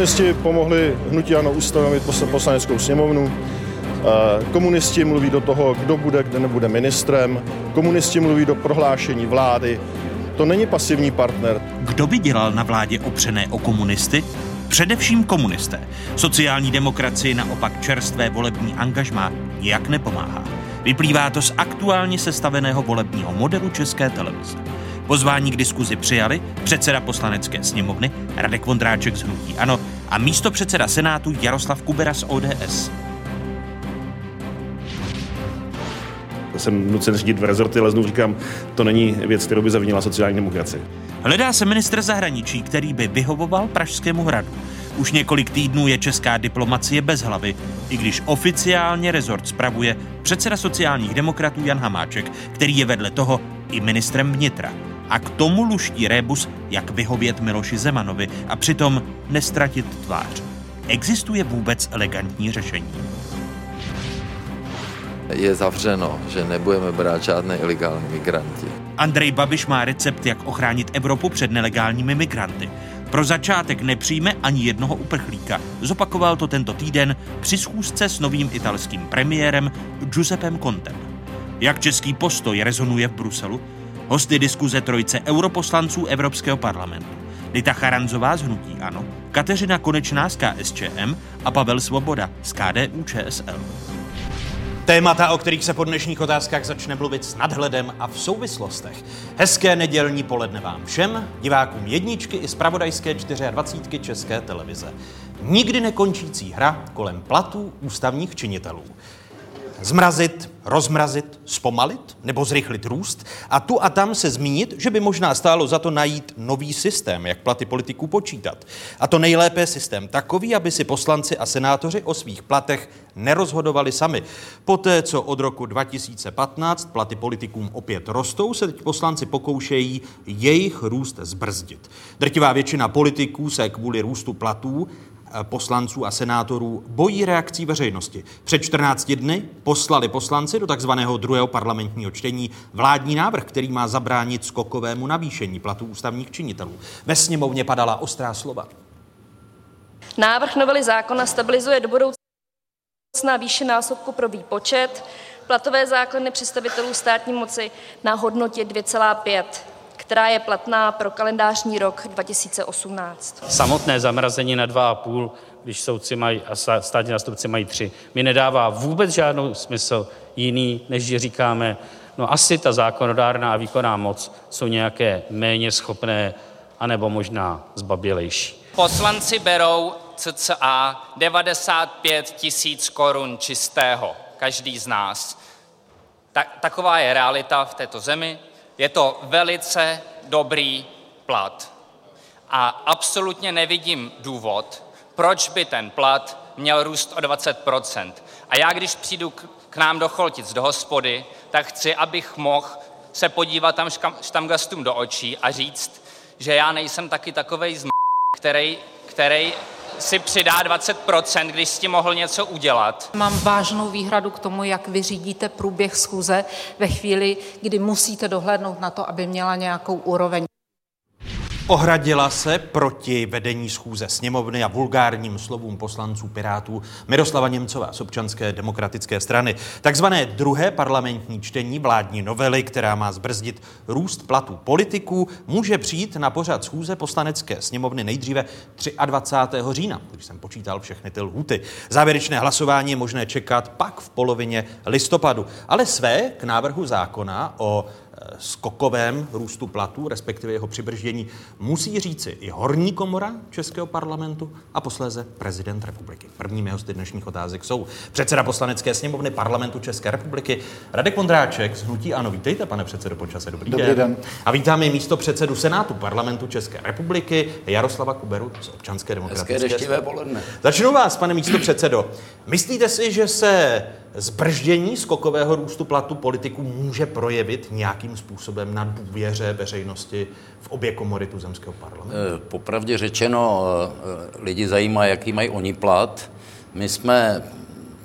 Komunisti pomohli hnutí ANO ustanovit poslaneckou sněmovnu. Komunisti mluví do toho, kdo bude, kde nebude ministrem. Komunisti mluví do prohlášení vlády. To není pasivní partner. Kdo by dělal na vládě opřené o komunisty? Především komunisté. Sociální demokracii naopak čerstvé volební angažmá nijak nepomáhá. Vyplývá to z aktuálně sestaveného volebního modelu České televize. Pozvání k diskuzi přijali předseda poslanecké sněmovny Radek Vondráček z Hnutí Ano a místo předseda Senátu Jaroslav Kubera z ODS. jsem nucen řídit v rezorty leznu, říkám, to není věc, kterou by zavinila sociální demokracie. Hledá se ministr zahraničí, který by vyhovoval Pražskému hradu. Už několik týdnů je česká diplomacie bez hlavy, i když oficiálně rezort spravuje předseda sociálních demokratů Jan Hamáček, který je vedle toho i ministrem vnitra. A k tomu luští rébus, jak vyhovět Miloši Zemanovi a přitom nestratit tvář. Existuje vůbec elegantní řešení? Je zavřeno, že nebudeme brát žádné ilegální migranty. Andrej Babiš má recept, jak ochránit Evropu před nelegálními migranty. Pro začátek nepřijme ani jednoho uprchlíka. Zopakoval to tento týden při schůzce s novým italským premiérem Giuseppem Contem. Jak český postoj rezonuje v Bruselu? Hosty diskuze trojce europoslanců Evropského parlamentu. Dita Charanzová z Hnutí Ano, Kateřina Konečná z KSČM a Pavel Svoboda z KDU ČSL. Témata, o kterých se po dnešních otázkách začne mluvit s nadhledem a v souvislostech. Hezké nedělní poledne vám všem, divákům jedničky i zpravodajské 24 České televize. Nikdy nekončící hra kolem platů ústavních činitelů. Zmrazit, rozmrazit, zpomalit nebo zrychlit růst a tu a tam se zmínit, že by možná stálo za to najít nový systém, jak platy politiků počítat. A to nejlépe systém takový, aby si poslanci a senátoři o svých platech nerozhodovali sami. Poté, co od roku 2015 platy politikům opět rostou, se teď poslanci pokoušejí jejich růst zbrzdit. Drtivá většina politiků se kvůli růstu platů poslanců a senátorů bojí reakcí veřejnosti. Před 14 dny poslali poslanci do takzvaného druhého parlamentního čtení vládní návrh, který má zabránit skokovému navýšení platů ústavních činitelů. Ve sněmovně padala ostrá slova. Návrh novely zákona stabilizuje do budoucna výši násobku pro výpočet platové základny představitelů státní moci na hodnotě 2,5 která je platná pro kalendářní rok 2018. Samotné zamrazení na 2,5, když soudci mají a státní zástupci mají 3, mi nedává vůbec žádnou smysl jiný, než že říkáme, no asi ta zákonodárná a výkonná moc jsou nějaké méně schopné, anebo možná zbabělejší. Poslanci berou cca 95 tisíc korun čistého, každý z nás. Tak, taková je realita v této zemi. Je to velice dobrý plat. A absolutně nevidím důvod, proč by ten plat měl růst o 20% A já, když přijdu k nám do Choltic, do hospody, tak chci, abych mohl se podívat tam štamgastům do očí a říct, že já nejsem taky takovej zm, který si přidá 20%, když s tím mohl něco udělat. Mám vážnou výhradu k tomu, jak vy řídíte průběh schůze ve chvíli, kdy musíte dohlédnout na to, aby měla nějakou úroveň. Ohradila se proti vedení schůze sněmovny a vulgárním slovům poslanců Pirátů Miroslava Němcová z občanské demokratické strany. Takzvané druhé parlamentní čtení vládní novely, která má zbrzdit růst platů politiků, může přijít na pořad schůze poslanecké sněmovny nejdříve 23. října, když jsem počítal všechny ty lhuty. Závěrečné hlasování je možné čekat pak v polovině listopadu. Ale své k návrhu zákona o skokovém růstu platů, respektive jeho přibrždění, musí říci i horní komora Českého parlamentu a posléze prezident republiky. Prvními hosty dnešních otázek jsou předseda poslanecké sněmovny parlamentu České republiky Radek Vondráček z Hnutí Ano. Vítejte, pane předsedo počase. Dobrý, Dobrý den. den. A vítáme i místo předsedu Senátu parlamentu České republiky Jaroslava Kuberu z občanské demokratické strany. Začnu vás, pane místo předsedo. Myslíte si, že se zbrždění skokového růstu platu politiků může projevit nějakým způsobem na důvěře veřejnosti v obě komory tuzemského parlamentu? Eh, popravdě řečeno, eh, lidi zajímá, jaký mají oni plat. My jsme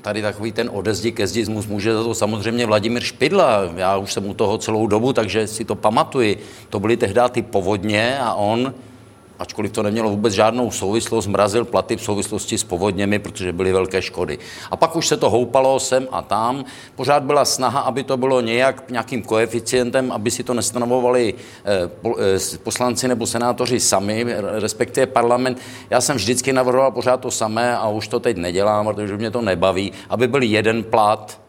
tady takový ten odezdi ke zdizmus může za to samozřejmě Vladimír Špidla. Já už jsem u toho celou dobu, takže si to pamatuji. To byly tehdy ty povodně a on ačkoliv to nemělo vůbec žádnou souvislost, mrazil platy v souvislosti s povodněmi, protože byly velké škody. A pak už se to houpalo sem a tam. Pořád byla snaha, aby to bylo nějak nějakým koeficientem, aby si to nestanovovali eh, eh, poslanci nebo senátoři sami, respektive parlament. Já jsem vždycky navrhoval pořád to samé a už to teď nedělám, protože mě to nebaví, aby byl jeden plat,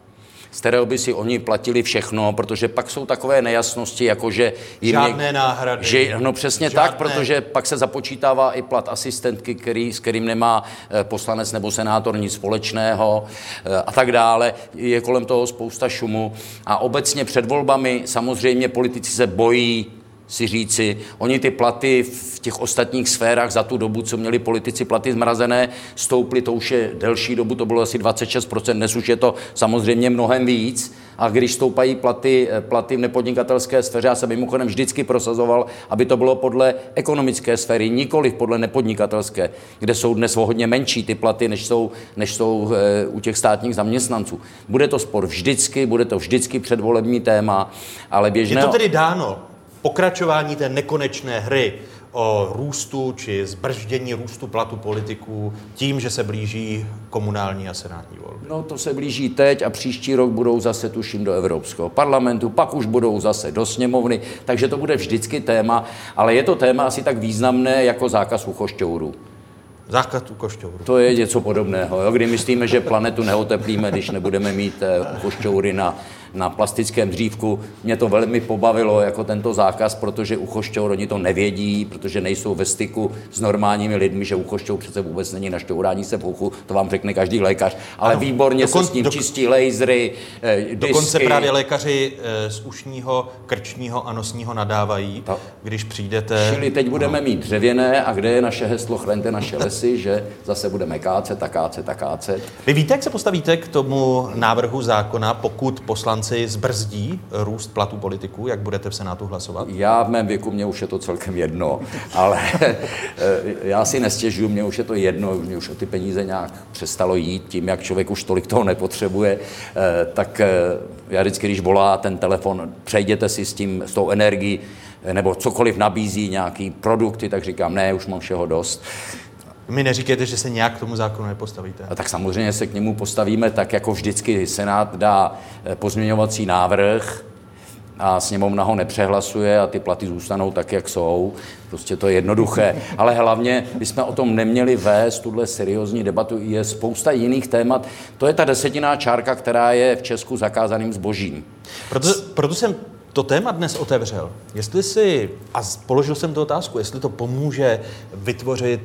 z kterého by si oni platili všechno, protože pak jsou takové nejasnosti, jako že... Jim Žádné něk... náhrady. Že, no přesně Žádné... tak, protože pak se započítává i plat asistentky, který, s kterým nemá eh, poslanec nebo senátor nic společného eh, a tak dále. Je kolem toho spousta šumu. A obecně před volbami samozřejmě politici se bojí si říci, oni ty platy v těch ostatních sférách za tu dobu, co měli politici platy zmrazené, stouply, to už je delší dobu, to bylo asi 26%, dnes už je to samozřejmě mnohem víc. A když stoupají platy, eh, platy v nepodnikatelské sféře, já jsem mimochodem vždycky prosazoval, aby to bylo podle ekonomické sféry, nikoli podle nepodnikatelské, kde jsou dnes o hodně menší ty platy, než jsou, než jsou e, u těch státních zaměstnanců. Bude to spor vždycky, bude to vždycky předvolební téma, ale běžné... Je to tedy dáno pokračování té nekonečné hry o růstu či zbrždění růstu platu politiků tím, že se blíží komunální a senátní volby? No to se blíží teď a příští rok budou zase, tuším, do Evropského parlamentu, pak už budou zase do sněmovny, takže to bude vždycky téma, ale je to téma asi tak významné jako zákaz uchošťourů. Zákaz uchošťourů. To je něco podobného, jo? kdy myslíme, že planetu neoteplíme, když nebudeme mít eh, uchošťoury na na plastickém dřívku. Mě to velmi pobavilo jako tento zákaz, protože uchošťour, oni to nevědí, protože nejsou ve styku s normálními lidmi, že uchošťour přece vůbec není na šťourání se v uchu, to vám řekne každý lékař, ale ano, výborně dokon, se s tím dok, čistí lasery, eh, disky. Dokonce právě lékaři eh, z ušního, krčního a nosního nadávají, to. když přijdete. Čili teď budeme mít dřevěné a kde je naše heslo chraňte naše lesy, že zase budeme kácet a kácet a kácet. Vy víte, jak se postavíte k tomu návrhu zákona, pokud poslanci poslanci zbrzdí růst platů politiků, jak budete v Senátu hlasovat? Já v mém věku, mě už je to celkem jedno, ale eh, já si nestěžuju, mě už je to jedno, mě už o ty peníze nějak přestalo jít, tím, jak člověk už tolik toho nepotřebuje, eh, tak eh, já vždycky, když volá ten telefon, přejděte si s tím, s tou energií, nebo cokoliv nabízí nějaký produkty, tak říkám, ne, už mám všeho dost. Mi neříkejte, že se nějak k tomu zákonu nepostavíte. A tak samozřejmě se k němu postavíme tak, jako vždycky Senát dá eh, pozměňovací návrh a sněmovna ho nepřehlasuje a ty platy zůstanou tak, jak jsou. Prostě to je jednoduché. Ale hlavně bychom o tom neměli vést tuhle seriózní debatu. Je spousta jiných témat. To je ta desetiná čárka, která je v Česku zakázaným zbožím. Proto, proto jsem to téma dnes otevřel. Jestli si, a položil jsem tu otázku, jestli to pomůže vytvořit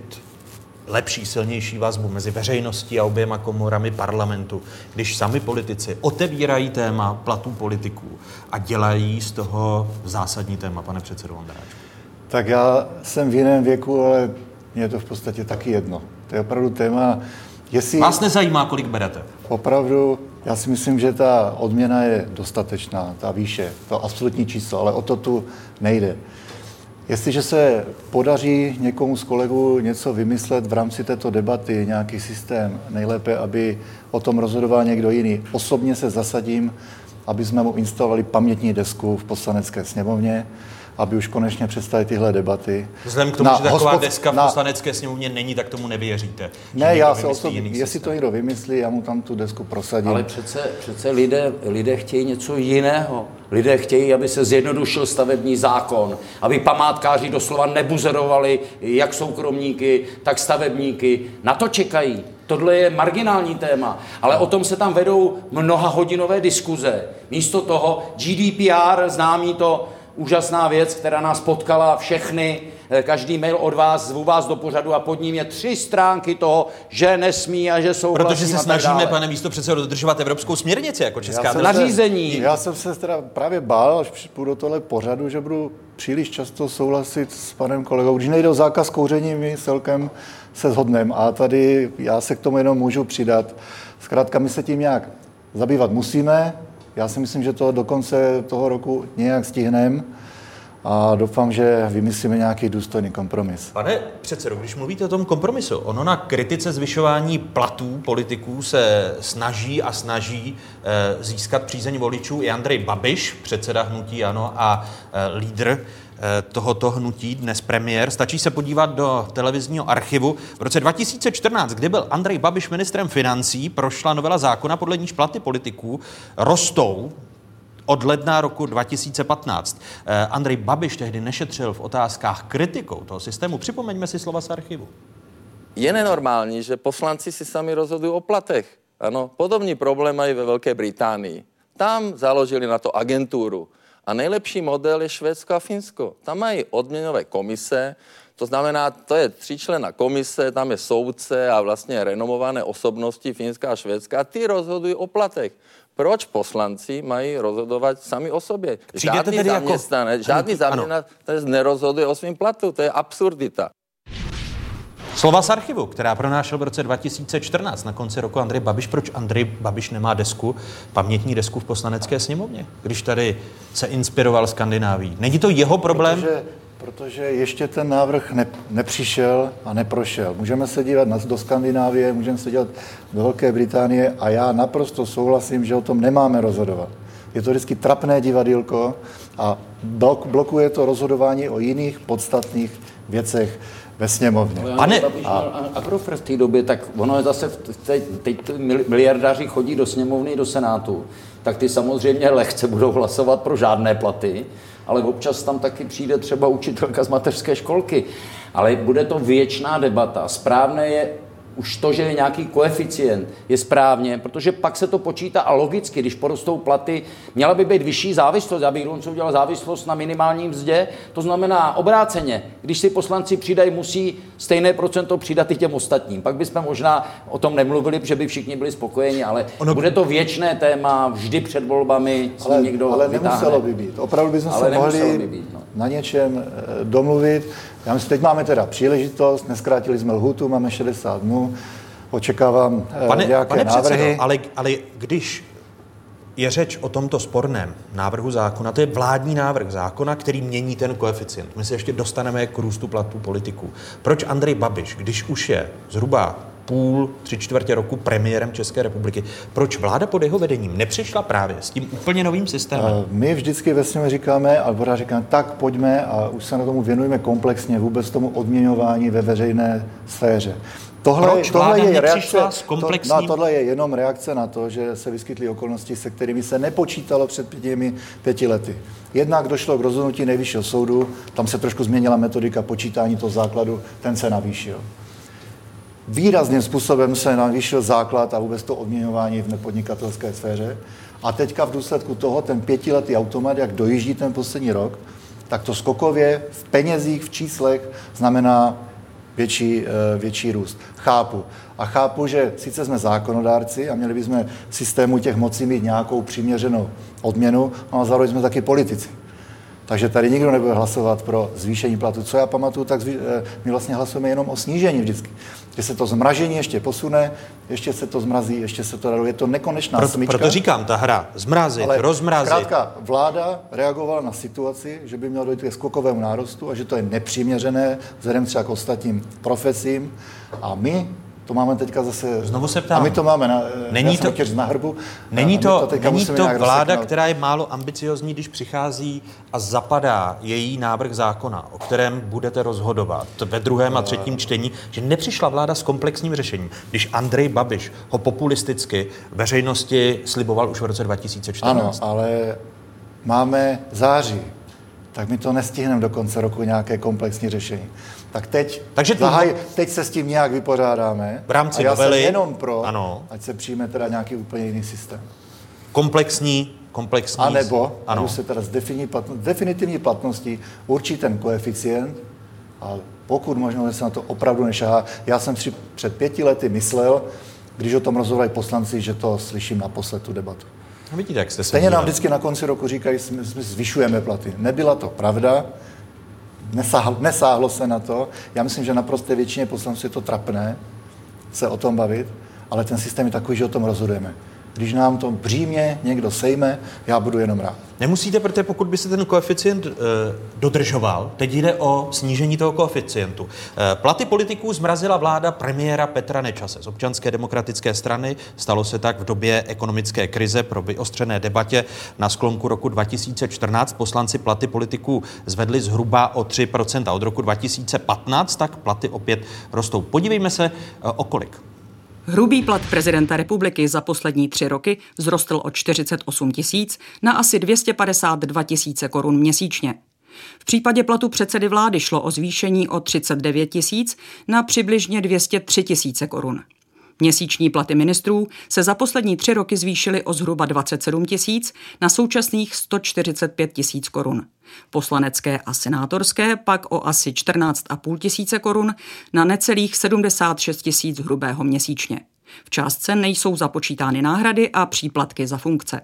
lepší, silnější vazbu mezi veřejností a oběma komorami parlamentu, když sami politici otevírají téma platů politiků a dělají z toho zásadní téma, pane předsedo Ondráčku? Tak já jsem v jiném věku, ale mě je to v podstatě taky jedno. To je opravdu téma, jestli... Vás nezajímá, kolik berete? Opravdu, já si myslím, že ta odměna je dostatečná, ta výše, to absolutní číslo, ale o to tu nejde. Jestliže se podaří někomu z kolegů něco vymyslet v rámci této debaty, nějaký systém, nejlépe, aby o tom rozhodoval někdo jiný. Osobně se zasadím, aby jsme mu instalovali pamětní desku v poslanecké sněmovně, aby už konečně přestali tyhle debaty. Vzhledem k tomu, na že taková hospod... deska v na... poslanecké sněmovně není, tak tomu nevěříte. Ne, já se osobně, jestli systém. to někdo vymyslí, já mu tam tu desku prosadím. Ale přece, přece lidé, lidé chtějí něco jiného. Lidé chtějí, aby se zjednodušil stavební zákon, aby památkáři doslova nebuzerovali jak soukromníky, tak stavebníky. Na to čekají. Tohle je marginální téma, ale o tom se tam vedou mnoha hodinové diskuze. Místo toho GDPR, známý to úžasná věc, která nás potkala všechny. Eh, každý mail od vás, zvu vás do pořadu a pod ním je tři stránky toho, že nesmí a že jsou Protože se snažíme, pane místo přece dodržovat evropskou směrnici jako Česká já nařízení. Já jsem se teda právě bál, až půjdu do tohle pořadu, že budu příliš často souhlasit s panem kolegou. Když nejde o zákaz kouření, my celkem se shodneme. A tady já se k tomu jenom můžu přidat. Zkrátka, my se tím nějak zabývat musíme, já si myslím, že to do konce toho roku nějak stihneme. a doufám, že vymyslíme nějaký důstojný kompromis. Pane předsedo, když mluvíte o tom kompromisu, ono na kritice zvyšování platů politiků se snaží a snaží e, získat přízeň voličů i Andrej Babiš, předseda hnutí Ano a e, lídr tohoto hnutí, dnes premiér. Stačí se podívat do televizního archivu. V roce 2014, kdy byl Andrej Babiš ministrem financí, prošla novela zákona, podle níž platy politiků rostou od ledna roku 2015. Eh, Andrej Babiš tehdy nešetřil v otázkách kritikou toho systému. Připomeňme si slova z archivu. Je nenormální, že poslanci si sami rozhodují o platech. Ano, podobný problém mají ve Velké Británii. Tam založili na to agenturu. A nejlepší model je Švédsko a Finsko. Tam mají odměnové komise, to znamená, to je tříčlená komise, tam je soudce a vlastně renomované osobnosti Finska a Švédska a ty rozhodují o platech. Proč poslanci mají rozhodovat sami o sobě? Přijdete žádný jako- zaměstnanec, žádný Ano. zaměstnanec nerozhoduje o svým platu. To je absurdita. Slova z archivu, která pronášel v roce 2014 na konci roku Andrej Babiš. Proč Andrej Babiš nemá desku, pamětní desku v poslanecké sněmovně, když tady se inspiroval Skandináví? Není to jeho problém? Protože, protože ještě ten návrh ne, nepřišel a neprošel. Můžeme se dívat na, do Skandinávie, můžeme se dívat do Velké Británie a já naprosto souhlasím, že o tom nemáme rozhodovat. Je to vždycky trapné divadýlko a blok, blokuje to rozhodování o jiných podstatných věcech ve sněmovně. Pane- a, Agrofert v té době, tak ono je zase, teď, teď miliardáři chodí do sněmovny, do senátu, tak ty samozřejmě lehce budou hlasovat pro žádné platy, ale občas tam taky přijde třeba učitelka z mateřské školky. Ale bude to věčná debata. Správné je už to, že je nějaký koeficient, je správně, protože pak se to počítá a logicky, když porostou platy, měla by být vyšší závislost. Já bych dokonce udělal závislost na minimální mzdě, to znamená obráceně. Když si poslanci přidají, musí stejné procento přidat i těm ostatním. Pak bychom možná o tom nemluvili, že by všichni byli spokojeni, ale ono... bude to věčné téma, vždy před volbami Ale, někdo ale vytáhne. nemuselo by být. Opravdu bychom Ale se mohli by být, no. na něčem eh, domluvit. Já myslím, teď máme teda příležitost, neskrátili jsme lhutu, máme 60 dnů, očekávám eh, Pane, nějaké pane návrhy. předsedo, ale, ale když je řeč o tomto sporném návrhu zákona, to je vládní návrh zákona, který mění ten koeficient. My se ještě dostaneme k růstu platů politiků. Proč Andrej Babiš, když už je zhruba půl, tři čtvrtě roku premiérem České republiky, proč vláda pod jeho vedením nepřišla právě s tím úplně novým systémem? Eh, My vždycky ve sněmě říkáme, a pořád říkáme, tak pojďme a už se na tomu věnujeme komplexně, vůbec tomu odměňování ve veřejné sféře. Tohle, Proč tohle je reakce, s komplexním- To, no, tohle je jenom reakce na to, že se vyskytly okolnosti, se kterými se nepočítalo před pěti, pěti lety. Jednak došlo k rozhodnutí nejvyššího soudu, tam se trošku změnila metodika počítání toho základu, ten se navýšil. Výrazným způsobem se navýšil základ a vůbec to odměňování v nepodnikatelské sféře. A teďka v důsledku toho ten pětiletý automat, jak dojíždí ten poslední rok, tak to skokově v penězích, v číslech znamená větší, eh, větší růst. Chápu. A chápu, že sice jsme zákonodárci a měli bychom systému těch mocí mít nějakou přiměřenou odměnu, no a zároveň jsme taky politici. Takže tady nikdo nebude hlasovat pro zvýšení platu. Co já pamatuju, tak zvý, eh, my vlastně hlasujeme jenom o snížení vždycky. Že se to zmražení ještě posune, ještě se to zmrazí, ještě se to daruje. Je to nekonečná Proto, smyčka. proto říkám, ta hra, zmrazit, Ale rozmrazit. Zkrátka, vláda reagovala na situaci, že by mělo dojít ke skokovému nárostu a že to je nepřiměřené vzhledem třeba k ostatním profesím. A my to máme teďka zase... Znovu se ptám. A my to máme na, Není to- na hrbu. Není to, teďka není to vláda, rozseknout. která je málo ambiciozní, když přichází a zapadá její návrh zákona, o kterém budete rozhodovat ve druhém a třetím čtení, že nepřišla vláda s komplexním řešením, když Andrej Babiš ho populisticky veřejnosti sliboval už v roce 2014. Ano, ale máme září, tak my to nestihneme do konce roku nějaké komplexní řešení. Tak teď, Takže tu- zahaj, teď se s tím nějak vypořádáme. V rámci a já novely- jsem jenom pro, Ano. ať se přijme teda nějaký úplně jiný systém. Komplexní, komplexní. A nebo, ano. se teda z defini- platno- definitivní platností určí ten koeficient a pokud možno se na to opravdu nešahá. Já jsem si před pěti lety myslel, když o tom rozhodovali poslanci, že to slyším naposled tu debatu. Vidíte, jak jste Stejně nám vždycky na konci roku říkají, že zvyšujeme platy. Nebyla to pravda, nesáhlo, nesáhlo se na to. Já myslím, že naprosté většině poslanců je to trapné se o tom bavit, ale ten systém je takový, že o tom rozhodujeme. Když nám to břímě někdo sejme, já budu jenom rád. Nemusíte, protože pokud by se ten koeficient e, dodržoval, teď jde o snížení toho koeficientu. E, platy politiků zmrazila vláda premiéra Petra Nečase z občanské demokratické strany. Stalo se tak v době ekonomické krize pro vyostřené debatě na sklonku roku 2014. Poslanci platy politiků zvedli zhruba o 3% od roku 2015, tak platy opět rostou. Podívejme se, e, o kolik. Hrubý plat prezidenta republiky za poslední tři roky vzrostl o 48 tisíc na asi 252 tisíce korun měsíčně. V případě platu předsedy vlády šlo o zvýšení o 39 tisíc na přibližně 203 tisíce korun. Měsíční platy ministrů se za poslední tři roky zvýšily o zhruba 27 tisíc na současných 145 tisíc korun. Poslanecké a senátorské pak o asi 14,5 tisíce korun na necelých 76 tisíc hrubého měsíčně. V částce nejsou započítány náhrady a příplatky za funkce.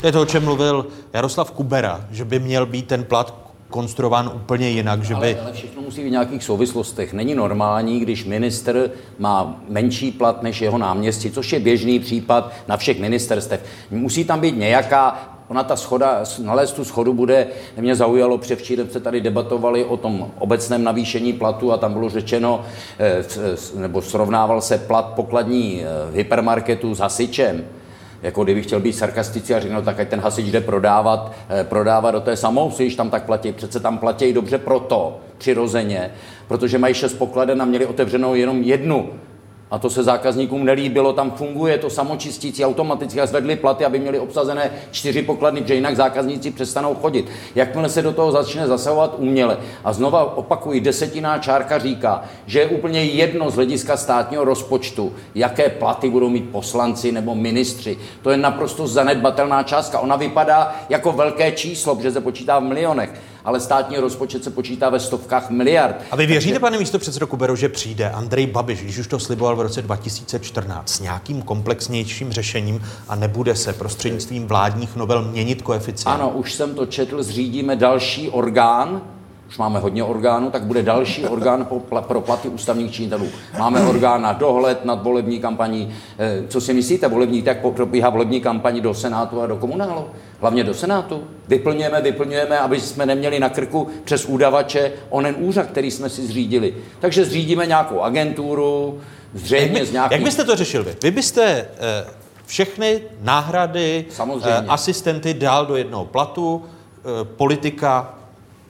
To je to, o čem mluvil Jaroslav Kubera, že by měl být ten plat konstruován úplně jinak, že by... Ale, ale všechno musí v nějakých souvislostech. Není normální, když minister má menší plat než jeho náměstí, což je běžný případ na všech ministerstev. Musí tam být nějaká Ona ta schoda, nalézt tu schodu bude, mě zaujalo, převčírem se tady debatovali o tom obecném navýšení platu a tam bylo řečeno, eh, nebo srovnával se plat pokladní eh, hypermarketu s hasičem jako kdybych chtěl být sarkastický a řekl, no tak ať ten hasič jde prodávat, eh, prodávat do té samousy, když tam tak platí. Přece tam platí dobře proto, přirozeně, protože mají šest pokladen a měli otevřenou jenom jednu a to se zákazníkům nelíbilo, tam funguje to samočistící automaticky a zvedli platy, aby měli obsazené čtyři pokladny, protože jinak zákazníci přestanou chodit. Jakmile se do toho začne zasahovat uměle a znova opakuji, desetiná čárka říká, že je úplně jedno z hlediska státního rozpočtu, jaké platy budou mít poslanci nebo ministři. To je naprosto zanedbatelná částka. Ona vypadá jako velké číslo, protože se počítá v milionech ale státní rozpočet se počítá ve stovkách miliard. A vy věříte, Takže... pane místo předsedo Kuberu, že přijde Andrej Babiš, když už to sliboval v roce 2014, s nějakým komplexnějším řešením a nebude se prostřednictvím vládních novel měnit koeficient? Ano, už jsem to četl, zřídíme další orgán, už máme hodně orgánů, tak bude další orgán pro platy ústavních činitelů. Máme orgán na dohled nad volební kampaní. Eh, co si myslíte, volební, jak probíhá volební kampaní do Senátu a do komunálu? Hlavně do Senátu. Vyplňujeme, vyplňujeme, aby jsme neměli na krku přes údavače onen úřad, který jsme si zřídili. Takže zřídíme nějakou agenturu, zřejmě jak z nějakých... Jak byste to řešil vy? Vy byste eh, všechny náhrady, Samozřejmě. Eh, asistenty dal do jednoho platu, politika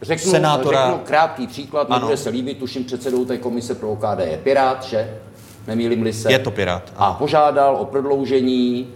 Řeknu, senátora. řeknu krátký příklad, ano. nebude se líbit, tuším předsedou té komise pro OKD je Pirát, že? Nemýlím se. Je to Pirát. A požádal o prodloužení,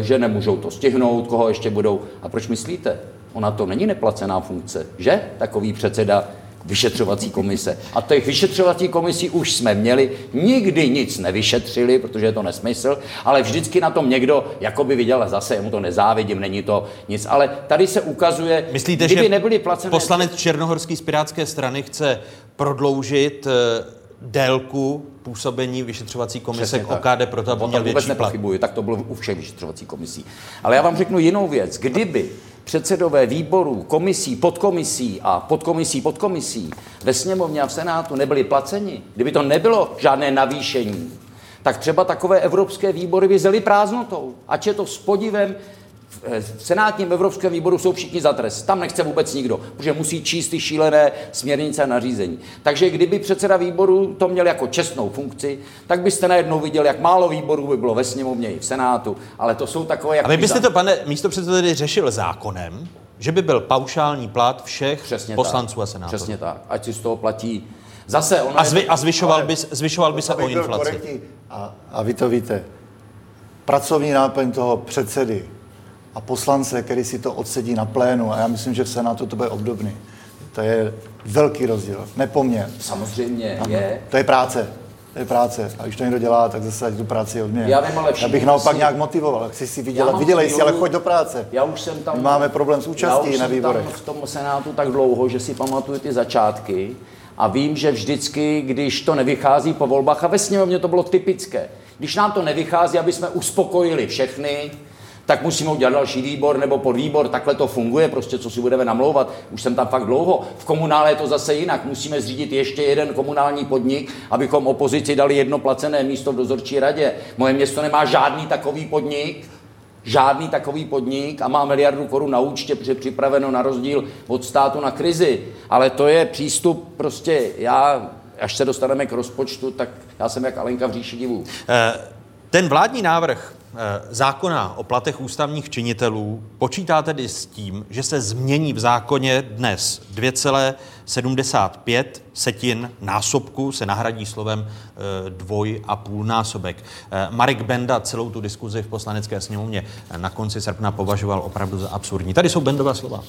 že nemůžou to stihnout, koho ještě budou. A proč myslíte? Ona to není neplacená funkce, že? Takový předseda vyšetřovací komise. A těch vyšetřovací komisí už jsme měli, nikdy nic nevyšetřili, protože je to nesmysl, ale vždycky na tom někdo jako by viděl, zase mu to nezávidím, není to nic. Ale tady se ukazuje, Myslíte, kdyby že nebyly placené... poslanec Černohorský z Pirátské strany chce prodloužit eh, délku působení vyšetřovací komise Přesně k OKD proto, aby měl vůbec větší plat. tak to bylo u všech vyšetřovací komisí. Ale já vám řeknu jinou věc. Kdyby předsedové výborů, komisí, podkomisí a podkomisí, podkomisí ve sněmovně a v Senátu nebyli placeni, kdyby to nebylo žádné navýšení, tak třeba takové evropské výbory by zely prázdnotou. Ač je to s podivem, v senátním evropském výboru jsou všichni za trest. Tam nechce vůbec nikdo, protože musí číst ty šílené směrnice a nařízení. Takže kdyby předseda výboru to měl jako čestnou funkci, tak byste najednou viděl, jak málo výborů by bylo ve sněmovně i v senátu, ale to jsou takové... Jak a vy byste to, pane místo předsedy, řešil zákonem, že by byl paušální plat všech Přesně poslanců tak. a senátorů. Přesně tak. Ať si z toho platí Zase ono a, zvy, a zvyšoval, by, zvyšoval by se o inflaci. A, a vy to víte. Pracovní náplň toho předsedy a poslance, který si to odsedí na plénu. A já myslím, že v Senátu to bude obdobný. To je velký rozdíl. Nepoměr. Samozřejmě je. To je práce. To je práce. A když to někdo dělá, tak zase tu práci odměň. Já, vím, ale já bych naopak si... nějak motivoval. Chci si vydělat. Vydělej si, ale choď do práce. Já už jsem tam... My máme problém s účastí na výborech. Já už jsem tam v tom Senátu tak dlouho, že si pamatuju ty začátky. A vím, že vždycky, když to nevychází po volbách, a ve sněmovně to bylo typické, když nám to nevychází, aby jsme uspokojili všechny, tak musíme udělat další výbor nebo podvýbor, takhle to funguje, prostě co si budeme namlouvat, už jsem tam fakt dlouho. V komunále je to zase jinak, musíme zřídit ještě jeden komunální podnik, abychom opozici dali jedno placené místo v dozorčí radě. Moje město nemá žádný takový podnik, žádný takový podnik a má miliardu korun na účtě, protože připraveno na rozdíl od státu na krizi. Ale to je přístup prostě, já, až se dostaneme k rozpočtu, tak já jsem jak Alenka v říši divů. Eh, ten vládní návrh zákona o platech ústavních činitelů počítá tedy s tím, že se změní v zákoně dnes 2,75 setin násobku se nahradí slovem eh, dvoj a půl násobek. Eh, Marek Benda celou tu diskuzi v poslanecké sněmovně na konci srpna považoval opravdu za absurdní. Tady jsou Bendova slova.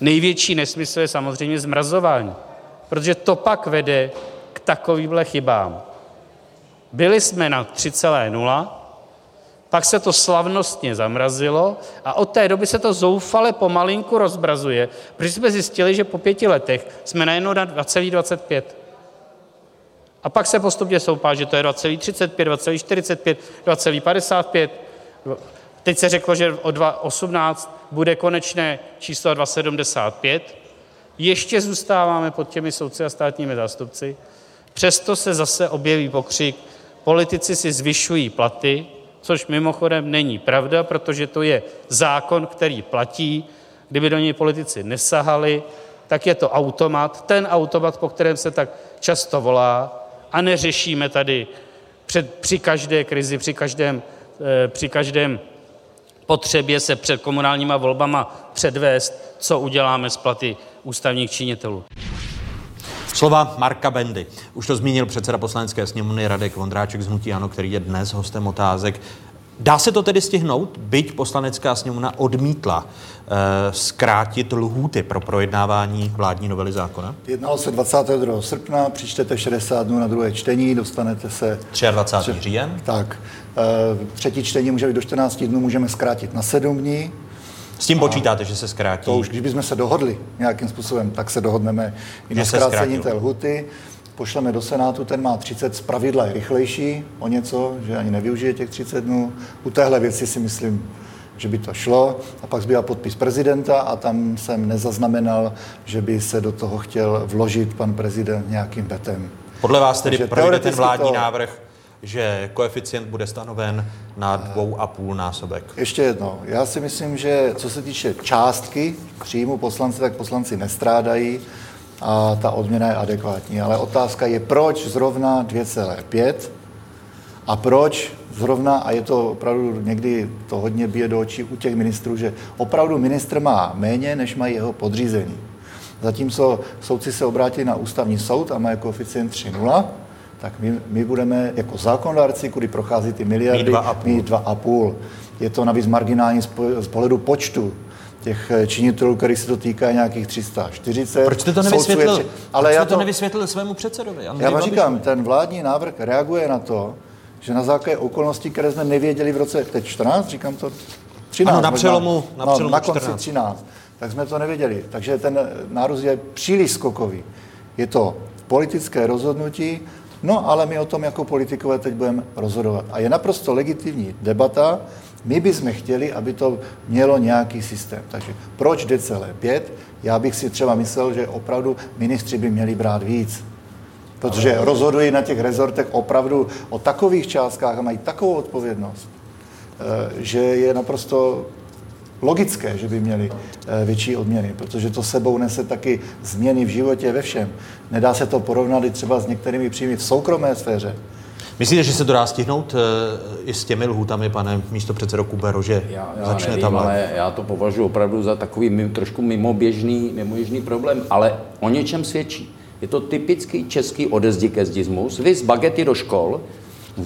Největší nesmysl je samozřejmě zmrazování, protože to pak vede k takovýmhle chybám. Byli jsme na 3,0, pak se to slavnostně zamrazilo a od té doby se to zoufale pomalinku rozbrazuje, protože jsme zjistili, že po pěti letech jsme najednou na 2,25. A pak se postupně soupá, že to je 2,35, 2,45, 2,55. Teď se řeklo, že o 2,18 bude konečné číslo 2,75. Ještě zůstáváme pod těmi soudci a státními zástupci. Přesto se zase objeví pokřik, politici si zvyšují platy, což mimochodem není pravda, protože to je zákon, který platí. Kdyby do něj politici nesahali, tak je to automat, ten automat, po kterém se tak často volá, a neřešíme tady při každé krizi, při každém, eh, při každém potřebě se před komunálníma volbama předvést, co uděláme s platy ústavních činitelů. Slova Marka Bendy. Už to zmínil předseda poslanecké sněmovny Radek Vondráček z Hnutí Ano, který je dnes hostem otázek. Dá se to tedy stihnout, byť poslanecká sněmovna odmítla e, zkrátit lhůty pro projednávání vládní novely zákona? Jednalo se 22. srpna, přičtete 60 dnů na druhé čtení, dostanete se... 23. Tři... říjen? Tak. E, třetí čtení může být do 14 dnů, můžeme zkrátit na 7 dní. S tím počítáte, že se zkrátí? To už, když bychom se dohodli nějakým způsobem, tak se dohodneme i na zkrácení té lhuty. Pošleme do Senátu, ten má 30, z pravidla je rychlejší o něco, že ani nevyužije těch 30 dnů. U téhle věci si myslím, že by to šlo. A pak zbývá podpis prezidenta a tam jsem nezaznamenal, že by se do toho chtěl vložit pan prezident nějakým betem. Podle vás tedy Takže projde ten vládní to, návrh že koeficient bude stanoven na dvou a půl násobek. Ještě jedno. Já si myslím, že co se týče částky příjmu poslanci, tak poslanci nestrádají a ta odměna je adekvátní. Ale otázka je, proč zrovna 2,5 a proč zrovna, a je to opravdu někdy to hodně bije do očí u těch ministrů, že opravdu ministr má méně, než mají jeho podřízení. Zatímco soudci se obrátili na ústavní soud a mají koeficient 3,0, tak my, my budeme jako zákonodárci, kudy prochází ty miliardy, mít dva a půl. Je to navíc marginální z, pohledu počtu těch eh, činitelů, který se to týká nějakých 340. Proč jste to nevysvětlil? Tři... Ale Proč já to, to nevysvětlil svému předsedovi? Andrej já vám říkám, ten vládní návrh reaguje na to, že na základě okolností, které jsme nevěděli v roce teď 14, říkám to 13. Ano, na přelomu, na, no, přelomu na konci 14. 13. Tak jsme to nevěděli. Takže ten nárůst je příliš skokový. Je to politické rozhodnutí No, ale my o tom jako politikové teď budeme rozhodovat. A je naprosto legitimní debata. My bychom chtěli, aby to mělo nějaký systém. Takže proč decelé pět? Já bych si třeba myslel, že opravdu ministři by měli brát víc. Protože rozhodují na těch rezortech opravdu o takových částkách a mají takovou odpovědnost, eh, že je naprosto logické, že by měli eh, větší odměny, protože to sebou nese taky změny v životě ve všem. Nedá se to porovnat i třeba s některými příjmy v soukromé sféře. Myslíte, že se to dá stihnout uh, i s těmi lhůtami, pane místo předsedo Kubero, že já, já začne nevím, tam? Ale já to považuji opravdu za takový mimo, trošku mimoběžný, mimoběžný problém, ale o něčem svědčí. Je to typický český odezdikezismus. Vy z bagety do škol,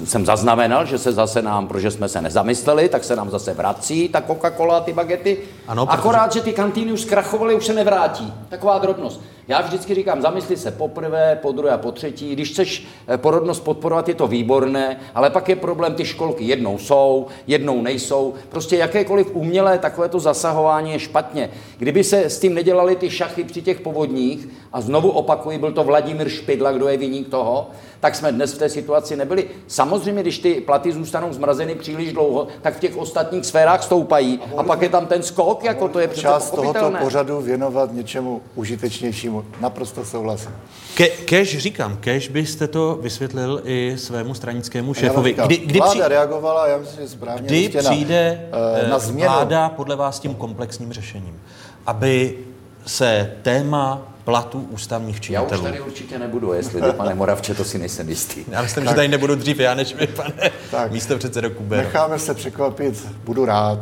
jsem zaznamenal, že se zase nám, protože jsme se nezamysleli, tak se nám zase vrací ta Coca-Cola a ty bagety. Ano, protože... Akorát, že ty kantýny už zkrachovaly, už se nevrátí. Taková drobnost. Já vždycky říkám, zamysli se poprvé, po druhé a po třetí. Když chceš eh, porodnost podporovat, je to výborné, ale pak je problém, ty školky jednou jsou, jednou nejsou. Prostě jakékoliv umělé takovéto zasahování je špatně. Kdyby se s tím nedělali ty šachy při těch povodních, a znovu opakuji, byl to Vladimír Špidla, kdo je viník toho, tak jsme dnes v té situaci nebyli. Samozřejmě, když ty platy zůstanou zmrazeny příliš dlouho, tak v těch ostatních sférách stoupají. A, a pak je tam ten skok, jako to je přece Část tohoto pořadu věnovat něčemu užitečnějšímu. Naprosto souhlasím. Ke, kež říkám, kež byste to vysvětlil i svému stranickému šéfovi. Kdy, kdy, vláda při, reagovala, já myslím, že správně. kdy přijde na, eh, na změnu. vláda podle vás s tím komplexním řešením, aby se téma platů ústavních Já už činitelů... tady určitě nebudu, jestli jde, pane Moravče, to si nejsem jistý. Já myslím, že tady nebudu dřív já, než vy, pane Tak. místo předsedo Kubero. Necháme se překvapit, budu rád.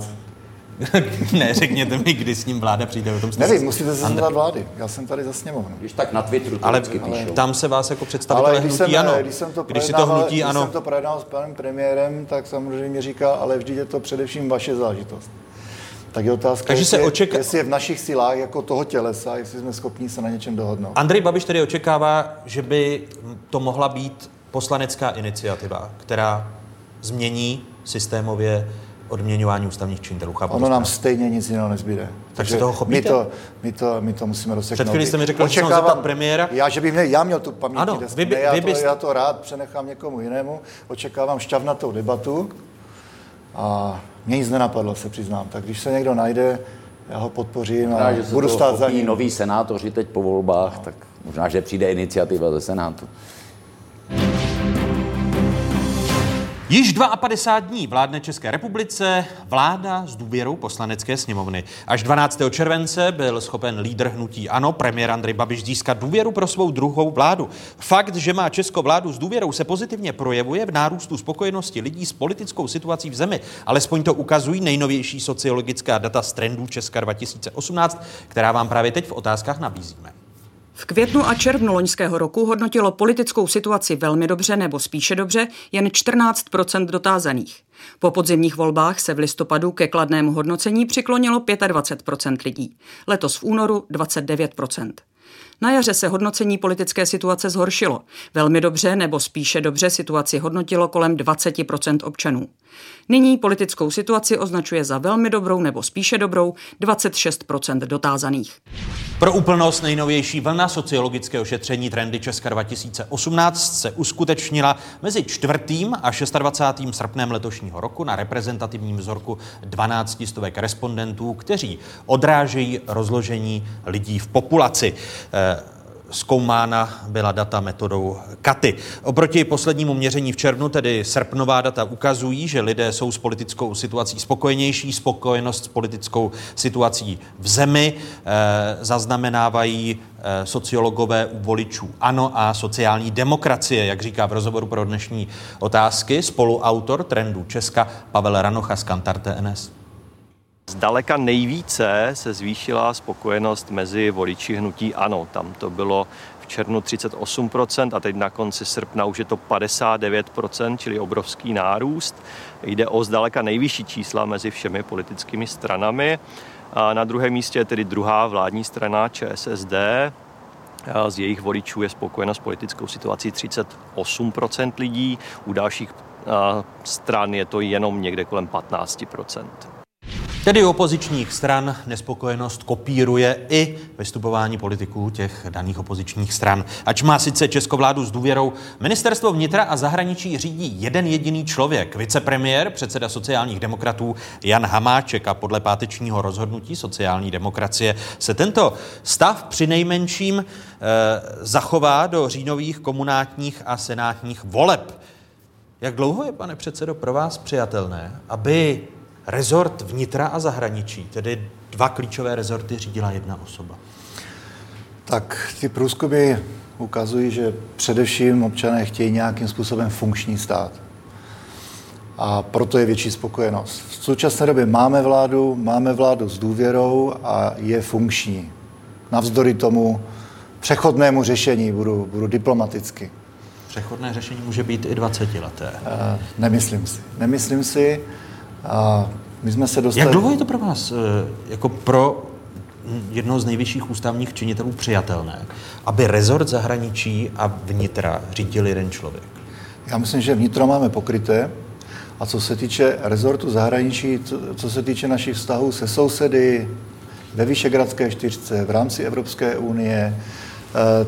ne, řekněte mi, kdy s ním vláda přijde. O tom jste Nevím, musíte se zeptat vlády. Já jsem tady za sněmovnu. Když tak na Twitteru to Ale píšou. tam se vás jako představitele Ale když hnutí jsem, ano. když jsem to když si to hnutí když ano. jsem to projednal s panem premiérem, tak samozřejmě říká, ale vždyť je to především vaše zážitost. Tak je otázka, Takže se jestli, očeká- jestli je v našich silách jako toho tělesa, jestli jsme schopni se na něčem dohodnout. Andrej Babiš tedy očekává, že by to mohla být poslanecká iniciativa, která změní systémově odměňování ústavních činitelů. Chápu Ono nám stejně nic jiného nezbyde. Takže se toho my chopíte? to, my, to, my to musíme rozseknout. Před chvílí jste mi řekl, že se Očekávám- zeptat premiéra. Já, že bych měl, já měl tu paměť. Ano, vy by- já, vy to, byste- já to rád přenechám někomu jinému. Očekávám šťavnatou debatu a mě nic nenapadlo, se přiznám. Tak když se někdo najde, já ho podpořím a budu stát za ním. noví senátoři teď po volbách, tak možná, že přijde iniciativa ze Senátu. Již 52 dní vládne České republice vláda s důvěrou poslanecké sněmovny. Až 12. července byl schopen lídr hnutí ANO, premiér Andrej Babiš, získat důvěru pro svou druhou vládu. Fakt, že má Česko vládu s důvěrou, se pozitivně projevuje v nárůstu spokojenosti lidí s politickou situací v zemi. Alespoň to ukazují nejnovější sociologická data z trendů Česka 2018, která vám právě teď v otázkách nabízíme. V květnu a červnu loňského roku hodnotilo politickou situaci velmi dobře nebo spíše dobře jen 14% dotázaných. Po podzimních volbách se v listopadu ke kladnému hodnocení přiklonilo 25% lidí, letos v únoru 29% na jaře se hodnocení politické situace zhoršilo. Velmi dobře nebo spíše dobře situaci hodnotilo kolem 20% občanů. Nyní politickou situaci označuje za velmi dobrou nebo spíše dobrou 26% dotázaných. Pro úplnost nejnovější vlna sociologického šetření Trendy Česka 2018 se uskutečnila mezi 4. a 26. srpnem letošního roku na reprezentativním vzorku 12 stovek respondentů, kteří odrážejí rozložení lidí v populaci. Zkoumána byla data metodou Katy. Oproti poslednímu měření v červnu, tedy srpnová data ukazují, že lidé jsou s politickou situací spokojenější. Spokojenost s politickou situací v zemi eh, zaznamenávají eh, sociologové u voličů ANO a sociální demokracie, jak říká v rozhovoru pro dnešní otázky spoluautor trendu Česka Pavel Ranocha z Kantar TNS. Zdaleka nejvíce se zvýšila spokojenost mezi voliči hnutí ANO. Tam to bylo v červnu 38% a teď na konci srpna už je to 59%, čili obrovský nárůst. Jde o zdaleka nejvyšší čísla mezi všemi politickými stranami. A na druhém místě je tedy druhá vládní strana ČSSD. Z jejich voličů je spokojena s politickou situací 38% lidí, u dalších stran je to jenom někde kolem 15%. Tedy opozičních stran nespokojenost kopíruje i vystupování politiků těch daných opozičních stran. Ač má sice českou vládu s důvěrou, ministerstvo vnitra a zahraničí řídí jeden jediný člověk, vicepremiér, předseda sociálních demokratů Jan Hamáček a podle pátečního rozhodnutí sociální demokracie se tento stav při nejmenším eh, zachová do říjnových komunátních a senátních voleb. Jak dlouho je, pane předsedo, pro vás přijatelné, aby rezort vnitra a zahraničí, tedy dva klíčové rezorty, řídila jedna osoba? Tak ty průzkumy ukazují, že především občané chtějí nějakým způsobem funkční stát. A proto je větší spokojenost. V současné době máme vládu, máme vládu s důvěrou a je funkční. Navzdory tomu přechodnému řešení, budu, budu diplomaticky. Přechodné řešení může být i 20 leté. Uh, nemyslím si. Nemyslím si. A my jsme se dostali... Jak dlouho je to pro vás, eh, jako pro jednoho z nejvyšších ústavních činitelů přijatelné, aby rezort zahraničí a vnitra řídil jeden člověk? Já myslím, že vnitro máme pokryté. A co se týče rezortu zahraničí, co se týče našich vztahů se sousedy, ve Vyšegradské čtyřce, v rámci Evropské unie,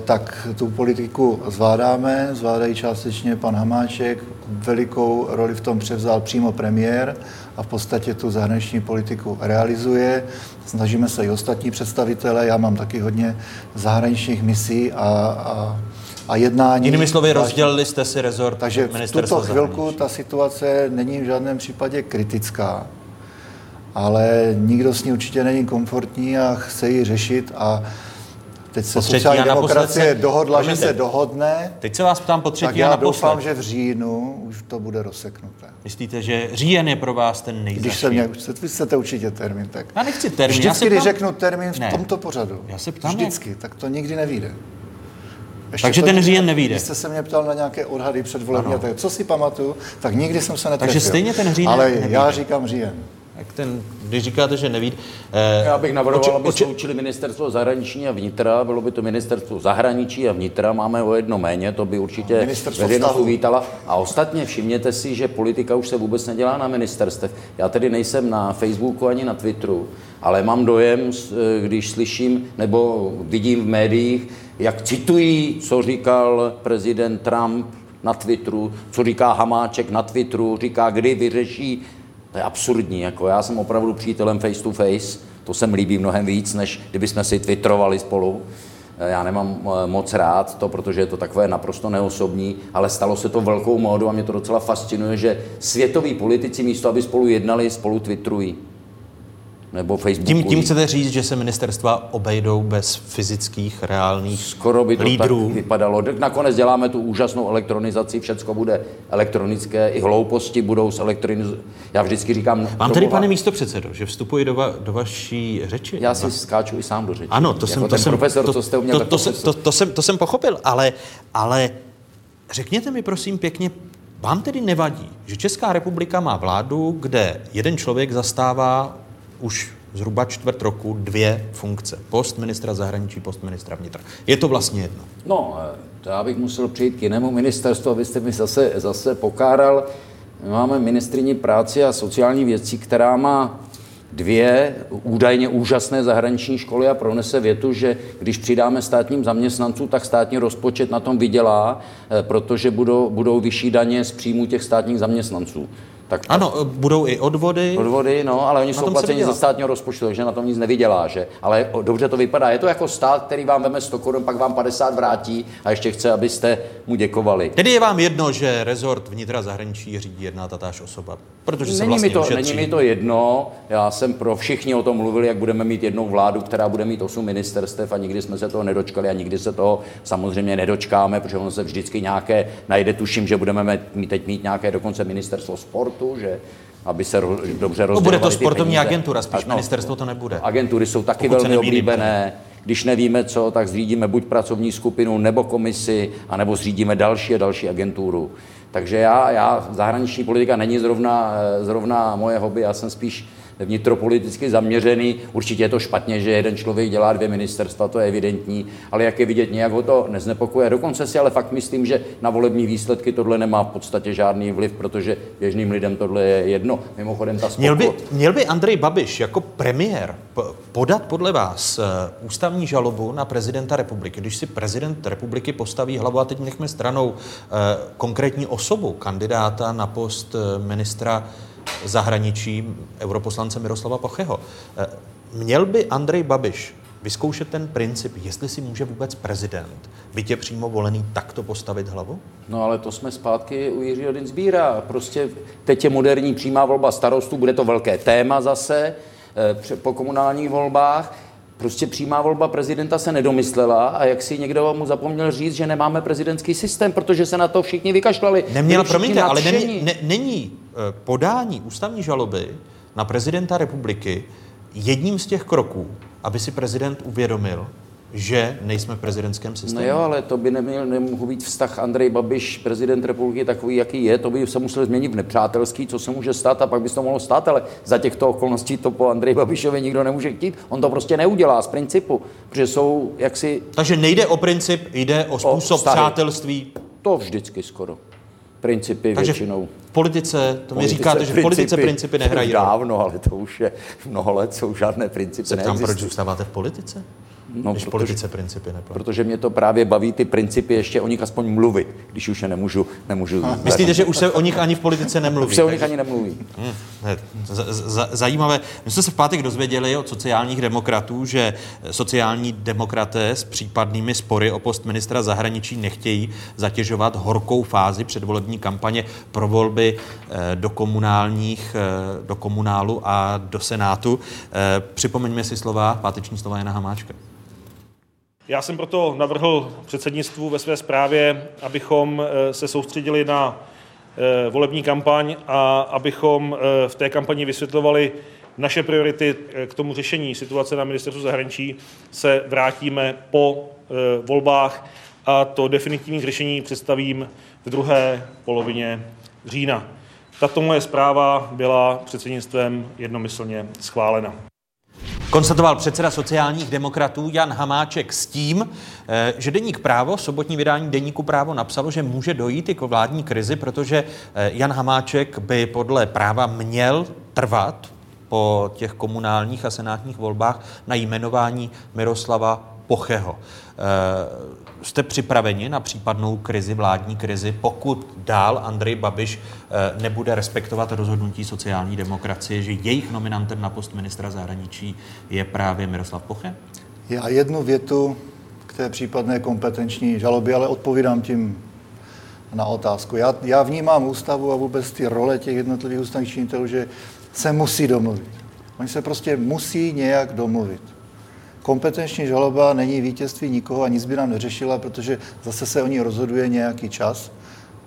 tak tu politiku zvládáme, zvládají částečně pan Hamáček, velikou roli v tom převzal přímo premiér a v podstatě tu zahraniční politiku realizuje. Snažíme se i ostatní představitele, já mám taky hodně zahraničních misí a, a a jednání. Jinými slovy, rozdělili jste si rezort Takže v tuto chvilku ta situace není v žádném případě kritická, ale nikdo s ní určitě není komfortní a chce ji řešit a Teď se potřetí, sociální demokracie se, dohodla, promiňte, že se dohodne. Teď se vás ptám po třetí tak já doufám, že v říjnu už to bude rozseknuté. Myslíte, že říjen je pro vás ten nejzaší? Když se mě, vy chcete určitě termín, tak... Já nechci termín. Vždycky, já se když ptám... řeknu termín v ne. tomto pořadu. Já se ptám, Vždycky, tak to nikdy nevíde. Ještě Takže ten říjen nevíde. Když jste se mě ptal na nějaké odhady předvolební, tak co si pamatuju, tak nikdy jsem se netrefil. Takže stejně ten říjen Ale nevíde. já říkám říjen. Jak ten, když říkáte, že neví. Eh, Já bych navrhoval, aby oči... učili ministerstvo zahraniční a vnitra, bylo by to ministerstvo zahraničí a vnitra, máme o jedno méně, to by určitě veřejnost uvítala. A ostatně všimněte si, že politika už se vůbec nedělá na ministerstvech. Já tedy nejsem na Facebooku ani na Twitteru, ale mám dojem, když slyším nebo vidím v médiích, jak citují, co říkal prezident Trump na Twitteru, co říká Hamáček na Twitteru, říká, kdy vyřeší to je absurdní. Jako já jsem opravdu přítelem face to face. To se mi líbí mnohem víc, než kdybychom si twitterovali spolu. Já nemám moc rád to, protože je to takové naprosto neosobní, ale stalo se to velkou módou a mě to docela fascinuje, že světoví politici místo, aby spolu jednali, spolu twitterují nebo Facebooku. Tím, tím chcete říct, že se ministerstva obejdou bez fyzických, reálných Skoro by to lídrů. tak vypadalo. Nakonec děláme tu úžasnou elektronizaci, všecko bude elektronické, i hlouposti budou s elektroniz... Já vždycky říkám... Mám tedy, pane místo předsedo, že vstupuji do, va, do vaší řeči. Já si skáču i sám do řeči. Ano, to jsem... Jako to jsem, profesor, to, co jste uměl, to, to, to, to, to, jsem, to jsem pochopil, ale, ale řekněte mi prosím pěkně, vám tedy nevadí, že Česká republika má vládu, kde jeden člověk zastává už zhruba čtvrt roku dvě funkce. Post ministra zahraničí, post ministra vnitra. Je to vlastně jedno? No, to já bych musel přijít k jinému ministerstvu, abyste mi zase, zase pokáral. My máme ministrině práce a sociální věcí, která má dvě údajně úžasné zahraniční školy a pronese větu, že když přidáme státním zaměstnancům, tak státní rozpočet na tom vydělá, protože budou, budou vyšší daně z příjmu těch státních zaměstnanců. Tak ano, budou i odvody. Odvody, no, ale oni jsou placeni ze státního rozpočtu, takže na tom nic nevydělá, že? Ale dobře to vypadá. Je to jako stát, který vám veme 100 korun, pak vám 50 vrátí a ještě chce, abyste mu děkovali. Tedy je vám jedno, že rezort vnitra zahraničí řídí jedna tatáž osoba? Protože se není, vlastně mi to, ušetří. není mi to jedno. Já jsem pro všichni o tom mluvili, jak budeme mít jednou vládu, která bude mít 8 ministerstev a nikdy jsme se toho nedočkali a nikdy se toho samozřejmě nedočkáme, protože ono se vždycky nějaké najde. Tuším, že budeme mít, teď mít nějaké dokonce ministerstvo sportu, že aby se ro, dobře rozdělovaly no, Bude to sportovní peníze. agentura, spíš no, ministerstvo to nebude. Agentury jsou taky Pokud velmi oblíbené. Když nevíme co, tak zřídíme buď pracovní skupinu, nebo komisi, anebo zřídíme další a další agenturu. Takže já, já zahraniční politika není zrovna, eh, zrovna moje hobby, já jsem spíš vnitropoliticky zaměřený. Určitě je to špatně, že jeden člověk dělá dvě ministerstva, to je evidentní, ale jak je vidět, nějak ho to neznepokuje. Dokonce si ale fakt myslím, že na volební výsledky tohle nemá v podstatě žádný vliv, protože běžným lidem tohle je jedno. Mimochodem ta spoko... Měl by, měl by Andrej Babiš jako premiér podat podle vás uh, ústavní žalobu na prezidenta republiky, když si prezident republiky postaví hlavu, a teď nechme stranou uh, konkrétní osobu, kandidáta na post uh, ministra zahraničí europoslance Miroslava Pocheho. Eh, Měl by Andrej Babiš vyzkoušet ten princip, jestli si může vůbec prezident, bytě přímo volený, takto postavit hlavu? No ale to jsme zpátky u Jiřího Dinsbíra. Prostě teď je moderní přímá volba starostů, bude to velké téma zase eh, po komunálních volbách. Prostě přímá volba prezidenta se nedomyslela a jak si někdo mu zapomněl říct, že nemáme prezidentský systém, protože se na to všichni vykašlali. Neměla, všichni promiňte, ale nadšení. není, ne, není eh, podání ústavní žaloby na prezidenta republiky jedním z těch kroků, aby si prezident uvědomil, že nejsme v prezidentském systému? No jo, ale to by neměl, nemohl být vztah Andrej Babiš, prezident republiky, takový, jaký je. To by se musel změnit v nepřátelský, co se může stát a pak by se to mohlo stát, ale za těchto okolností to po Andrej Babišovi nikdo nemůže chtít. On to prostě neudělá z principu, protože jsou jaksi... Takže nejde o princip, jde o způsob vztahy. přátelství. To vždycky skoro. Principy Takže většinou. v politice, to mi říkáte, že v politice principy nehrají. Dávno, ale to už je mnoho let, jsou žádné principy. Se ptám, proč zůstáváte v politice? No, Když v protože- politice principy neplatí. Protože mě to právě baví ty principy ještě o nich aspoň mluvit, když už je nemůžu, nemůžu Myslíte, že už se o nich ani v politice nemluví? Už se o nich ani nemluví. Ne, z- z- zajímavé. My jsme se v pátek dozvěděli od sociálních demokratů, že sociální demokraté s případnými spory o post ministra zahraničí nechtějí zatěžovat horkou fázi předvolební kampaně pro volby eh, do komunálních, eh, do komunálu a do senátu. Eh, Připomeňme si slova, páteční slova Jana Hamáčka. Já jsem proto navrhl předsednictvu ve své zprávě, abychom eh, se soustředili na eh, volební kampaň a abychom eh, v té kampani vysvětlovali naše priority k tomu řešení situace na ministerstvu zahraničí, se vrátíme po volbách a to definitivní řešení představím v druhé polovině října. Tato moje zpráva byla předsednictvem jednomyslně schválena. Konstatoval předseda sociálních demokratů Jan Hamáček s tím, eh, že deník právo, sobotní vydání deníku právo napsalo, že může dojít i k vládní krizi, protože eh, Jan Hamáček by podle práva měl trvat po těch komunálních a senátních volbách na jmenování Miroslava Pocheho. Jste připraveni na případnou krizi, vládní krizi, pokud dál Andrej Babiš eh, nebude respektovat rozhodnutí sociální demokracie, že jejich nominantem na post ministra zahraničí je právě Miroslav Poche? Já jednu větu k té případné kompetenční žalobě, ale odpovídám tím na otázku. Já, já vnímám ústavu a vůbec ty role těch jednotlivých ústavních činitelů, že se musí domluvit. Oni se prostě musí nějak domluvit. Kompetenční žaloba není vítězství nikoho a nic by nám neřešila, protože zase se o ní rozhoduje nějaký čas.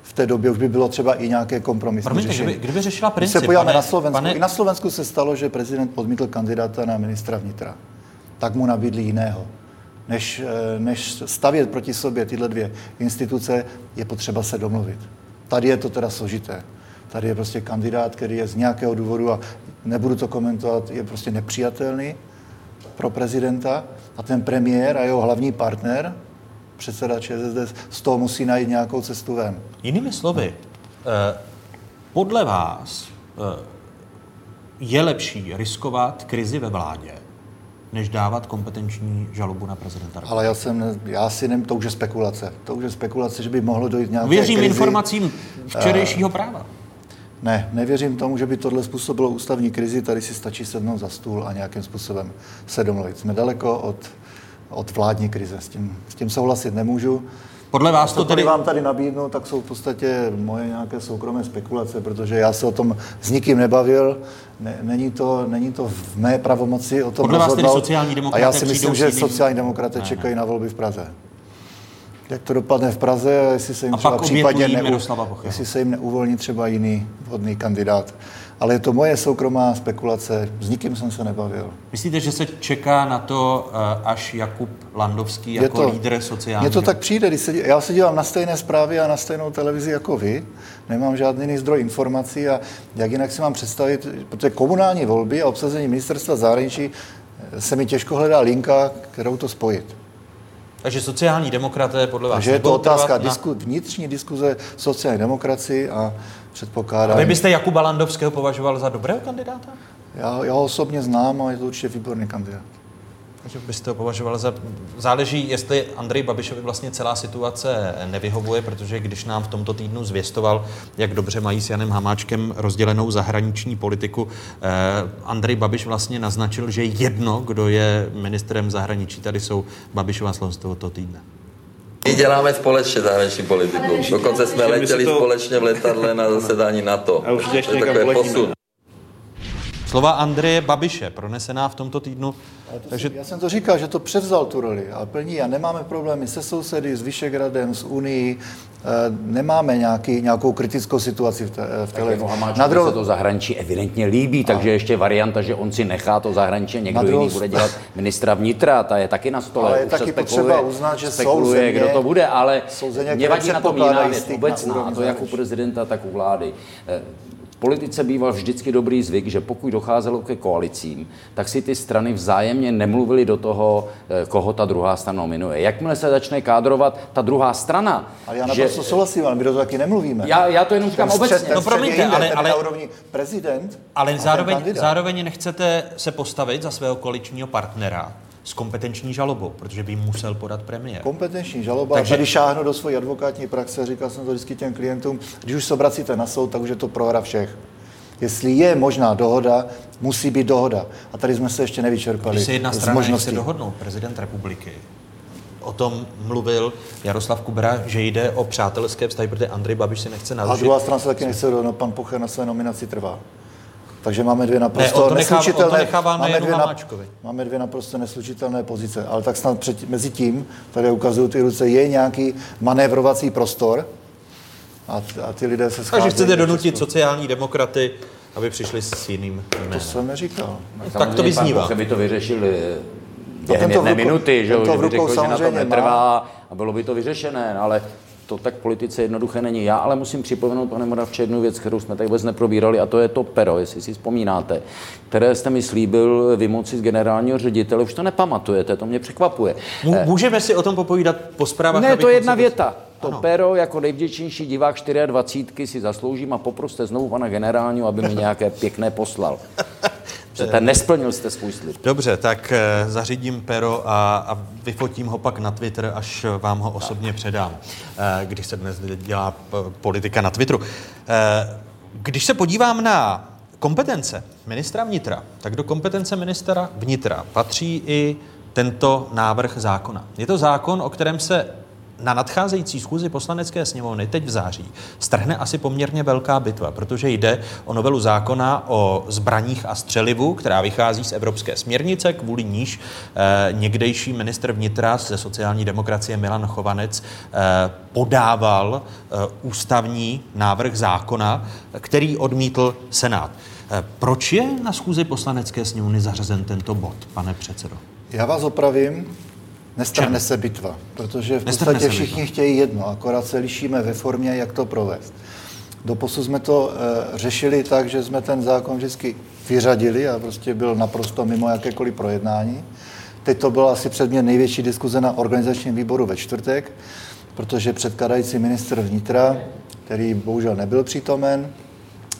V té době už by bylo třeba i nějaké kompromisní Promiňte, řešení. kdyby, kdyby řešila Když princip, se podíváme pane- na Slovensku, pane- i na Slovensku se stalo, že prezident odmítl kandidáta na ministra vnitra. Tak mu nabídli jiného. Než, eh, než stavět proti sobě tyhle dvě instituce, je potřeba se domluvit. Tady je to teda složité. Tady je prostě kandidát, který je z nějakého důvodu, a nebudu to komentovat, je prostě nepřijatelný pro prezidenta a ten premiér a jeho hlavní partner, předseda ČSSD, z toho musí najít nějakou cestu ven. Jinými slovy, eh, podle vás eh, je lepší riskovat krizi ve vládě, než dávat kompetenční žalobu na prezidenta? Ale já jsem, já si nem, to už je spekulace. To už je spekulace, že by mohlo dojít nějaké Věřím krizi. informacím včerejšího Eh, práva. Ne, nevěřím tomu, že by tohle způsobilo ústavní krizi. Tady si stačí sednout za stůl a nějakým způsobem se domluvit. Jsme daleko od, od vládní krize. S tím, s tím souhlasit nemůžu. Podle vás to Cokoliv tedy- vám tady nabídnu, tak jsou v podstatě moje nějaké soukromé spekulace, protože já se o tom s nikým nebavil. Ne, není, to, není to v mé pravomoci o tom Podle vás tedy sociální A demokraté já si myslím, že sociální demokraté Ne, ne. čekají na volby v Praze. Jak to dopadne v Praze a jestli se jim A třeba případně neu, jestli se jim neuvolní třeba jiný vhodný kandidát. Ale je to moje soukromá spekulace, s nikým jsem se nebavil. Myslíte, že se čeká na to, eh, až Jakub Landovský jako to, lídr sociální Mně to tak přijde, když se, já se dívám na stejné zprávy a na stejnou televizi jako vy, nemám žádný jiný zdroj informací a jak jinak si mám představit, protože komunální volby a obsazení ministerstva zahraničí eh, se mi těžko hledá linka, kterou to spojit. Takže sociální demokraté podle vás Takže je to otázka na- disku, vnitřní diskuze sociální demokracii a předpokládám... A vy byste Jakuba Landovského považoval za dobrého kandidáta? Já, já ho osobně znám a je to určitě výborný kandidát. Takže byste ho považoval za... Záleží, jestli Andrej Babišovi vlastně celá situace nevyhovuje, protože když nám v tomto týdnu zvěstoval, jak dobře mají s Janem Hamáčkem rozdělenou zahraniční politiku, eh, Andrej Babiš vlastně naznačil, že jedno, kdo je ministrem zahraničí, tady jsou Babišova slova z tohoto týdne. My děláme společně zahraniční politiku. Dokonce jsme letěli to- společně v letadle na zasedání NATO. A ještě To je poletíme. posun. Slova Andreje Babiše, pronesená v tomto týdnu. Takže... Já jsem to říkal, že to převzal tu roli a plní a nemáme problémy se sousedy, s Vyšegradem, s Unii, eh, nemáme nějaký, nějakou kritickou situaci v, té, v téhle. Na druhou... se to zahraničí evidentně líbí, a... takže ještě varianta, že on si nechá to zahraničí, někdo druhou... jiný bude dělat ministra vnitra, ta je taky na stole. Ale je taky potřeba uznat, že jsou země, kdo to bude, ale mě vadí na tom jiná věc, obecná, a to jak u prezidenta, tak u vlády eh, politice býval vždycky dobrý zvyk, že pokud docházelo ke koalicím, tak si ty strany vzájemně nemluvili do toho, eh, koho ta druhá strana nominuje. Jakmile se začne kádrovat ta druhá strana... Ale já naprosto že... souhlasím, ale my do toho taky nemluvíme. Já, já to jenom říkám obecně. No promiňte, ale, ale, na úrovni prezident ale zároveň, zároveň nechcete se postavit za svého koaličního partnera s kompetenční žalobou, protože by jim musel podat premiér. Kompetenční žaloba, Takže... tady šáhnu do své advokátní praxe, říkal jsem to vždycky těm klientům, když už se obracíte na soud, tak už je to prohra všech. Jestli je možná dohoda, musí být dohoda. A tady jsme se ještě nevyčerpali. Když se jedna strana nechce dohodnout, prezident republiky, o tom mluvil Jaroslav Kubera, že jde o přátelské vztahy, protože Andrej Babiš si nechce narušit. A druhá strana se taky nechce dohodnout, pan Pocher na své nominaci trvá. Takže máme dvě naprosto ne, to neslučitelné, to máme, dvě na, máme dvě naprosto neslučitelné pozice. Ale tak snad před, mezi tím, tady ukazují ty ruce, je nějaký manévrovací prostor a, a ty lidé se scházejí. Takže chcete donutit sociální demokraty, aby přišli s jiným jménem. To jsem neříkal. No, tak to vyznívá. by to vyřešili během jedné minuty, že, že by řekl, že na to netrvá a bylo by to vyřešené, ale to tak politice jednoduché není. Já ale musím připomenout, pane Moravče, jednu věc, kterou jsme tady vůbec neprobírali, a to je to pero, jestli si vzpomínáte, které jste mi slíbil vymoci z generálního ředitele. Už to nepamatujete, to mě překvapuje. Můžeme si o tom popovídat po zprávách? Ne, to je jedna věta. To ano. pero jako nejvděčnější divák 24 si zasloužím a poproste znovu pana generálního, aby mi nějaké pěkné poslal. Že ten nesplnil jste svůj slib. Dobře, tak eh, zařídím pero a, a vyfotím ho pak na Twitter, až vám ho osobně tak. předám, eh, když se dnes dělá politika na Twitteru. Eh, když se podívám na kompetence ministra vnitra, tak do kompetence ministra vnitra patří i tento návrh zákona. Je to zákon, o kterém se na nadcházející schůzi poslanecké sněmovny teď v září strhne asi poměrně velká bitva, protože jde o novelu zákona o zbraních a střelivu, která vychází z evropské směrnice, kvůli níž eh, někdejší ministr vnitra ze sociální demokracie Milan Chovanec eh, podával eh, ústavní návrh zákona, který odmítl Senát. Eh, proč je na schůzi poslanecké sněmovny zařazen tento bod, pane předsedo? Já vás opravím. Nestrhne se bitva, protože v podstatě všichni chtějí jedno, akorát se lišíme ve formě, jak to provést. Doposud jsme to e, řešili tak, že jsme ten zákon vždycky vyřadili a prostě byl naprosto mimo jakékoliv projednání. Teď to byla asi předmět největší diskuze na organizačním výboru ve čtvrtek, protože předkladající minister vnitra, který bohužel nebyl přítomen,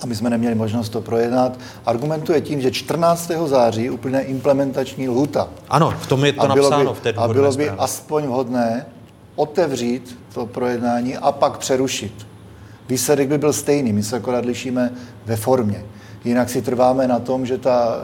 a my jsme neměli možnost to projednat, argumentuje tím, že 14. září uplyne implementační lhuta. Ano, v tom je to a napsáno by, v té A bylo by zprávě. aspoň vhodné otevřít to projednání a pak přerušit. Výsledek by byl stejný, my se akorát lišíme ve formě. Jinak si trváme na tom, že ta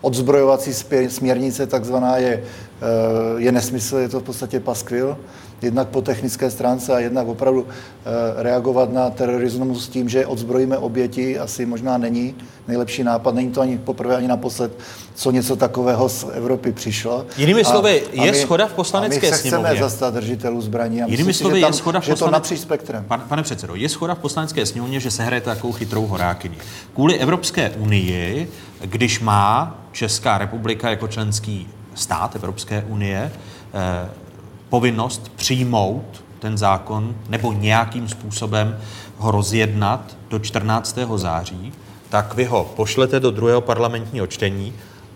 odzbrojovací směrnice takzvaná je, eh, je nesmysl, je to v podstatě paskvil jednak po technické stránce a jednak opravdu eh, reagovat na terorismus s tím, že odzbrojíme oběti, asi možná není nejlepší nápad. Není to ani poprvé, ani naposled, co něco takového z Evropy přišlo. Jinými slovy, a, je my, schoda v poslanecké a my se sněmovně. chceme zastat držitelů zbraní. A Jinými myslím, slovy, že tam, je schoda v poslanec... to napříč spektrem. Pane, pane předsedo, je schoda v poslanecké sněmovně, že se hraje takovou chytrou horákyni. Kvůli Evropské unii, když má Česká republika jako členský stát Evropské unie eh, povinnost přijmout ten zákon nebo nějakým způsobem ho rozjednat do 14. září, tak vy ho pošlete do druhého parlamentního čtení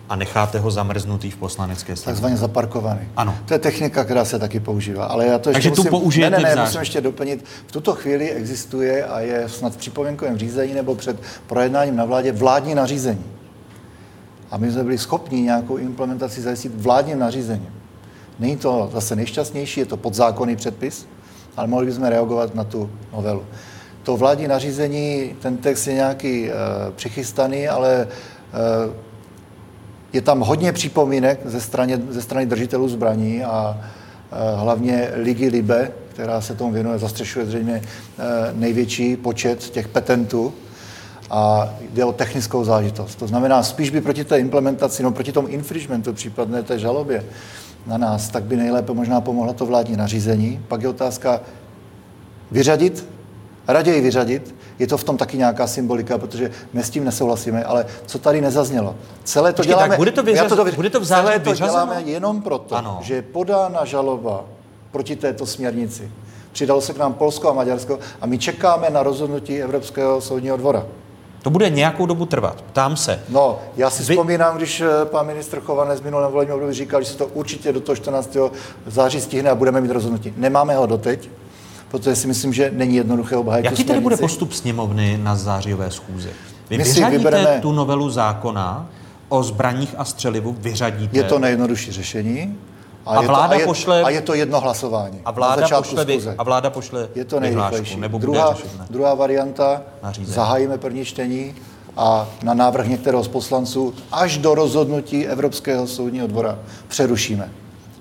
a necháte ho zamrznutý v poslanecké sněmovně. Takzvaně zaparkovaný. Ano. To je technika, která se taky používá. Ale já to ještě Takže musím, tu použijete ne, ne, ne, musím ještě doplnit. V tuto chvíli existuje a je snad v připomínkovém řízení nebo před projednáním na vládě vládní nařízení. A my jsme byli schopni nějakou implementaci zajistit vládním nařízením. Není to zase nejšťastnější, je to podzákonný předpis, ale mohli bychom reagovat na tu novelu. To vládní nařízení, ten text je nějaký e, přichystaný, ale e, je tam hodně připomínek ze strany, ze strany držitelů zbraní a e, hlavně Ligy Libe, která se tomu věnuje, zastřešuje zřejmě e, největší počet těch petentů. A jde o technickou zážitost. To znamená, spíš by proti té implementaci, no proti tomu infringementu případné té žalobě na nás, tak by nejlépe možná pomohlo to vládní nařízení. Pak je otázka vyřadit, raději vyřadit, je to v tom taky nějaká symbolika, protože my s tím nesouhlasíme, ale co tady nezaznělo? Celé to Počkej, děláme, tak bude to vyřaz- to dověř- bude to celé to děláme jenom proto, Ano. že je podána žaloba proti této směrnici. Přidalo se k nám Polsko a Maďarsko a my čekáme na rozhodnutí Evropského soudního dvora. To bude nějakou dobu trvat. Ptám se. No, já si Vy- vzpomínám, když eh, pan ministr Chovanec v minulém volebním období říkal, že se to určitě do toho 14. září stihne a budeme mít rozhodnutí. Nemáme ho doteď, protože si myslím, že není jednoduché obhájit Jaký tedy bude postup sněmovny na zářijové schůzi? Vy My si vyřadíte vybereme- tu novelu zákona o zbraních a střelivu, vyřadíte. Je to nejjednodušší řešení. A je vláda to, a je, pošle- A je to jedno hlasování. a vláda pošle, vy, a vláda pošle Je to nejrychlejší. nebo druhá, druhá varianta, Nařízení. zahájíme první čtení a na návrh některého z poslanců až do rozhodnutí Evropského soudního dvora přerušíme.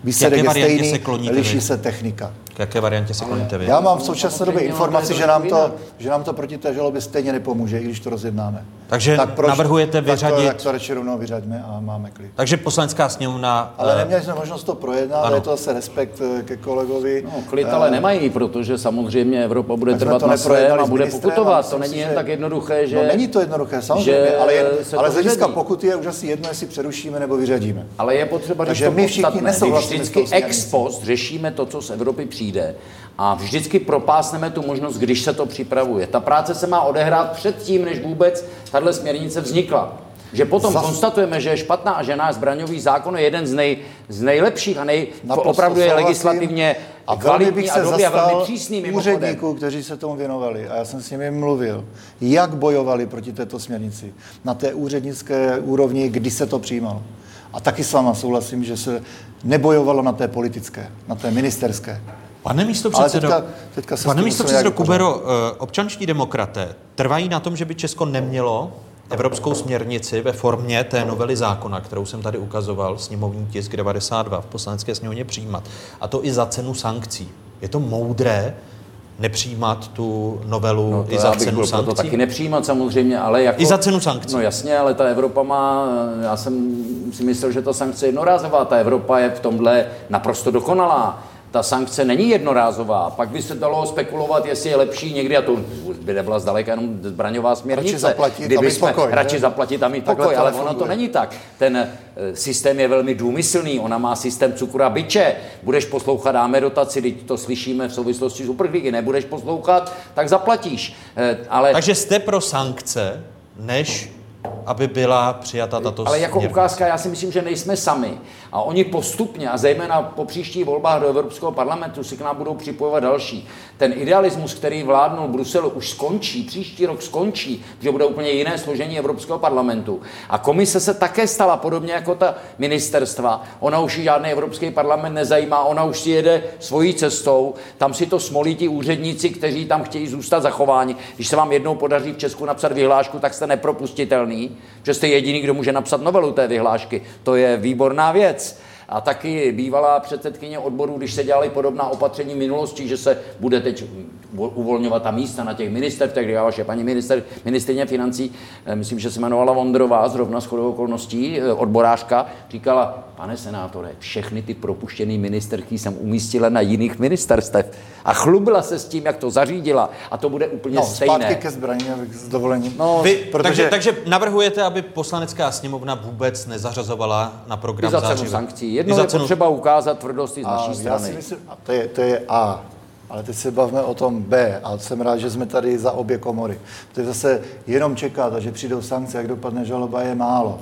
Výsledek je stejný, se liší vy? se technika. K jaké variantě se kloníte vy? Já mám v současné době Samozřejmě informaci, že nám, to, že nám to proti té žalobě stejně nepomůže, i když to rozjednáme. Takže navrhujete tak to, vyřadit- tak to radši rovnou vyřadíme a máme klid. Takže poslanecká sněmovna... Ale eh, neměli jsme možnost to projednat, ano. ale je to zase respekt eh, ke kolegovi. No, klid ale Eh, nemají, protože samozřejmě Evropa bude Tak trvat to na svém a bude pokutovat. To není jen že- tak jednoduché, že... No není to jednoduché, samozřejmě, že ale, je, se ale to z hlediska pokuty je už asi jedno, jestli přerušíme nebo vyřadíme. Ale je potřeba to my všichni nesouhlasíme vždycky ex post řešíme to, co z Evropy přijde a vždycky propásneme tu možnost, když se to připravuje. Ta práce se má odehrát předtím, než vůbec tahle směrnice vznikla. Že potom Zas- konstatujeme, že je špatná a že náš zbraňový zákon je jeden z, nej, z nejlepších a nej, Naprosto opravdu je legislativně a velmi bych a se dobrý a velmi zastal přísný úředníků, kteří se tomu věnovali. A já jsem s nimi mluvil, jak bojovali proti této směrnici na té úřednické úrovni, kdy se to přijímalo. A taky s váma souhlasím, že se nebojovalo na té politické, na té ministerské. Pane místo předsedo, teďka- teďka se pane místo předsedo. Kubero, eh, občanští demokraté trvají na tom, že by Česko nemělo evropskou směrnici ve formě té novely zákona, kterou jsem tady ukazoval, sněmovní tisk 92 v poslanecké sněmovně přijímat. A to i za cenu sankcí. Je to moudré nepřijímat tu novelu No, to i já za bych cenu byl proto sankcí? taky nepřijímat samozřejmě, ale jako... I za cenu sankcí. No jasně, ale ta Evropa má, já jsem si myslel, že ta sankce je jednorázová, ta Evropa je v tomhle naprosto dokonalá. Ta sankce není jednorázová. Pak by se dalo spekulovat, jestli je lepší někdy, a to by nebyla zdaleka jenom zbraňová směrnice. Radši zaplatit a Kdyby mít jsme- pokoj, ne? Radši zaplatit a mít Takhle pokoj, ale ono to není tak. Ten eh, systém je velmi důmyslný, ona má systém cukru a byče. Budeš poslouchat, dáme dotaci, teď to slyšíme v souvislosti s uprchlíky, nebudeš poslouchat, tak zaplatíš. Eh, Ale Takže jste pro sankce, než aby byla přijata tato Ale jako směrnice. ukázka, já si myslím, že nejsme sami. A oni postupně, a zejména po příštích volbách do Evropského parlamentu, si k nám budou připojovat další. Ten idealismus, který vládnul Bruselu, už skončí, příští rok skončí, že bude úplně jiné složení Evropského parlamentu. A komise se také stala podobně jako ta ministerstva. Ona už ji žádný Evropský parlament nezajímá, ona už si jede svojí cestou, tam si to smolí ti úředníci, kteří tam chtějí zůstat zachováni. Když se vám jednou podaří v Česku napsat vyhlášku, tak jste nepropustitelný, že jste jediný, kdo může napsat novelu té vyhlášky. To je výborná věc. A taky bývalá předsedkyně odboru, když se dělaly podobná opatření v minulosti, že se bude teď uvolňovat ta místa na těch ministerstvech, kde vaše paní minister, ministrině financí, eh, myslím, že se jmenovala Vondrová, zrovna s chodou okolností, eh, odborářka, říkala, pane senátore, všechny ty propuštěné ministerky jsem umístila na jiných ministerstev. A chlubila se s tím, jak to zařídila. A to bude úplně No, stejné. zpátky ke zbraní, s dovolením. No, Vy, Protože- takže, takže navrhujete, aby poslanecká sněmovna vůbec nezařazovala na program sankcí. Jednou je potřeba ukázat tvrdosti z naší strany. si myslím, a to je, to je A, ale teď se bavíme o tom B a jsem rád, že jsme tady za obě komory. To je zase jenom čekat a že přijdou sankce, jak dopadne žaloba, je málo.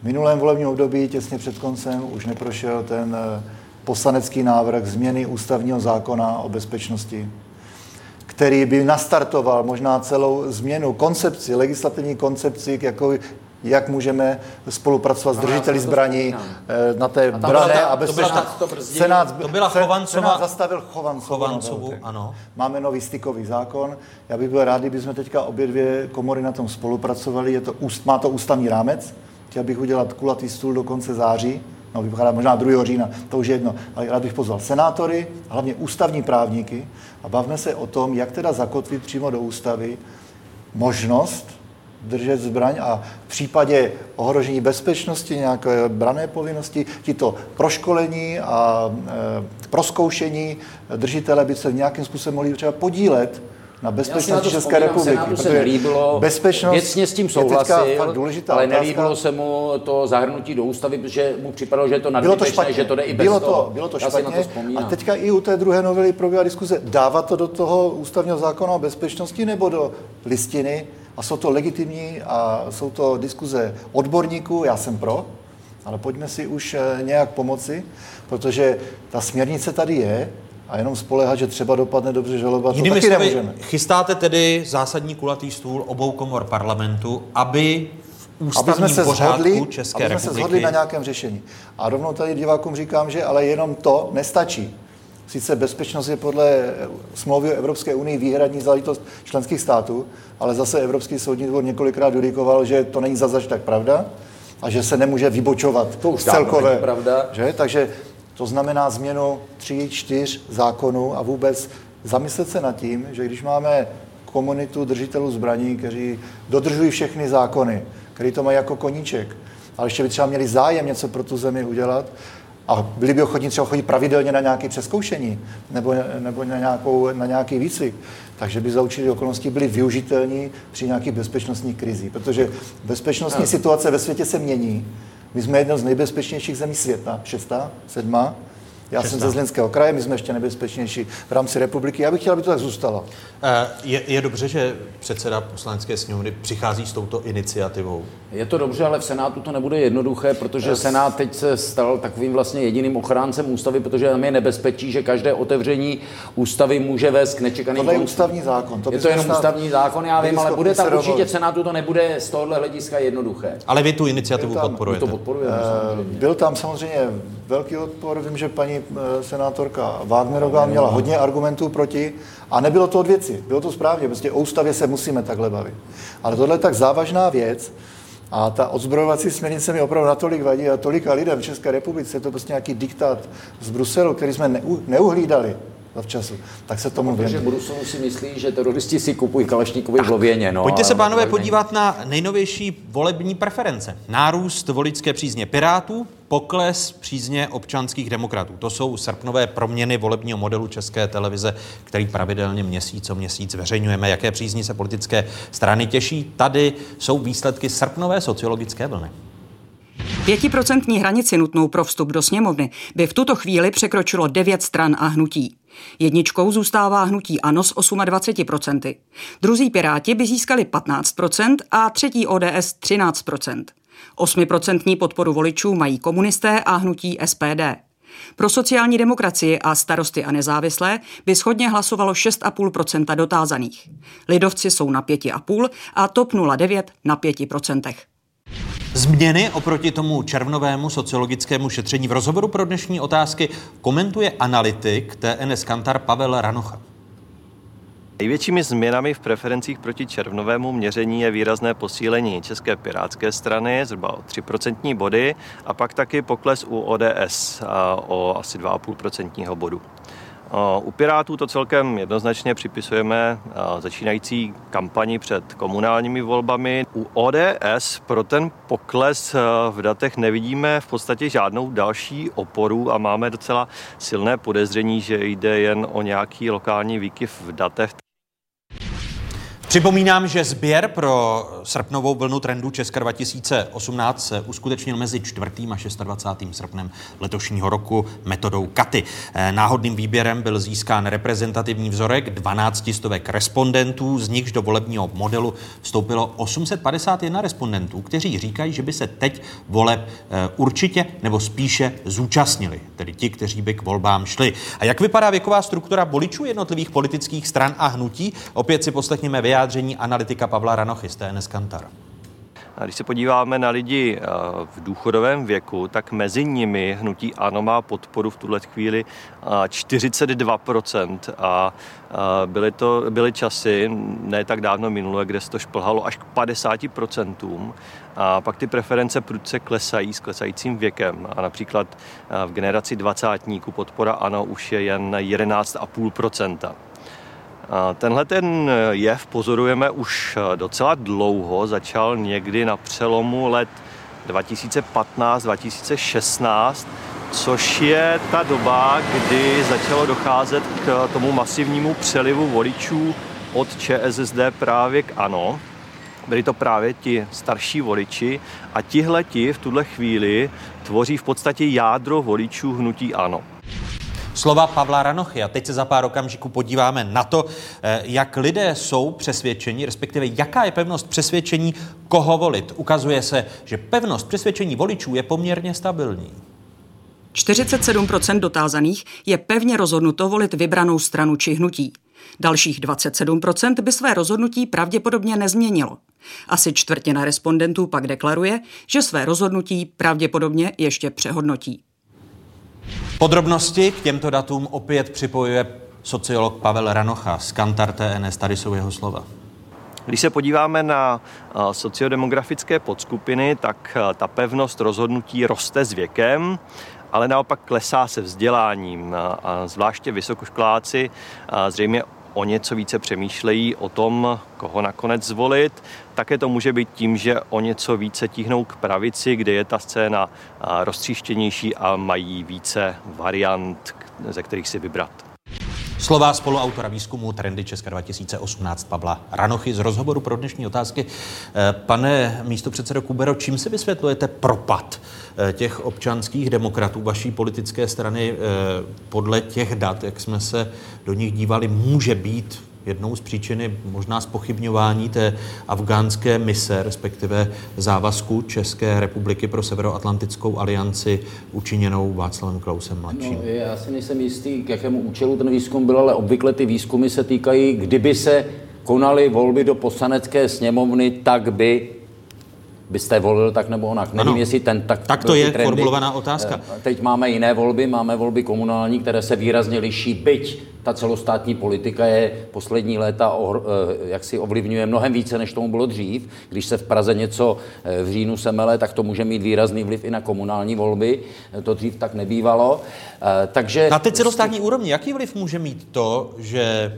V minulém volebním období, těsně před koncem, už neprošel ten eh, poslanecký návrh změny ústavního zákona o bezpečnosti, který by nastartoval možná celou změnu koncepci, legislativní koncepci, jako jak můžeme spolupracovat s držiteli zbraní eh, na té brané a to byla ta- bezpečnost. to brzdí- Senát, to byla Senát zastavil Chovancovu. Chovancovu, ano. Máme nový stykový zákon. Já bych byl rád, kdybychom teďka obě dvě komory na tom spolupracovali. Je to, má to ústavní rámec. Chtěl bych udělat kulatý stůl do konce září. No, vypadá možná 2. října, to už je jedno. Ale rád bych pozval senátory, hlavně ústavní právníky a bavme se o tom, jak teda zakotvit přímo do ústavy možnost držet zbraň a v případě ohrožení bezpečnosti, nějaké brané povinnosti, tito proškolení a e, proskoušení držitele by se nějakým způsobem mohli třeba podílet na bezpečnosti České republiky. Senátu se nelíbilo, bezpečnost věcně s tím souhlasil, důležitá ale otázka. nelíbilo se mu to zahrnutí do ústavy, protože mu připadalo, že je to Bylo to nadbytečné, špatně. že to jde i bez bylo toho. to, bylo to špatně. na to a teďka i u té druhé novely probíhá diskuze. Dávat to do toho ústavního zákona o bezpečnosti nebo do listiny? A jsou to legitimní a jsou to diskuze odborníků, já jsem pro, ale pojďme si už eh, nějak pomoci, protože ta směrnice tady je a jenom spolehat, že třeba dopadne dobře žaloba, to taky nemůžeme. chystáte tedy zásadní kulatý stůl obou komor parlamentu, aby v aby ústavním jsme se pořádku shodli, České aby jsme se republiky... shodli na nějakém řešení. A rovnou tady divákům říkám, že ale jenom to nestačí. Sice bezpečnost je podle smlouvy o Evropské unii výhradní záležitost členských států, ale zase Evropský soudní dvor několikrát judikoval, že to není zase tak pravda a že se nemůže vybočovat To už z celkové. není pravda. Že? Takže to znamená změnu tří, čtyř zákonů a vůbec zamyslet se nad tím, že když máme komunitu držitelů zbraní, kteří dodržují všechny zákony, kteří to mají jako koníček, ale ještě by třeba měli zájem něco pro tu zemi udělat a byli by ochotní třeba chodit pravidelně na nějaké přeskoušení nebo, nebo na, nějakou, na nějaký výcvik, takže by za určitých okolností byli využitelní při nějakých bezpečnostních krizí, protože bezpečnostní situace ve světě se mění. My jsme jedna z nejbezpečnějších zemí světa, šestá, sedmá. Já jsem Šestá. ze Zlínského kraje, my jsme ještě nebezpečnější v rámci republiky. Já bych chtěl, aby to tak zůstalo. Eh, Je, je dobře, že předseda poslanecké sněmovny přichází s touto iniciativou. Je to dobře, ale v Senátu to nebude jednoduché, protože Senát teď se stal takovým vlastně jediným ochráncem ústavy, protože tam je nebezpečí, že každé otevření ústavy může vést k nečekaným Tohle je ústavní zákon. To je to jenom snad ústavní zákon, já vím, ale bude tam se určitě v Senátu to nebude z tohohle hlediska jednoduché. Ale vy tu iniciativu tam- podporujete. To podporujeme. Eh, Byl tam samozřejmě velký odpor. Vím, že paní eh, senátorka Wagnerová měla hodně argumentů proti a nebylo to od věci. Bylo to správně, prostě o ústavě se musíme takhle bavit. Ale tohle je tak závažná věc a ta odzbrojovací směrnice mi opravdu natolik vadí a tolika lidem v České republice, je to prostě nějaký diktát z Bruselu, který jsme neu, neuhlídali zavčasu, tak se tomu Protože v věnujeme. Bruselu si myslí, že teroristi si kupují kalašníkovi v Lověně. No, Pojďte se, pánové, podívat na nejnovější volební preference. Nárůst voličské přízně Pirátů, pokles přízně občanských demokratů. To jsou srpnové proměny volebního modelu České televize, který pravidelně měsíc co měsíc zveřejňujeme. Jaké přízní se politické strany těší? Tady jsou výsledky srpnové sociologické vlny. Pětiprocentní hranici nutnou pro vstup do sněmovny by v tuto chvíli překročilo devět stran a hnutí. Jedničkou zůstává hnutí ANO s 28%. Druzí Piráti by získali 15% a třetí ODS 13%. 8% podporu voličů mají komunisté a hnutí SPD. Pro sociální demokracii a starosty a nezávislé by schodně hlasovalo 6,5% dotázaných. Lidovci jsou na 5,5% a TOP 09 na 5%. Změny oproti tomu červnovému sociologickému šetření v rozhovoru pro dnešní otázky komentuje analytik TNS Kantar Pavel Ranocha. Největšími změnami v preferencích proti červnovému měření je výrazné posílení České pirátské strany, zhruba o 3% body, a pak taky pokles u ODS o asi 2,5% bodu. U Pirátů to celkem jednoznačně připisujeme začínající kampani před komunálními volbami. U ODS pro ten pokles v datech nevidíme v podstatě žádnou další oporu a máme docela silné podezření, že jde jen o nějaký lokální výkyv v datech. Připomínám, že sběr pro srpnovou vlnu trendu Česka 2018 se uskutečnil mezi 4. a 26. srpnem letošního roku metodou Katy. Eh, Náhodným výběrem byl získán reprezentativní vzorek 12 stovek respondentů, z nichž do volebního modelu vstoupilo 851 respondentů, kteří říkají, že by se teď voleb eh, určitě nebo spíše zúčastnili, tedy ti, kteří by k volbám šli. A jak vypadá věková struktura voličů jednotlivých politických stran a hnutí? Opět si poslechněme vyjádření analytika Pavla Ranochy z TNS Kantar. A když se podíváme na lidi eh, v důchodovém věku, tak mezi nimi hnutí ANO má podporu v tuhle chvíli eh, 42% a eh, byly, to, byly časy, ne tak dávno minulé, kde se to šplhalo až k 50%. A pak ty preference prudce klesají s klesajícím věkem. A například v generaci dvacátníků podpora ANO už je jen 11,5%. Tenhle ten jev pozorujeme už docela dlouho, začal někdy na přelomu let 2015-2016, což je ta doba, kdy začalo docházet k tomu masivnímu přelivu voličů od ČSSD právě k ANO. Byli to právě ti starší voliči a tihle ti v tuhle chvíli tvoří v podstatě jádro voličů hnutí ANO. Slova Pavla Ranochy. A teď se za pár okamžiků podíváme na to, eh, jak lidé jsou přesvědčeni, respektive jaká je pevnost přesvědčení, koho volit. Ukazuje se, že pevnost přesvědčení voličů je poměrně stabilní. 47% dotázaných je pevně rozhodnuto volit vybranou stranu či hnutí. Dalších 27% by své rozhodnutí pravděpodobně nezměnilo. Asi čtvrtina respondentů pak deklaruje, že své rozhodnutí pravděpodobně ještě přehodnotí. Podrobnosti k těmto datům opět připojuje sociolog Pavel Ranocha z Kantar TNS. Tady jsou jeho slova. Když se podíváme na sociodemografické podskupiny, tak ta pevnost rozhodnutí roste s věkem ale naopak klesá se vzděláním a zvláště vysokoškoláci zřejmě o něco více přemýšlejí o tom, koho nakonec zvolit. Také to může být tím, že o něco více tíhnou k pravici, kde je ta scéna roztříštěnější a mají více variant, ze kterých si vybrat. Slova spoluautora výzkumu Trendy Česka 2018 Pavla Ranochy z rozhovoru pro dnešní otázky. Eh, pane místopředsedo Kubero, čím si vysvětlujete propad eh, těch občanských demokratů vaší politické strany eh, podle těch dat, jak jsme se do nich dívali, může být jednou z příčiny možná spochybňování té afgánské mise, respektive závazku České republiky pro Severoatlantickou alianci učiněnou Václavem Klausem mladším. No, já si nejsem jistý, k jakému účelu ten výzkum byl, ale obvykle ty výzkumy se týkají, kdyby se konaly volby do poslanecké sněmovny, tak by byste volil tak nebo onak. Nevím, ano, jestli ten tak. Tak to je trendy. formulovaná otázka. Eh, teď máme jiné volby, máme volby komunální, které se výrazně liší, byť ta celostátní politika je poslední léta eh, jak si ovlivňuje mnohem více, než tomu bylo dřív. Když se v Praze něco eh, v říjnu semele, tak to může mít výrazný vliv i na komunální volby. To dřív tak nebývalo. Takže... Na teď celostátní úrovni, jaký vliv může mít to, že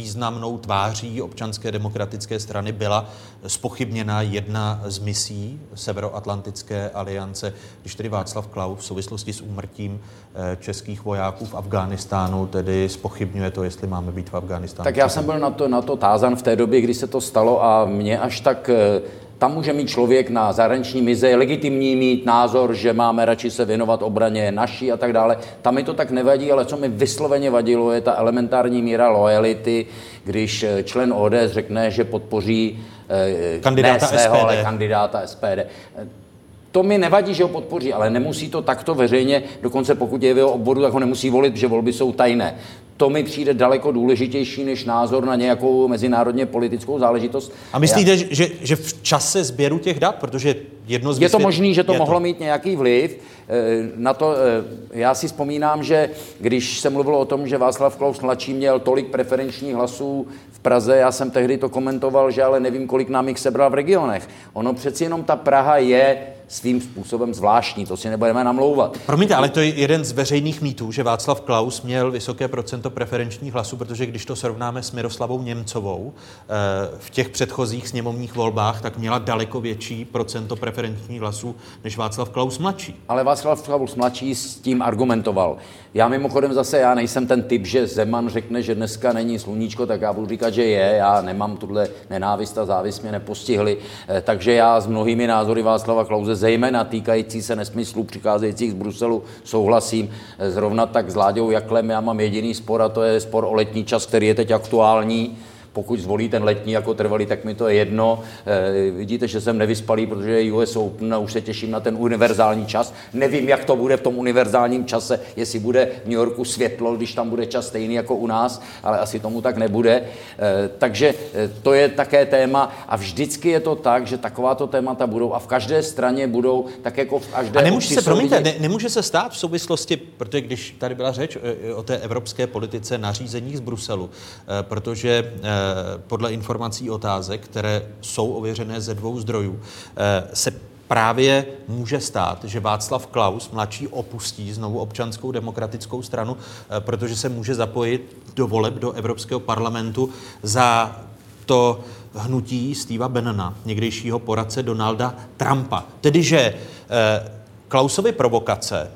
významnou tváří občanské demokratické strany byla spochybněna jedna z misí Severoatlantické aliance, když tedy Václav Klaus v souvislosti s úmrtím eh, českých vojáků v Afghánistánu tedy spochybňuje to, jestli máme být v Afghánistánu. Tak já jsem byl na to, na to tázan v té době, kdy se to stalo a mě až tak eh, tam může mít člověk na zahraniční mize, je legitimní mít názor, že máme radši se věnovat obraně naší a tak dále. Tam mi to tak nevadí, ale co mi vysloveně vadilo, je ta elementární míra lojality, když eh, člen ODS řekne, že podpoří eh, kandidáta ne svého, SPD. ale kandidáta SPD. To mi nevadí, že ho podpoří, ale nemusí to takto veřejně, dokonce pokud je v jeho obvodu, tak ho nemusí volit, že volby jsou tajné to mi přijde daleko důležitější než názor na nějakou mezinárodně politickou záležitost. A myslíte, Já... že, že v čase sběru těch dat, protože jedno z Je to možné, že to mohlo to. mít nějaký vliv. Eh, na to, eh, já si vzpomínám, že když se mluvilo o tom, že Václav Klaus mladší měl tolik preferenčních hlasů v Praze, já jsem tehdy to komentoval, že ale nevím, kolik nám jich sebral v regionech. Ono přeci jenom ta Praha je svým způsobem zvláštní, to si nebudeme namlouvat. Promiňte, ale to je jeden z veřejných mýtů, že Václav Klaus měl vysoké procento preferenčních hlasů, protože když to srovnáme s Miroslavou Němcovou eh, v těch předchozích sněmovních volbách, tak měla daleko větší procento preferenčních hlasů než Václav Klaus mladší. Ale Václav Klaus mladší s tím argumentoval. Já mimochodem zase, já nejsem ten typ, že Zeman řekne, že dneska není sluníčko, tak já budu říkat, že je. Já nemám tuhle nenávist a závist mě nepostihly. Eh, takže já s mnohými názory Václava Klauze zejména týkající se nesmyslů přicházejících z Bruselu, souhlasím. Zrovna tak s Láďou Jaklem já mám jediný spor a to je spor o letní čas, který je teď aktuální pokud zvolí ten letní jako trvalý, tak mi to je jedno. E, vidíte, že jsem nevyspalý, protože je US Open a už se těším na ten univerzální čas. Nevím, jak to bude v tom univerzálním čase, jestli bude v New Yorku světlo, když tam bude čas stejný jako u nás, ale asi tomu tak nebude. E, takže e, to je také téma a vždycky je to tak, že takováto témata budou a v každé straně budou tak jako v každé... A nemůže se, promiňte, ne, nemůže se stát v souvislosti, protože když tady byla řeč o té evropské politice nařízení z Bruselu, protože podle informací otázek, které jsou ověřené ze dvou zdrojů, se právě může stát, že Václav Klaus mladší opustí znovu občanskou demokratickou stranu, eh, protože se může zapojit do voleb do Evropského parlamentu za to hnutí Steva Bannona, někdejšího poradce Donalda Trumpa. Tedy, že eh, Klausovy provokace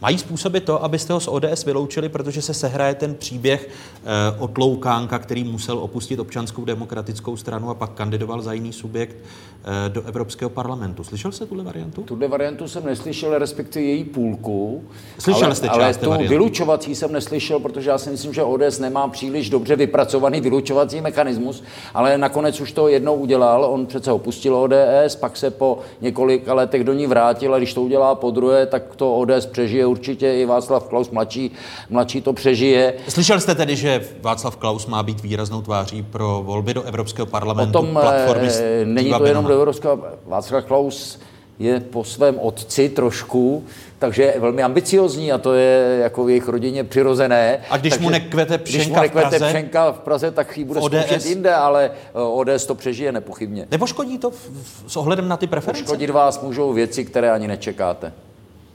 Mají způsobit to, abyste ho z ODS vyloučili, protože se sehraje ten příběh eh, od Loukánka, který musel opustit občanskou demokratickou stranu a pak kandidoval za jiný subjekt eh, do Evropského parlamentu. Slyšel jste tuhle variantu? Tuhle variantu jsem neslyšel, respektive její půlku. Slyšel ale, jste ale část té tu varianty? vylučovací jsem neslyšel, protože já si myslím, že ODS nemá příliš dobře vypracovaný vylučovací mechanismus, ale nakonec už to jednou udělal. On přece opustil ODS, pak se po několika letech do ní vrátil a když to udělá po druhé, tak to ODS přežije určitě i Václav Klaus mladší, mladší to přežije. Slyšel jste tedy, že Václav Klaus má být výraznou tváří pro volby do Evropského parlamentu Potom platformy eh, není Steva to jenom do? Evropského. Václav Klaus je po svém otci trošku, takže je velmi ambiciozní a to je jako v jejich rodině přirozené. A když takže, mu nekvete když mu pšenka v nekvete Praze? pšenka v Praze, tak ji bude zkoušet jinde, ale eh, ODS to přežije nepochybně. Nepoškodí to v, v, s ohledem na ty preference? Škodit vás můžou věci, které ani nečekáte.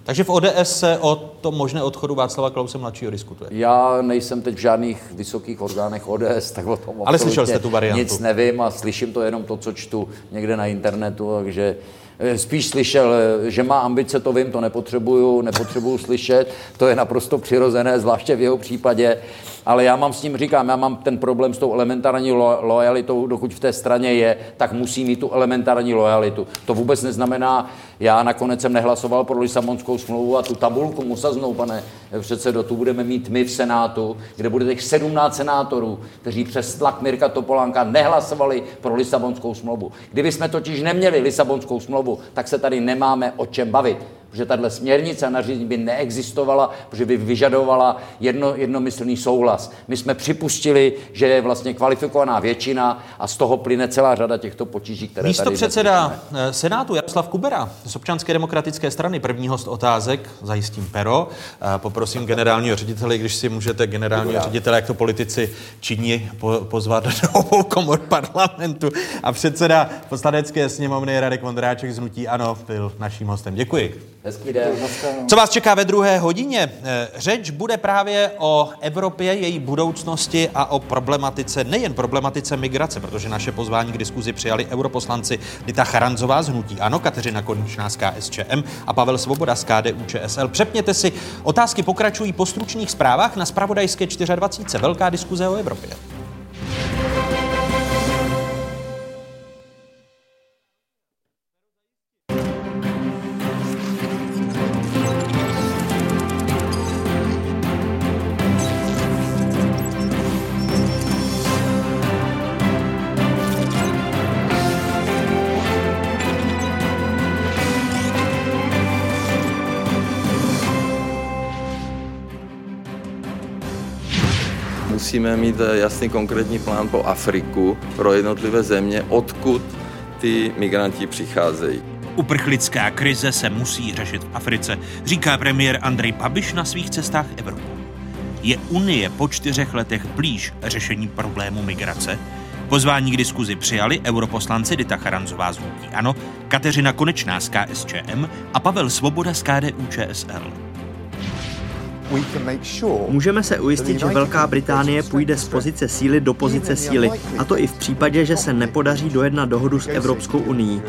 Takže v ODS se o tom možné odchodu Václava Klause mladšího diskutuje. Já nejsem teď v žádných vysokých orgánech ODS, tak o tom Ale slyšel jste tu variantu. Nic nevím a slyším to jenom to, co čtu někde na internetu, takže eh, spíš slyšel, eh, že má ambice, to vím, to nepotřebuju, nepotřebuju slyšet, to je naprosto přirozené, zvláště v jeho případě, ale já mám s ním, říkám, já mám ten problém s tou elementární lo- lojalitou, dokud v té straně je, tak musí mít tu elementární lojalitu. To vůbec neznamená, já nakonec jsem nehlasoval pro Lisabonskou smlouvu a tu tabulku musaznou, pane předsedo, tu budeme mít my v Senátu, kde bude těch 17 senátorů, kteří přes tlak Mirka Topolánka nehlasovali pro Lisabonskou smlouvu. Kdyby jsme totiž neměli Lisabonskou smlouvu, tak se tady nemáme o čem bavit protože tahle směrnice a nařízení by neexistovala, protože by vyžadovala jedno, jednomyslný souhlas. My jsme připustili, že je vlastně kvalifikovaná většina a z toho plyne celá řada těchto potíží, které Místo tady předseda eh, Senátu Jaroslav Kubera z občanské demokratické strany, první host otázek, zajistím pero. Poprosím generálního ředitele, když si můžete generálního ředitele, jak to politici činí, po, pozvat do obou komor parlamentu. A předseda poslanecké sněmovny Radek Vondráček z Hnutí Ano byl naším hostem. Děkuji. Hezký den. Co vás čeká ve druhé hodině? Eh, Řeč bude právě o Evropě, její budoucnosti a o problematice, nejen problematice migrace, protože naše pozvání k diskuzi přijali europoslanci Dita Charanzová z Hnutí Ano, Kateřina Konečná z KSČM a Pavel Svoboda z KDU ČSL. Přepněte si, otázky pokračují po stručných zprávách na Spravodajské 24. Velká diskuze o Evropě. Musíme mít eh, jasný konkrétní plán po Afriku, pro jednotlivé země, odkud ty migranti přicházejí. Uprchlická krize se musí řešit v Africe, říká premiér Andrej Babiš na svých cestách Evropou. Je Unie po čtyřech letech blíž řešení problému migrace? Pozvání k diskuzi přijali europoslanci Dita Charanzová z Hnutí Ano, Kateřina Konečná z KSČM a Pavel Svoboda z KDU ČSL. Můžeme se ujistit, že Velká Británie půjde z pozice síly do pozice síly, a to i v případě, že se nepodaří dojednat dohodu s Evropskou unii.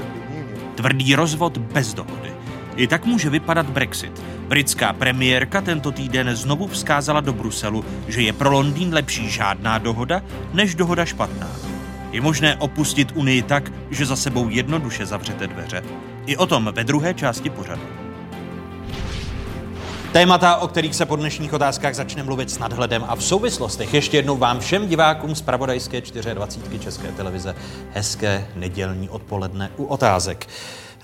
Tvrdý rozvod bez dohody. I tak může vypadat Brexit. Britská premiérka tento týden znovu vzkázala do Bruselu, že je pro Londýn lepší žádná dohoda, než dohoda špatná. Je možné opustit Unii tak, že za sebou jednoduše zavřete dveře. I o tom ve druhé části pořadu. Témata, o kterých se po dnešních otázkách začne mluvit s nadhledem a v souvislostech. Ještě jednou vám všem divákům z Pravodajské 24 České televize hezké nedělní odpoledne u otázek.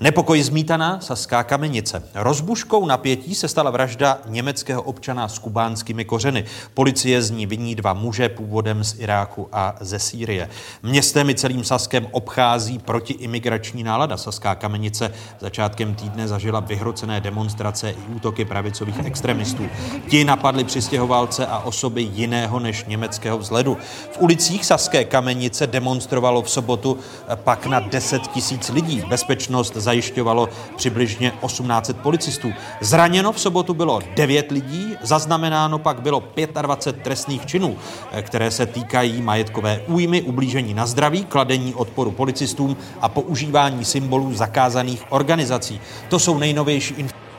Nepokoj zmítaná Saská kamenice. Rozbuškou napětí se stala vražda německého občana s kubánskými kořeny. Policie z ní viní dva muže původem z Iráku a ze Sýrie. Městem i celým Saskem obchází protiimigrační nálada. Saská kamenice začátkem týdne zažila vyhrocené demonstrace i útoky pravicových extremistů. Ti napadli přistěhovalce a osoby jiného než německého vzhledu. V ulicích Saské kamenice demonstrovalo v sobotu pak na 10 tisíc lidí. Bezpečnost zajišťovalo přibližně 1800 policistů. Zraněno v sobotu bylo 9 lidí, zaznamenáno pak bylo 25 trestných činů, které se týkají majetkové újmy, ublížení na zdraví, kladení odporu policistům a používání symbolů zakázaných organizací. To jsou nejnovější informace.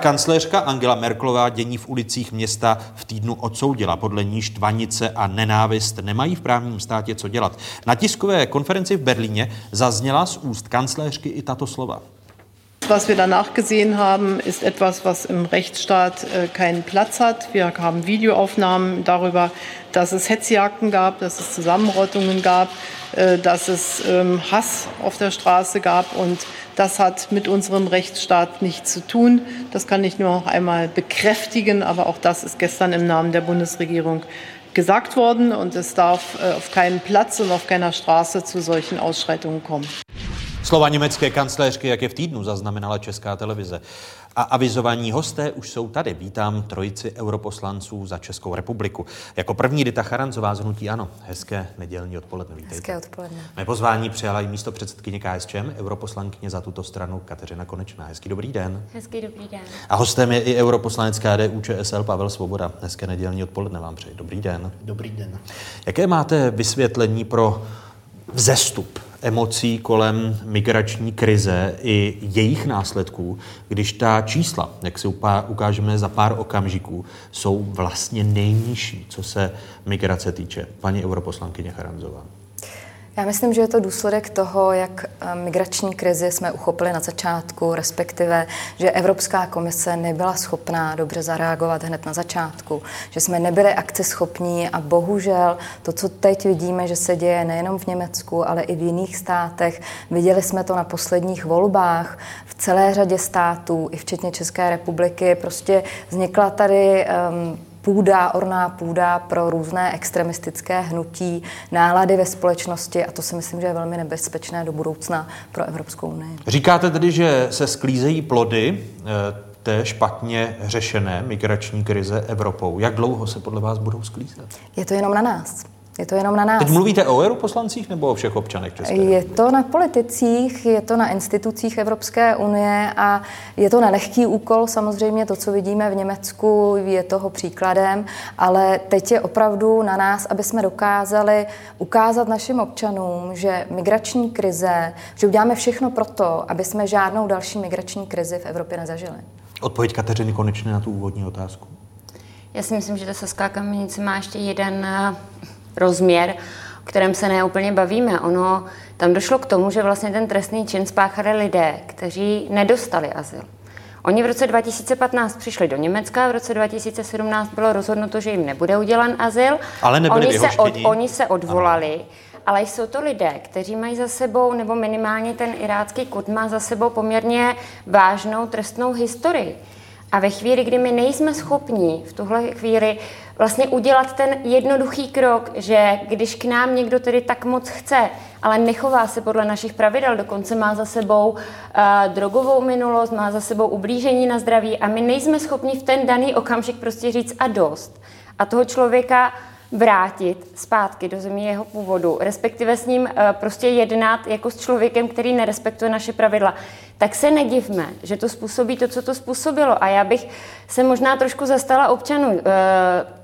Kancléřka Angela Merklová dění v ulicích města v týdnu odsoudila. Podle níž tvanice a nenávist nemají v právním státě co dělat. Na tiskové konferenci v Berlíně zazněla z úst kancléřky i tato slova. Was wir danach gesehen haben, ist etwas, was im Rechtsstaat äh, keinen Platz hat. Wir haben Videoaufnahmen darüber, dass es Hetzjagden gab, dass es Zusammenrottungen gab, äh, dass es ähm, Hass auf der Straße gab und das hat mit unserem Rechtsstaat nichts zu tun. Das kann ich nur noch einmal bekräftigen, aber auch das ist gestern im Namen der Bundesregierung gesagt worden und es darf äh, auf keinen Platz und auf keiner Straße zu solchen Ausschreitungen kommen. Slova německé kancléřky, jak je v týdnu zaznamenala Česká televize. A avizovaní hosté už jsou tady. Vítám trojici europoslanců za Českou republiku. Jako první Dita Charanzová z Hnutí Ano. Hezké nedělní odpoledne. Vítejte. Hezké odpoledne. Mé pozvání přijala i místo předsedkyně KSČM, europoslankyně za tuto stranu Kateřina Konečná. Hezký dobrý den. Hezký dobrý den. A hostem je i europoslanec KDU ČSL Pavel Svoboda. Hezké nedělní odpoledne vám přeji. Dobrý den. Dobrý den. Jaké máte vysvětlení pro vzestup emocí kolem migrační krize i jejich následků, když ta čísla, jak si ukážeme za pár okamžiků, jsou vlastně nejnižší, co se migrace týče. Paní europoslankyně Charanzová. Já myslím, že je to důsledek toho, jak eh, migrační krizi jsme uchopili na začátku, respektive, že Evropská komise nebyla schopná dobře zareagovat hned na začátku, že jsme nebyli akceschopní a bohužel to, co teď vidíme, že se děje nejenom v Německu, ale i v jiných státech, viděli jsme to na posledních volbách v celé řadě států, i včetně České republiky, prostě vznikla tady um, půda, orná půda pro různé extremistické hnutí, nálady ve společnosti a to si myslím, že je velmi nebezpečné do budoucna pro Evropskou unii. Říkáte tedy, že se sklízejí plody eh, té špatně řešené migrační krize Evropou. Jak dlouho se podle vás budou sklízet? Je to jenom na nás. Je to jenom na nás. Teď mluvíte o europoslancích nebo o všech občanech České Je to na politicích, je to na institucích Evropské unie a je to na lehký úkol. Samozřejmě to, co vidíme v Německu, je toho příkladem, ale teď je opravdu na nás, aby jsme dokázali ukázat našim občanům, že migrační krize, že uděláme všechno pro to, aby jsme žádnou další migrační krizi v Evropě nezažili. Odpověď Kateřiny konečně na tu úvodní otázku. Já si myslím, že ta saská kamenice má ještě jeden rozměr, o kterém se neúplně bavíme. Ono tam došlo k tomu, že vlastně ten trestný čin spáchali lidé, kteří nedostali azyl. Oni v roce 2015 přišli do Německa, v roce 2017 bylo rozhodnuto, že jim nebude udělan azyl. Ale nebyli oni se, od, oni se odvolali, ano. ale jsou to lidé, kteří mají za sebou, nebo minimálně ten irácký kud má za sebou poměrně vážnou trestnou historii. A ve chvíli, kdy my nejsme schopní v tuhle chvíli vlastně udělat ten jednoduchý krok, že když k nám někdo tedy tak moc chce, ale nechová se podle našich pravidel, dokonce má za sebou uh, drogovou minulost, má za sebou ublížení na zdraví a my nejsme schopni v ten daný okamžik prostě říct a dost. A toho člověka vrátit zpátky do země jeho původu, respektive s ním eh, prostě jednat jako s člověkem, který nerespektuje naše pravidla, tak se nedivme, že to způsobí to, co to způsobilo. A já bych se možná trošku zastala občanů eh,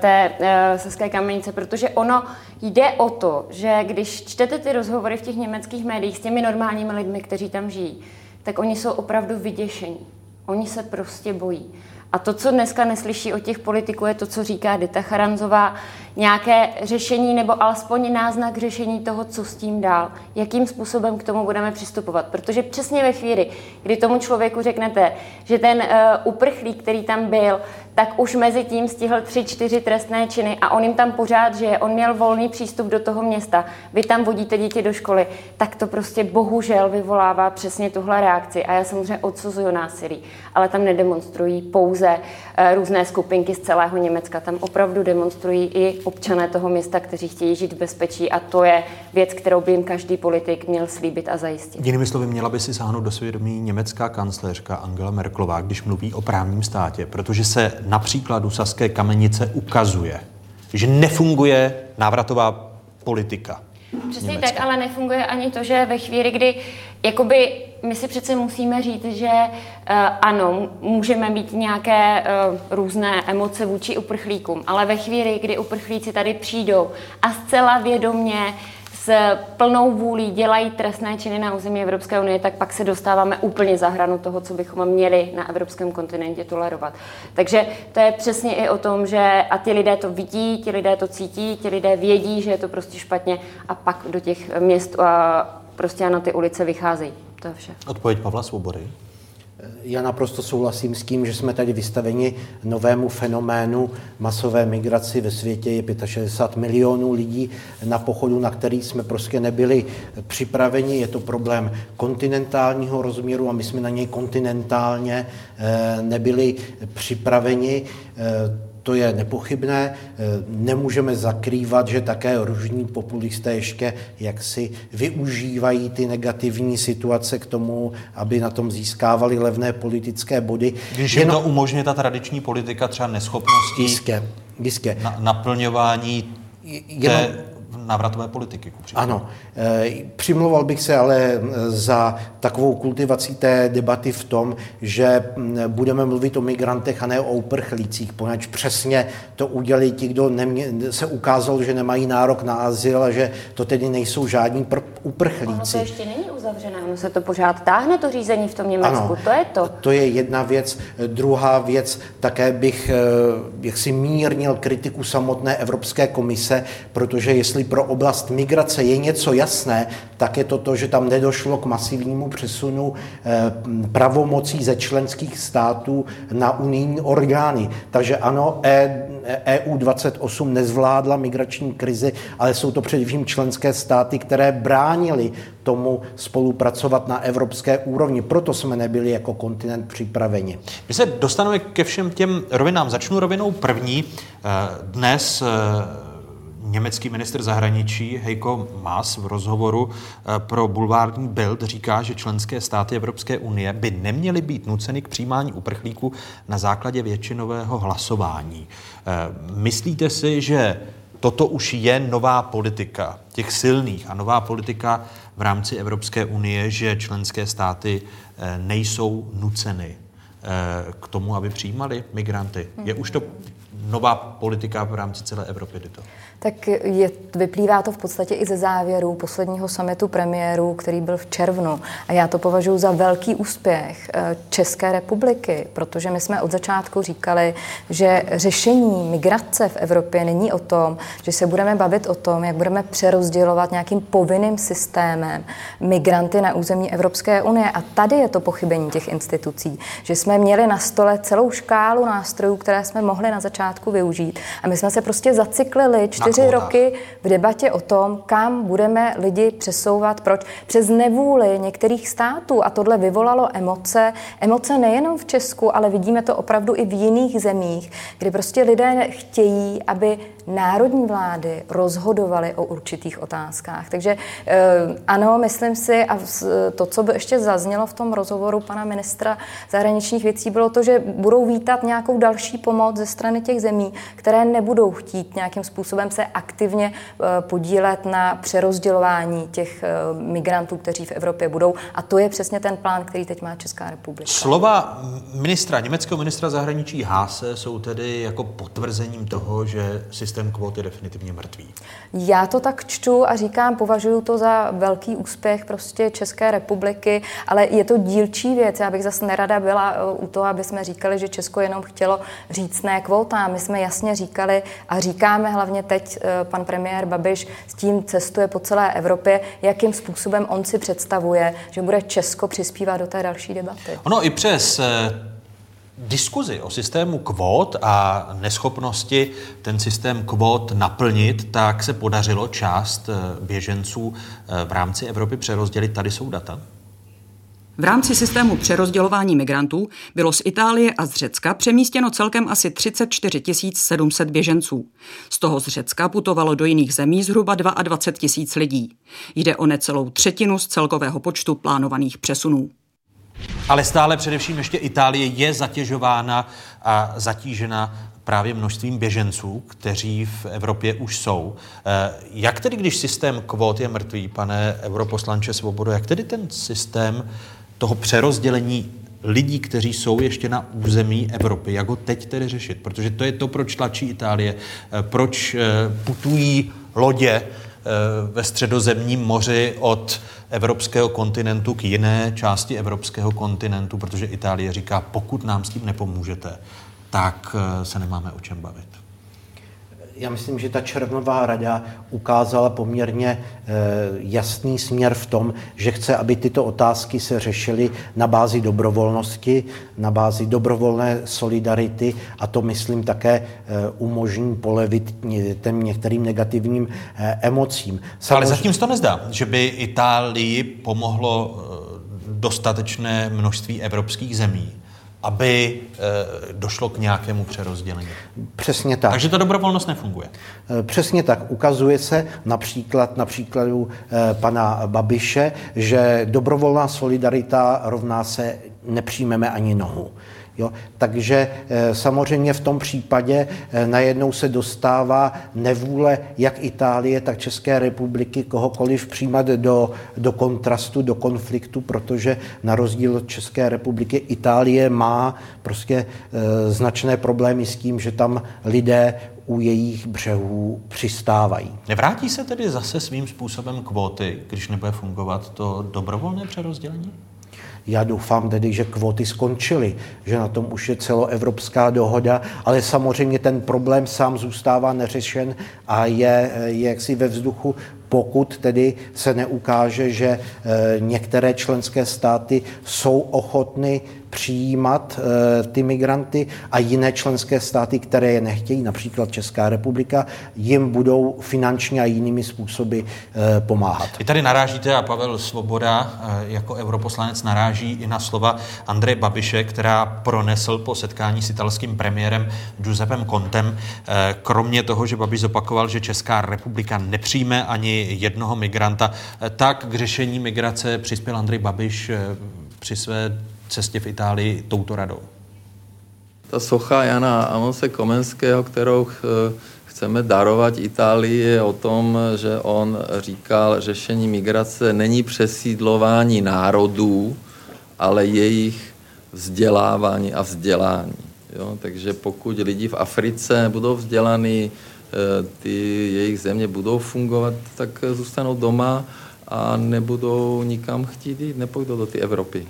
té Saské kamenice, protože ono jde o to, že když čtete ty rozhovory v těch německých médiích s těmi normálními lidmi, kteří tam žijí, tak oni jsou opravdu vyděšení. Oni se prostě bojí. A to, co dneska neslyší od těch politiků, je to, co říká Dita Charanzová, nějaké řešení nebo alespoň náznak řešení toho, co s tím dál, jakým způsobem k tomu budeme přistupovat. Protože přesně ve chvíli, kdy tomu člověku řeknete, že ten uh, uprchlík, který tam byl, tak už mezi tím stihl tři, čtyři trestné činy a on jim tam pořád žije, on měl volný přístup do toho města, vy tam vodíte děti do školy, tak to prostě bohužel vyvolává přesně tuhle reakci. A já samozřejmě odsuzuju násilí, ale tam nedemonstrují pouze uh, různé skupinky z celého Německa, tam opravdu demonstrují i občané toho města, kteří chtějí žít v bezpečí a to je věc, kterou by jim každý politik měl slíbit a zajistit. Jinými slovy, měla by si sáhnout do svědomí německá kancléřka Angela Merklová, když mluví o právním státě, protože se na příkladu Saské kamenice ukazuje, že nefunguje návratová politika. Přesně Německa. tak, ale nefunguje ani to, že ve chvíli, kdy jakoby my si přece musíme říct, že uh, ano, můžeme mít nějaké uh, různé emoce vůči uprchlíkům, ale ve chvíli, kdy uprchlíci tady přijdou a zcela vědomně s plnou vůlí dělají trestné činy na území Evropské unie, tak pak se dostáváme úplně za hranu toho, co bychom měli na evropském kontinentě tolerovat. Takže to je přesně i o tom, že a ty lidé to vidí, ti lidé to cítí, ti lidé vědí, že je to prostě špatně a pak do těch měst a prostě na ty ulice vycházejí. To je vše. Odpověď Pavla Svobody. Já naprosto souhlasím s tím, že jsme tady vystaveni novému fenoménu masové migraci. Ve světě je 65 milionů lidí na pochodu, na který jsme prostě nebyli připraveni. Je to problém kontinentálního rozměru a my jsme na něj kontinentálně eh, nebyli připraveni. To je nepochybné. Eh, Nemůžeme zakrývat, že také ružní populisté ještě jaksi využívají ty negativní situace k tomu, aby na tom získávali levné politické body. Když jim to umožňuje ta tradiční politika třeba neschopnosti Jistě, jistě. Na, naplňování jenom- té návratové politiky. Ano, eh, přimlouval bych se ale za takovou kultivací té debaty v tom, že budeme mluvit o migrantech a ne o uprchlících, poněvadž přesně to udělali ti, kdo nemě, se ukázalo, že nemají nárok na azyl a že to tedy nejsou žádní pr- Ono to uprchlíci. ještě není uzavřené, ono se to pořád táhne, to řízení v tom Německu, Ano. to je to. To je jedna věc. Druhá věc, také bych eh, jaksi mírnil kritiku samotné Evropské komise, protože jestli pro oblast migrace je něco jasné, tak je to to, že tam nedošlo k masivnímu přesunu eh, pravomocí ze členských států na unijní orgány. Takže ano, E- EU 28 nezvládla migrační krizi, ale jsou to především členské státy, které bránili tomu spolupracovat na evropské úrovni. Proto jsme nebyli jako kontinent připraveni. My se dostaneme ke všem těm rovinám. Začnu rovinou první. Eh, Dnes eh, německý ministr zahraničí Heiko Maas v rozhovoru eh, pro bulvární Bild říká, že členské státy Evropské unie by neměly být nuceny k přijímání uprchlíků na základě většinového hlasování. Eh, Myslíte si, že toto už je nová politika těch silných a nová politika v rámci Evropské unie, že členské státy eh, nejsou nuceny k tomu, aby přijímali migranty. Je už to nová politika v rámci celé Evropy, to? Tak je, vyplývá to v podstatě i ze závěru posledního summitu premiérů, který byl v červnu. A já to považuji za velký úspěch eh, České republiky, protože my jsme od začátku říkali, že řešení migrace v Evropě není o tom, že se budeme bavit o tom, jak budeme přerozdělovat nějakým povinným systémem migranty na území Evropské unie. A tady je to pochybení těch institucí, že jsme měli na stole celou škálu nástrojů, které jsme mohli na začátku využít. A my jsme se prostě zacyklili čtyři kvótách. roky v debatě o tom, kam budeme lidi přesouvat, proč. Přes nevůli některých států a tohle vyvolalo emoce. Emoce nejenom v Česku, ale vidíme to opravdu i v jiných zemích, kdy prostě lidé chtějí, aby národní vlády rozhodovaly o určitých otázkách. Takže eh, ano, myslím si, a to, co by ještě zaznělo v tom rozhovoru pana ministra zahraničních věcí, bylo to, že budou vítat nějakou další pomoc ze strany těch zemí, které nebudou chtít nějakým způsobem se aktivně eh, podílet na přerozdělování těch eh, migrantů, kteří v Evropě budou. A to je přesně ten plán, který teď má Česká republika. Slova ministra, německého ministra zahraničí Háse jsou tedy jako potvrzením toho, že systém kvót je definitivně mrtvý. Já to tak čtu a říkám, považuji to za velký úspěch prostě České republiky, ale je to dílčí věc. Já bych zase nerada byla eh, u toho, aby jsme říkali, že Česko jenom chtělo říct ne kvótám. My jsme jasně říkali a říkáme hlavně teď, eh, pan premiér Babiš s tím cestuje po celé Evropě, jakým způsobem on si představuje, že bude Česko přispívat do té další debaty. Ono i přes eh, diskuzi o systému kvót a neschopnosti ten systém kvót naplnit, tak se podařilo část eh, běženců eh, v rámci Evropy přerozdělit. Tady jsou data. V rámci systému přerozdělování migrantů bylo z Itálie a z Řecka přemístěno celkem asi 34 700 běženců. Z toho z Řecka putovalo do jiných zemí zhruba 22 tisíc lidí. Jde o necelou třetinu z celkového počtu plánovaných přesunů. Ale stále především ještě Itálie je zatěžována a zatížena právě množstvím běženců, kteří v Evropě už jsou. Eh, jak tedy, když systém kvót je mrtvý, pane europoslanče Svobodo, jak tedy ten systém toho přerozdělení lidí, kteří jsou ještě na území Evropy, jak ho teď tedy řešit? Protože to je to, proč tlačí Itálie, eh, proč eh, putují lodě ve středozemním moři od evropského kontinentu k jiné části evropského kontinentu, protože Itálie říká, pokud nám s tím nepomůžete, tak eh, se nemáme o čem bavit. Já myslím, že ta červnová rada ukázala poměrně eh, jasný směr v tom, že chce, aby tyto otázky se řešily na bázi dobrovolnosti, na bázi dobrovolné solidarity a to, myslím, také eh, umožní polevit těm některým negativním emocím. Samozřejmě... Ale zatím se to nezdá, že by Itálii pomohlo dostatečné množství evropských zemí aby e, došlo k nějakému přerozdělení. Přesně tak. Takže ta dobrovolnost nefunguje. E, přesně tak. Ukazuje se například na příkladu e, pana Babiše, že dobrovolná solidarita rovná se nepřijmeme ani nohu. Jo? Takže eh, samozřejmě v tom případě eh, najednou se dostává nevůle jak Itálie, tak České republiky kohokoliv přijímat do, do kontrastu, do konfliktu, protože na rozdíl od České republiky Itálie má prostě e, značné problémy s tím, že tam lidé u jejich břehů přistávají. Nevrátí se tedy zase svým způsobem kvóty, když nebude fungovat to dobrovolné přerozdělení? Já doufám tedy, že kvóty skončily, že na tom už je celoevropská dohoda, ale samozřejmě ten problém sám zůstává neřešen a je, je jaksi ve vzduchu, pokud tedy se neukáže, že eh, některé členské státy jsou ochotny přijímat e, ty migranty a jiné členské státy, které je nechtějí, například Česká republika, jim budou finančně a jinými způsoby e, pomáhat. Vy tady narážíte a Pavel Svoboda jako europoslanec naráží i na slova Andreje Babiše, která pronesl po setkání s italským premiérem Giuseppem Contem. Kromě toho, že Babiš zopakoval, že Česká republika nepřijme ani jednoho migranta, tak k řešení migrace přispěl Andrej Babiš e, při své cestě v Itálii touto radou? Ta socha Jana Amose Komenského, kterou chceme darovat Itálii, je o tom, že on říkal, že řešení migrace není přesídlování národů, ale jejich vzdělávání a vzdělání. Jo? Takže pokud lidi v Africe budou vzdělaní, eh, ty jejich země budou fungovat, tak zůstanou doma a nebudou nikam chtít jít, nepůjdou do ty Evropy.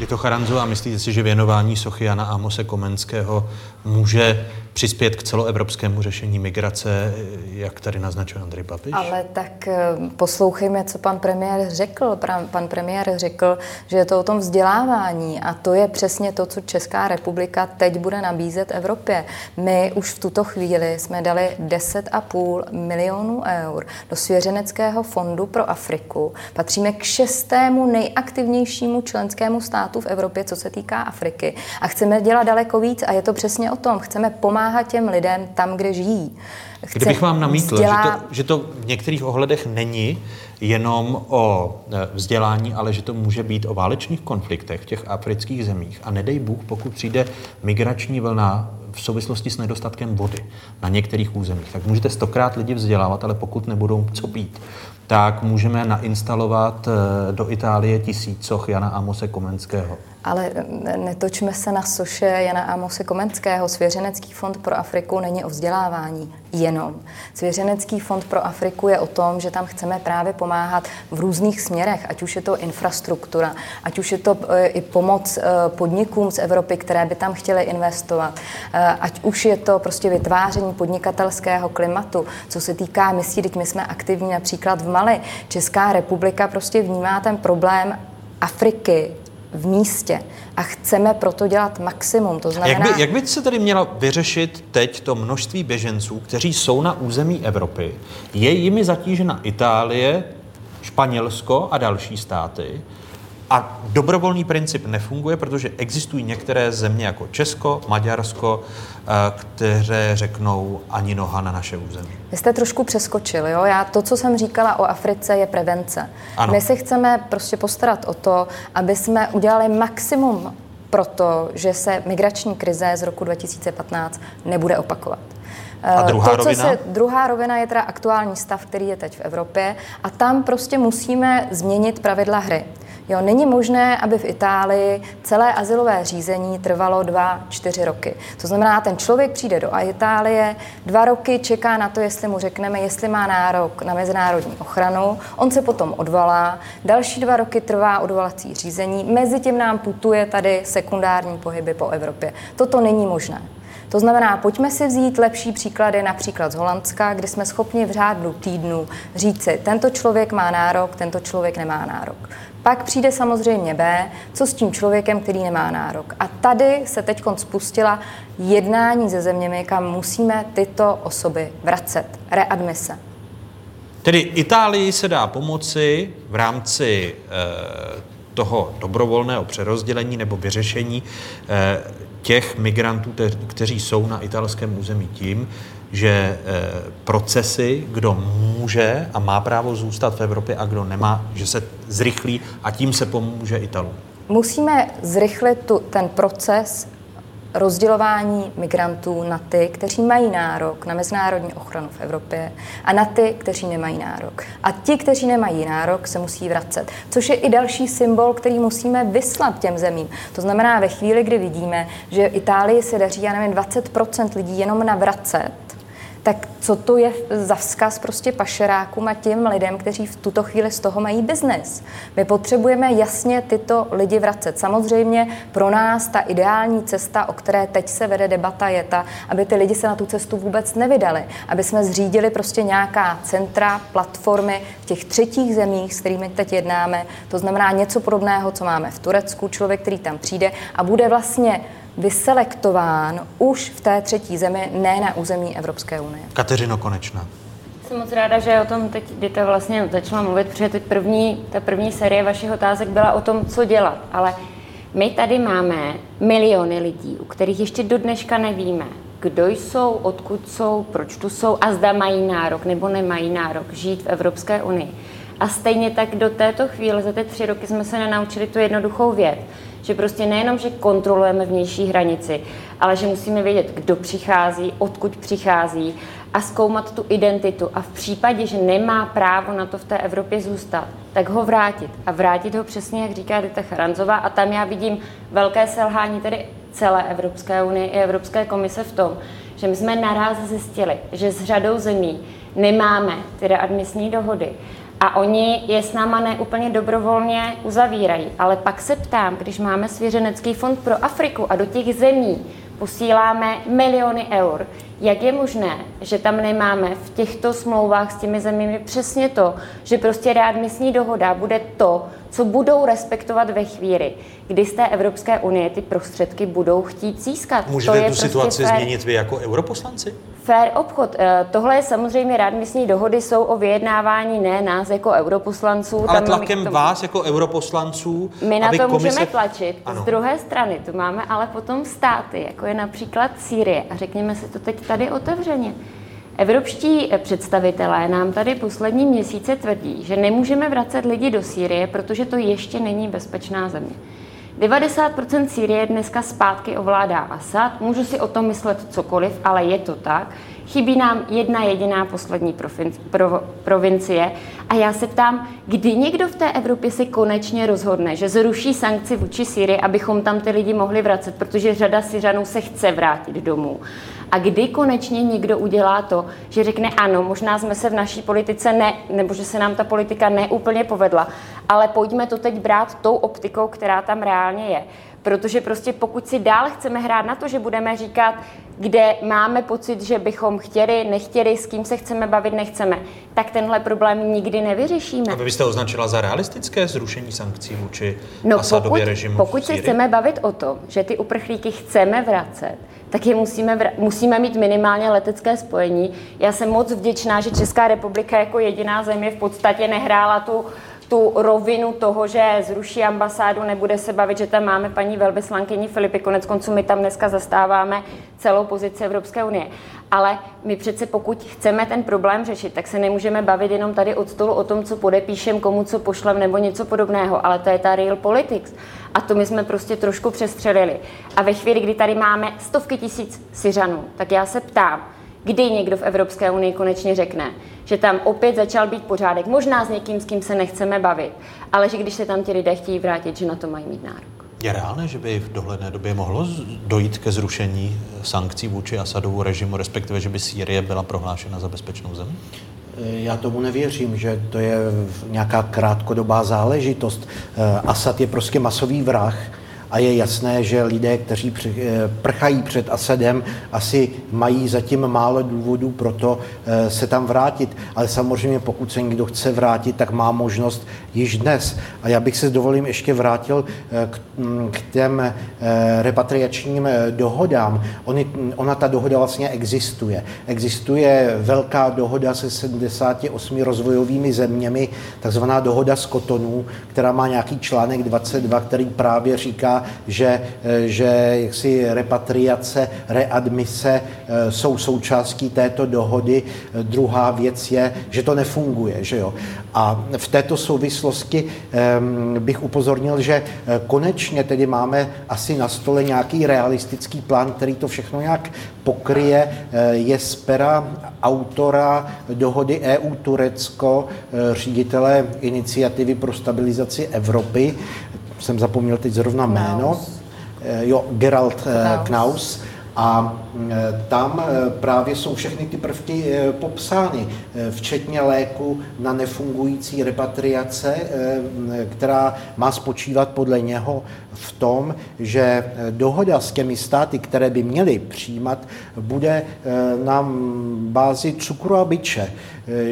Je to Charanzo a myslíte si, že věnování sochy Jana Amose Komenského může přispět k celoevropskému řešení migrace, jak tady naznačuje Andrej Babiš? Ale tak eh, poslouchejme, co pan premiér řekl. Pan premiér řekl, že je to o tom vzdělávání a to je přesně to, co Česká republika teď bude nabízet Evropě. My už v tuto chvíli jsme dali 10,5 milionů eur do Svěřeneckého fondu pro Afriku. Patříme k šestému nejaktivnějšímu členskému státu v Evropě, co se týká Afriky. A chceme dělat daleko víc a je to přesně o tom. Chceme pomáhat těm lidem tam, kde žijí. Chce Kdybych vám namítl, vzdělá... že, to, že to v některých ohledech není jenom o e, vzdělání, ale že to může být o válečných konfliktech v těch afrických zemích. A nedej Bůh, pokud přijde migrační vlna v souvislosti s nedostatkem vody na některých územích, tak můžete stokrát lidi vzdělávat, ale pokud nebudou co pít, tak můžeme nainstalovat e, do Itálie tisícoch Jana Amose Komenského. Ale netočme se na soše Jana Amose Komenského. Svěřenecký fond pro Afriku není o vzdělávání jenom. Svěřenecký fond pro Afriku je o tom, že tam chceme právě pomáhat v různých směrech, ať už je to infrastruktura, ať už je to e, i pomoc e, podnikům z Evropy, které by tam chtěly investovat, e, ať už je to prostě vytváření podnikatelského klimatu, co se týká misí, teď my jsme aktivní například v Mali. Česká republika prostě vnímá ten problém Afriky v místě a chceme proto dělat maximum. To znamená... Jak by, jak by se tedy měla vyřešit teď to množství běženců, kteří jsou na území Evropy? Je jimi zatížena Itálie, Španělsko a další státy. A dobrovolný princip nefunguje, protože existují některé země jako Česko, Maďarsko, eh, které řeknou ani noha na naše území. Vy jste trošku přeskočil, jo? Já to, co jsem říkala o Africe, je prevence. Ano. My se chceme prostě postarat o to, aby jsme udělali maximum pro to, že se migrační krize z roku 2015 nebude opakovat. A druhá to, co rovina? Se, druhá rovina je teda aktuální stav, který je teď v Evropě a tam prostě musíme změnit pravidla hry. Jo, není možné, aby v Itálii celé asilové řízení trvalo dva, čtyři roky. To znamená, ten člověk přijde do Itálie, dva roky čeká na to, jestli mu řekneme, jestli má nárok na mezinárodní ochranu, on se potom odvolá, další dva roky trvá odvolací řízení, mezi tím nám putuje tady sekundární pohyby po Evropě. Toto není možné. To znamená, pojďme si vzít lepší příklady, například z Holandska, kdy jsme schopni v řádu týdnu říci, tento člověk má nárok, tento člověk nemá nárok. Pak přijde samozřejmě B, co s tím člověkem, který nemá nárok. A tady se teď spustila jednání se zeměmi, kam musíme tyto osoby vracet. Readmise. Tedy Itálii se dá pomoci v rámci eh, toho dobrovolného přerozdělení nebo vyřešení eh, těch migrantů, te- kteří jsou na italském území tím, že eh, procesy, kdo může a má právo zůstat v Evropě a kdo nemá, že se zrychlí a tím se pomůže Italům. Musíme zrychlit tu, ten proces rozdělování migrantů na ty, kteří mají nárok na mezinárodní ochranu v Evropě a na ty, kteří nemají nárok. A ti, kteří nemají nárok, se musí vracet. Což je i další symbol, který musíme vyslat těm zemím. To znamená, ve chvíli, kdy vidíme, že Itálii se daří, já nevím, 20% lidí jenom navracet, tak co to je za vzkaz prostě pašerákům a těm lidem, kteří v tuto chvíli z toho mají biznes. My potřebujeme jasně tyto lidi vracet. Samozřejmě pro nás ta ideální cesta, o které teď se vede debata, je ta, aby ty lidi se na tu cestu vůbec nevydali. Aby jsme zřídili prostě nějaká centra, platformy v těch třetích zemích, s kterými teď jednáme. To znamená něco podobného, co máme v Turecku. Člověk, který tam přijde a bude vlastně vyselektován už v té třetí zemi, ne na území Evropské unie. Kateřino Konečná. Jsem moc ráda, že o tom teď Dita vlastně začala mluvit, protože teď první, ta první série vašich otázek byla o tom, co dělat. Ale my tady máme miliony lidí, u kterých ještě do dneška nevíme, kdo jsou, odkud jsou, proč tu jsou a zda mají nárok nebo nemají nárok žít v Evropské unii. A stejně tak do této chvíle, za ty tři roky jsme se nenaučili tu jednoduchou věc, že prostě nejenom, že kontrolujeme vnější hranici, ale že musíme vědět, kdo přichází, odkud přichází a zkoumat tu identitu a v případě, že nemá právo na to v té Evropě zůstat, tak ho vrátit. A vrátit ho přesně, jak říká Dita Charanzová. A tam já vidím velké selhání tedy celé Evropské unie i Evropské komise v tom, že my jsme naraz zjistili, že s řadou zemí nemáme ty readmisní dohody. A oni je s náma neúplně dobrovolně uzavírají. Ale pak se ptám, když máme svěřenecký fond pro Afriku a do těch zemí posíláme miliony eur, jak je možné, že tam nemáme v těchto smlouvách s těmi zeměmi přesně to, že prostě readmisní dohoda bude to, co budou respektovat ve chvíli, kdy z té Evropské unie ty prostředky budou chtít získat. Můžete to je tu prostě situaci fér. změnit vy jako europoslanci? Fair obchod. Eh, Tohle je samozřejmě readmisní dohody, jsou o vyjednávání ne nás jako europoslanců. Ale Tam tlakem tomu- vás jako europoslanců, My na aby to komise... můžeme tlačit. Ano. Z druhé strany tu máme ale potom státy, jako je například Sýrie. A řekněme si to teď tady otevřeně. Evropští eh, představitelé nám tady poslední měsíce tvrdí, že nemůžeme vracet lidi do Sýrie, protože to ještě není bezpečná země. 90% Sýrie dneska zpátky ovládá Asad. Můžu si o tom myslet cokoliv, ale je to tak. Chybí nám jedna jediná poslední provincie. A já se ptám, kdy někdo v té Evropě se konečně rozhodne, že zruší sankci vůči Sýrii, abychom tam ty lidi mohli vracet, protože řada Syřanů se chce vrátit domů. A kdy konečně někdo udělá to, že řekne ano, možná jsme se v naší politice ne, nebo že se nám ta politika neúplně povedla, ale pojďme to teď brát tou optikou, která tam reálně je. Protože prostě pokud si dál chceme hrát na to, že budeme říkat, kde máme pocit, že bychom chtěli, nechtěli, s kým se chceme bavit, nechceme, tak tenhle problém nikdy nevyřešíme. A vy byste označila za realistické zrušení sankcí vůči No Asadově pokud, režimu pokud se chceme bavit o tom, že ty uprchlíky chceme vracet, tak je musíme, musíme mít minimálně letecké spojení. Já jsem moc vděčná, že Česká republika jako jediná země v podstatě nehrála tu tu rovinu toho, že zruší ambasádu, nebude se bavit, že tam máme paní velvyslankyni Filipy. Konec konců my tam dneska zastáváme celou pozici Evropské unie. Ale my přece pokud chceme ten problém řešit, tak se nemůžeme bavit jenom tady od stolu o tom, co podepíšem, komu co pošlem nebo něco podobného, ale to je ta real politics. A to my jsme prostě trošku přestřelili. A ve chvíli, kdy tady máme stovky tisíc Syřanů, tak já se ptám, kdy někdo v Evropské unii konečně řekne, že tam opět začal být pořádek, možná s někým, s kým se nechceme bavit, ale že když se tam ti lidé chtějí vrátit, že na to mají mít nárok. Je reálné, že by v dohledné době mohlo dojít ke zrušení sankcí vůči Asadovu režimu, respektive, že by Sýrie byla prohlášena za bezpečnou zemi? Já tomu nevěřím, že to je nějaká krátkodobá záležitost. Asad je prostě masový vrah a je jasné, že lidé, kteří eh, prchají před Asadem, asi mají zatím málo důvodů pro to eh, se tam vrátit. Ale samozřejmě, pokud se někdo chce vrátit, tak má možnost již dnes. A já bych se dovolím ještě vrátil eh, k, mm, k těm repatriačním dohodám. Ony, ona ta dohoda vlastně existuje. Existuje velká dohoda se 78 rozvojovými zeměmi, takzvaná dohoda z Kotonu, která má nějaký článek 22, který právě říká, že, eh, že jaksi repatriace, readmise eh, jsou součástí této dohody. Eh, druhá věc je, že to nefunguje. Že jo? A v této souvislosti ehm, bych upozornil, že konečně tedy máme asi na stole nějaký realistický plán, který to všechno nějak pokryje. Je z pera autora dohody EU-Turecko, ředitele iniciativy pro stabilizaci Evropy jsem zapomněl teď zrovna jméno, eh, jo, Gerald eh, Knaus. Knaus. A eh, tam právě jsou všechny ty prvky popsány, včetně léku na nefungující repatriace, která má spočívat podle něho v tom, že dohoda s těmi státy, které by měly přijímat, bude na bázi cukru a byče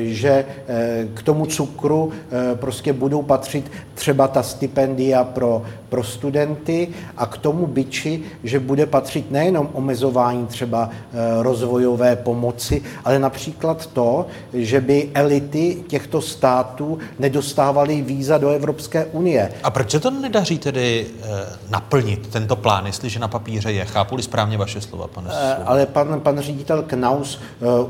že eh, k tomu cukru eh, prostě budou patřit třeba ta stipendia pro, pro studenty a k tomu byči, že bude patřit nejenom omezování třeba eh, rozvojové pomoci, ale například to, že by elity těchto států nedostávaly víza do Evropské unie. A proč se to nedaří tedy naplnit, tento plán, jestliže na papíře je? Chápu-li správně vaše slova, pane slova? Ale pan, pan ředitel Knaus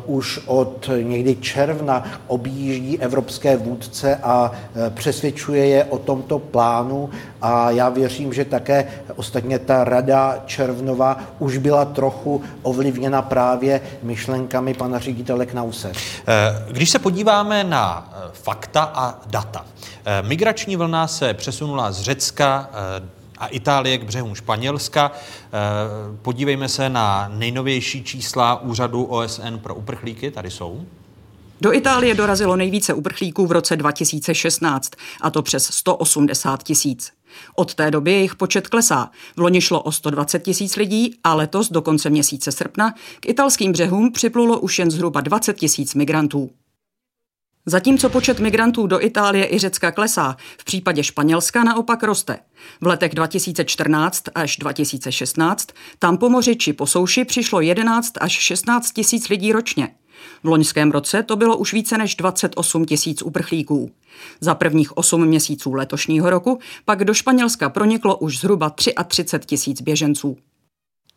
už od někdy června června objíždí evropské vůdce a e, přesvědčuje je o tomto plánu a já věřím, že také ostatně ta rada červnová už byla trochu ovlivněna právě myšlenkami pana ředitele Knause. E, když se podíváme na e, fakta a data. Migrační vlna se přesunula z Řecka a Itálie k břehům Španělska. Podívejme se na nejnovější čísla úřadu OSN pro uprchlíky, tady jsou. Do Itálie dorazilo nejvíce uprchlíků v roce 2016, a to přes 180 tisíc. Od té doby jejich počet klesá. V loni šlo o 120 tisíc lidí a letos do konce měsíce srpna k italským břehům připlulo už jen zhruba 20 tisíc migrantů. Zatímco počet migrantů do Itálie i Řecka klesá, v případě Španělska naopak roste. V letech 2014 až 2016 tam po moři či po souši přišlo 11 až 16 tisíc lidí ročně. V loňském roce to bylo už více než 28 tisíc uprchlíků. Za prvních 8 měsíců letošního roku pak do Španělska proniklo už zhruba 33 tisíc běženců.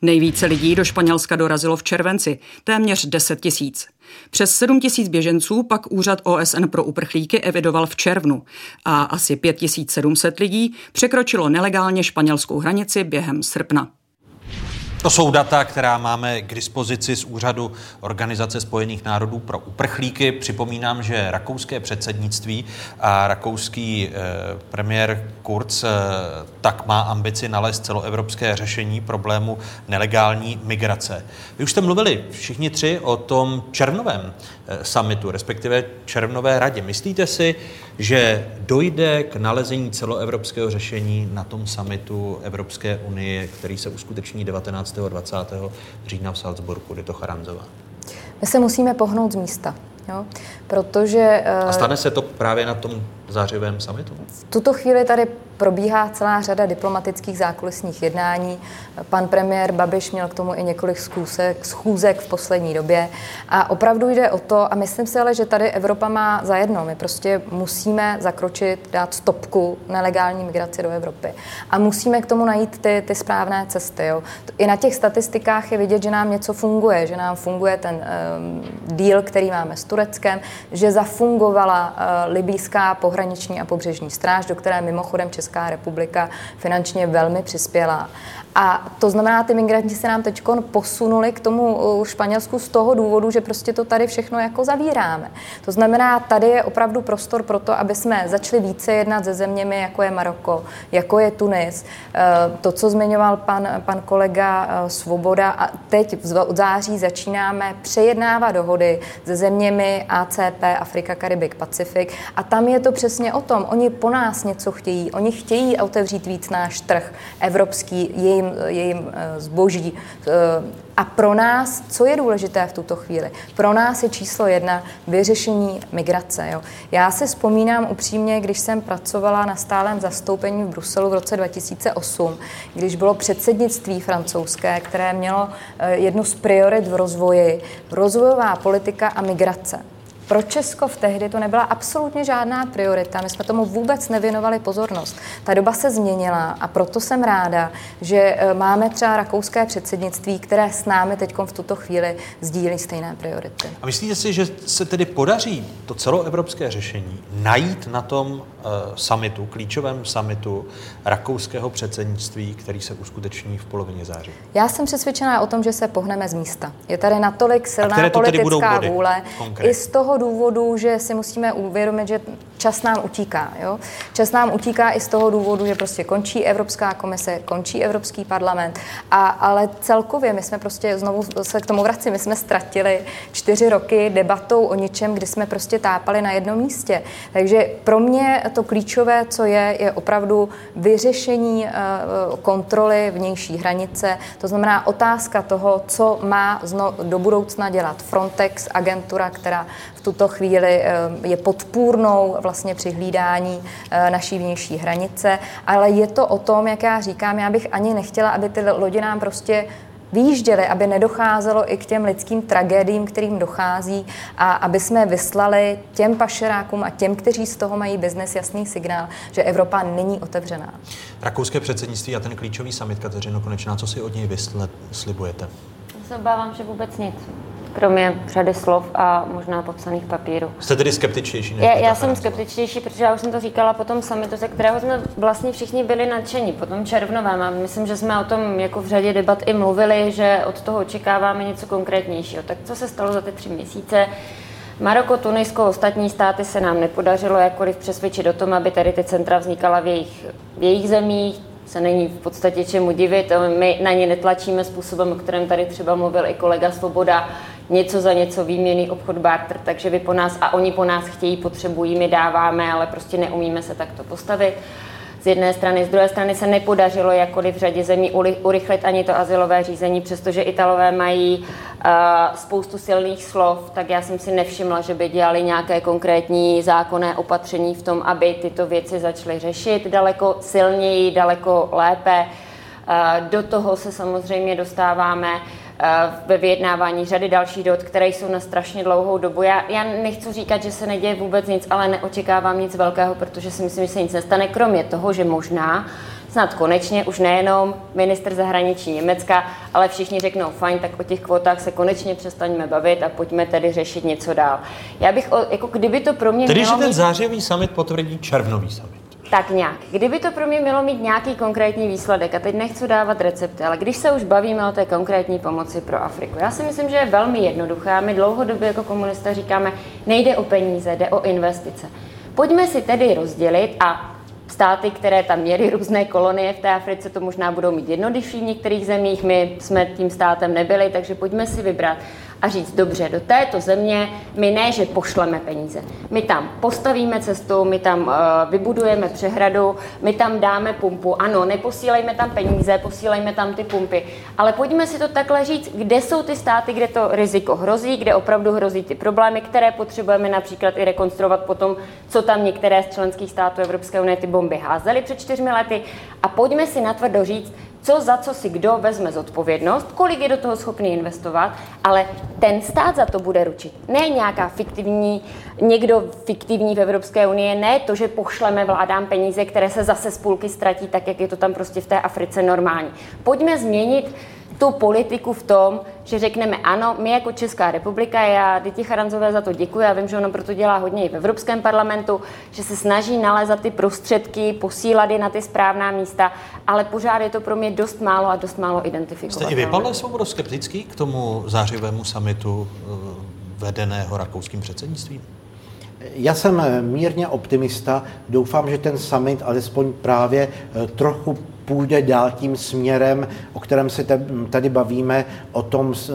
Nejvíce lidí do Španělska dorazilo v červenci, téměř 10 tisíc. Přes 7 tisíc běženců pak úřad OSN pro uprchlíky evidoval v červnu a asi 5700 lidí překročilo nelegálně španělskou hranici během srpna. To jsou data, která máme k dispozici z úřadu Organizace spojených národů pro uprchlíky. Připomínám, že rakouské předsednictví a rakouský eh, premiér Kurz eh, tak má ambici nalézt celoevropské řešení problému nelegální migrace. Vy už jste mluvili všichni tři o tom červnovém summitu, respektive červnové radě. Myslíte si, že dojde k nalezení celoevropského řešení na tom summitu Evropské unie, který se uskuteční 19. a 20. října v Salzburgu, je to Charanzová? My se musíme pohnout z místa. Jo? Protože... A stane se to právě na tom zářivém summitu? V tuto chvíli tady probíhá celá řada diplomatických zákulisních jednání. Pan premiér Babiš měl k tomu i několik schůzek, schůzek v poslední době. A opravdu jde o to, a myslím si ale, že tady Evropa má zajedno. My prostě musíme zakročit, dát stopku nelegální migraci do Evropy. A musíme k tomu najít ty, ty správné cesty. Jo. I na těch statistikách je vidět, že nám něco funguje, že nám funguje ten um, díl, který máme s Tureckem, že zafungovala uh, libýská pohraniční a pobřežní stráž, do které mimochodem Česká republika finančně velmi přispěla. A to znamená, ty migranti se nám teď posunuli k tomu uh, Španělsku z toho důvodu, že prostě to tady všechno jako zavíráme. To znamená, tady je opravdu prostor pro to, aby jsme začali více jednat se zeměmi, jako je Maroko, jako je Tunis. Uh, to, co zmiňoval pan, pan kolega uh, Svoboda, a teď v září začínáme přejednávat dohody se zeměmi ACP, Afrika, Karibik, Pacifik. A tam je to přesně o tom. Oni po nás něco chtějí. Oni chtějí otevřít víc náš trh evropský, jejím jejím, jejím eh, zboží. Eh, a pro nás, co je důležité v tuto chvíli? Pro nás je číslo jedna vyřešení migrace. Jo. Já si vzpomínám upřímně, když jsem pracovala na stálem zastoupení v Bruselu v roce 2008, když bylo předsednictví francouzské, které mělo eh, jednu z priorit v rozvoji, rozvojová politika a migrace. Pro Česko v tehdy to nebyla absolutně žádná priorita. My jsme tomu vůbec nevěnovali pozornost. Ta doba se změnila a proto jsem ráda, že e, máme třeba rakouské předsednictví, které s námi teď v tuto chvíli sdílí stejné priority. A myslíte si, že se tedy podaří to celoevropské řešení najít na tom summitu, klíčovém summitu rakouského předsednictví, který se uskuteční v polovině září? Já jsem přesvědčená o tom, že se pohneme z místa. Je tady natolik silná politická vůle. I z toho důvodu, že si musíme uvědomit, že čas nám utíká. Jo? Čas nám utíká i z toho důvodu, že prostě končí Evropská komise, končí Evropský parlament, a, ale celkově my jsme prostě, znovu se k tomu vracím, my jsme ztratili čtyři roky debatou o něčem, kdy jsme prostě tápali na jednom místě. Takže pro mě to klíčové, co je, je opravdu vyřešení uh, kontroly vnější hranice, to znamená otázka toho, co má do budoucna dělat Frontex, agentura, která v tuto chvíli uh, je podpůrnou vlastně při hlídání eh, naší vnější hranice, ale je to o tom, jak já říkám, já bych ani nechtěla, aby ty lodi nám prostě výjížděli, aby nedocházelo i k těm lidským tragédiím, kterým dochází a aby jsme vyslali těm pašerákům a těm, kteří z toho mají biznes, jasný signál, že Evropa není otevřená. Rakouské předsednictví a ten klíčový summit, Kateřino Konečná, co si od něj vyslibujete? Já se obávám, že vůbec nic kromě řady slov a možná popsaných papírů. Jste tedy skeptičtější? Já, já jsem skeptičtější, protože já už jsem to říkala po tom summitu, ze kterého jsme vlastně všichni byli nadšení, po tom červnovém a myslím, že jsme o tom jako v řadě debat i mluvili, že od toho očekáváme něco konkrétnějšího. Tak co se stalo za ty tři měsíce? Maroko, Tunisko, ostatní státy se nám nepodařilo jakkoliv přesvědčit o tom, aby tady ty centra vznikala v jejich, v jejich zemích se není v podstatě čemu divit. My na ně netlačíme způsobem, o kterém tady třeba mluvil i kolega Svoboda, něco za něco, výměný obchod barter, takže vy po nás a oni po nás chtějí, potřebují, my dáváme, ale prostě neumíme se takto postavit. Z jedné strany, z druhé strany se nepodařilo jakkoliv v řadě zemí urychlit ani to asilové řízení, přestože Italové mají uh, spoustu silných slov, tak já jsem si nevšimla, že by dělali nějaké konkrétní zákonné opatření v tom, aby tyto věci začaly řešit daleko silněji, daleko lépe. Uh, do toho se samozřejmě dostáváme Eh, ve vyjednávání řady dalších dot, které jsou na strašně dlouhou dobu. Já, já nechci říkat, že se neděje vůbec nic, ale neočekávám nic velkého, protože si myslím, že se nic nestane, kromě toho, že možná snad konečně už nejenom minister zahraničí Německa, ale všichni řeknou, fajn, tak o těch kvotách se konečně přestaňme bavit a pojďme tedy řešit něco dál. Já bych, jako kdyby to pro mě Tedy, mělo že ten mít... zářivý summit potvrdí červnový summit. Tak nějak. Kdyby to pro mě mělo mít nějaký konkrétní výsledek, a teď nechci dávat recepty, ale když se už bavíme o té konkrétní pomoci pro Afriku, já si myslím, že je velmi jednoduché. My dlouhodobě jako komunisté říkáme, nejde o peníze, jde o investice. Pojďme si tedy rozdělit a státy, které tam měly různé kolonie v té Africe, to možná budou mít jednodušší v některých zemích. My jsme tím státem nebyli, takže pojďme si vybrat a říct, dobře, do této země my ne, že pošleme peníze. My tam postavíme cestu, my tam uh, vybudujeme přehradu, my tam dáme pumpu. Ano, neposílejme tam peníze, posílejme tam ty pumpy, ale pojďme si to takhle říct, kde jsou ty státy, kde to riziko hrozí, kde opravdu hrozí ty problémy, které potřebujeme například i rekonstruovat potom, co tam některé z členských států Evropské unie ty bomby házely před čtyřmi lety. A pojďme si natvrdo říct, co za co si kdo vezme zodpovědnost, kolik je do toho schopný investovat, ale ten stát za to bude ručit. Ne nějaká fiktivní, někdo fiktivní v Evropské unii, ne to, že pošleme vládám peníze, které se zase z půlky ztratí, tak jak je to tam prostě v té Africe normální. Pojďme změnit tu politiku v tom, že řekneme ano, my jako Česká republika, já Diti Charanzové za to děkuji, já vím, že ono proto dělá hodně i v Evropském parlamentu, že se snaží nalézat ty prostředky, posílat je na ty správná místa, ale pořád je to pro mě dost málo a dost málo identifikovat. Jste i vy, Pavle skeptický k tomu zářivému samitu eh, vedeného rakouským předsednictvím? Já jsem mírně optimista. Doufám, že ten summit alespoň právě eh, trochu půjde dál tím směrem, o kterém se tady bavíme, o tom eh,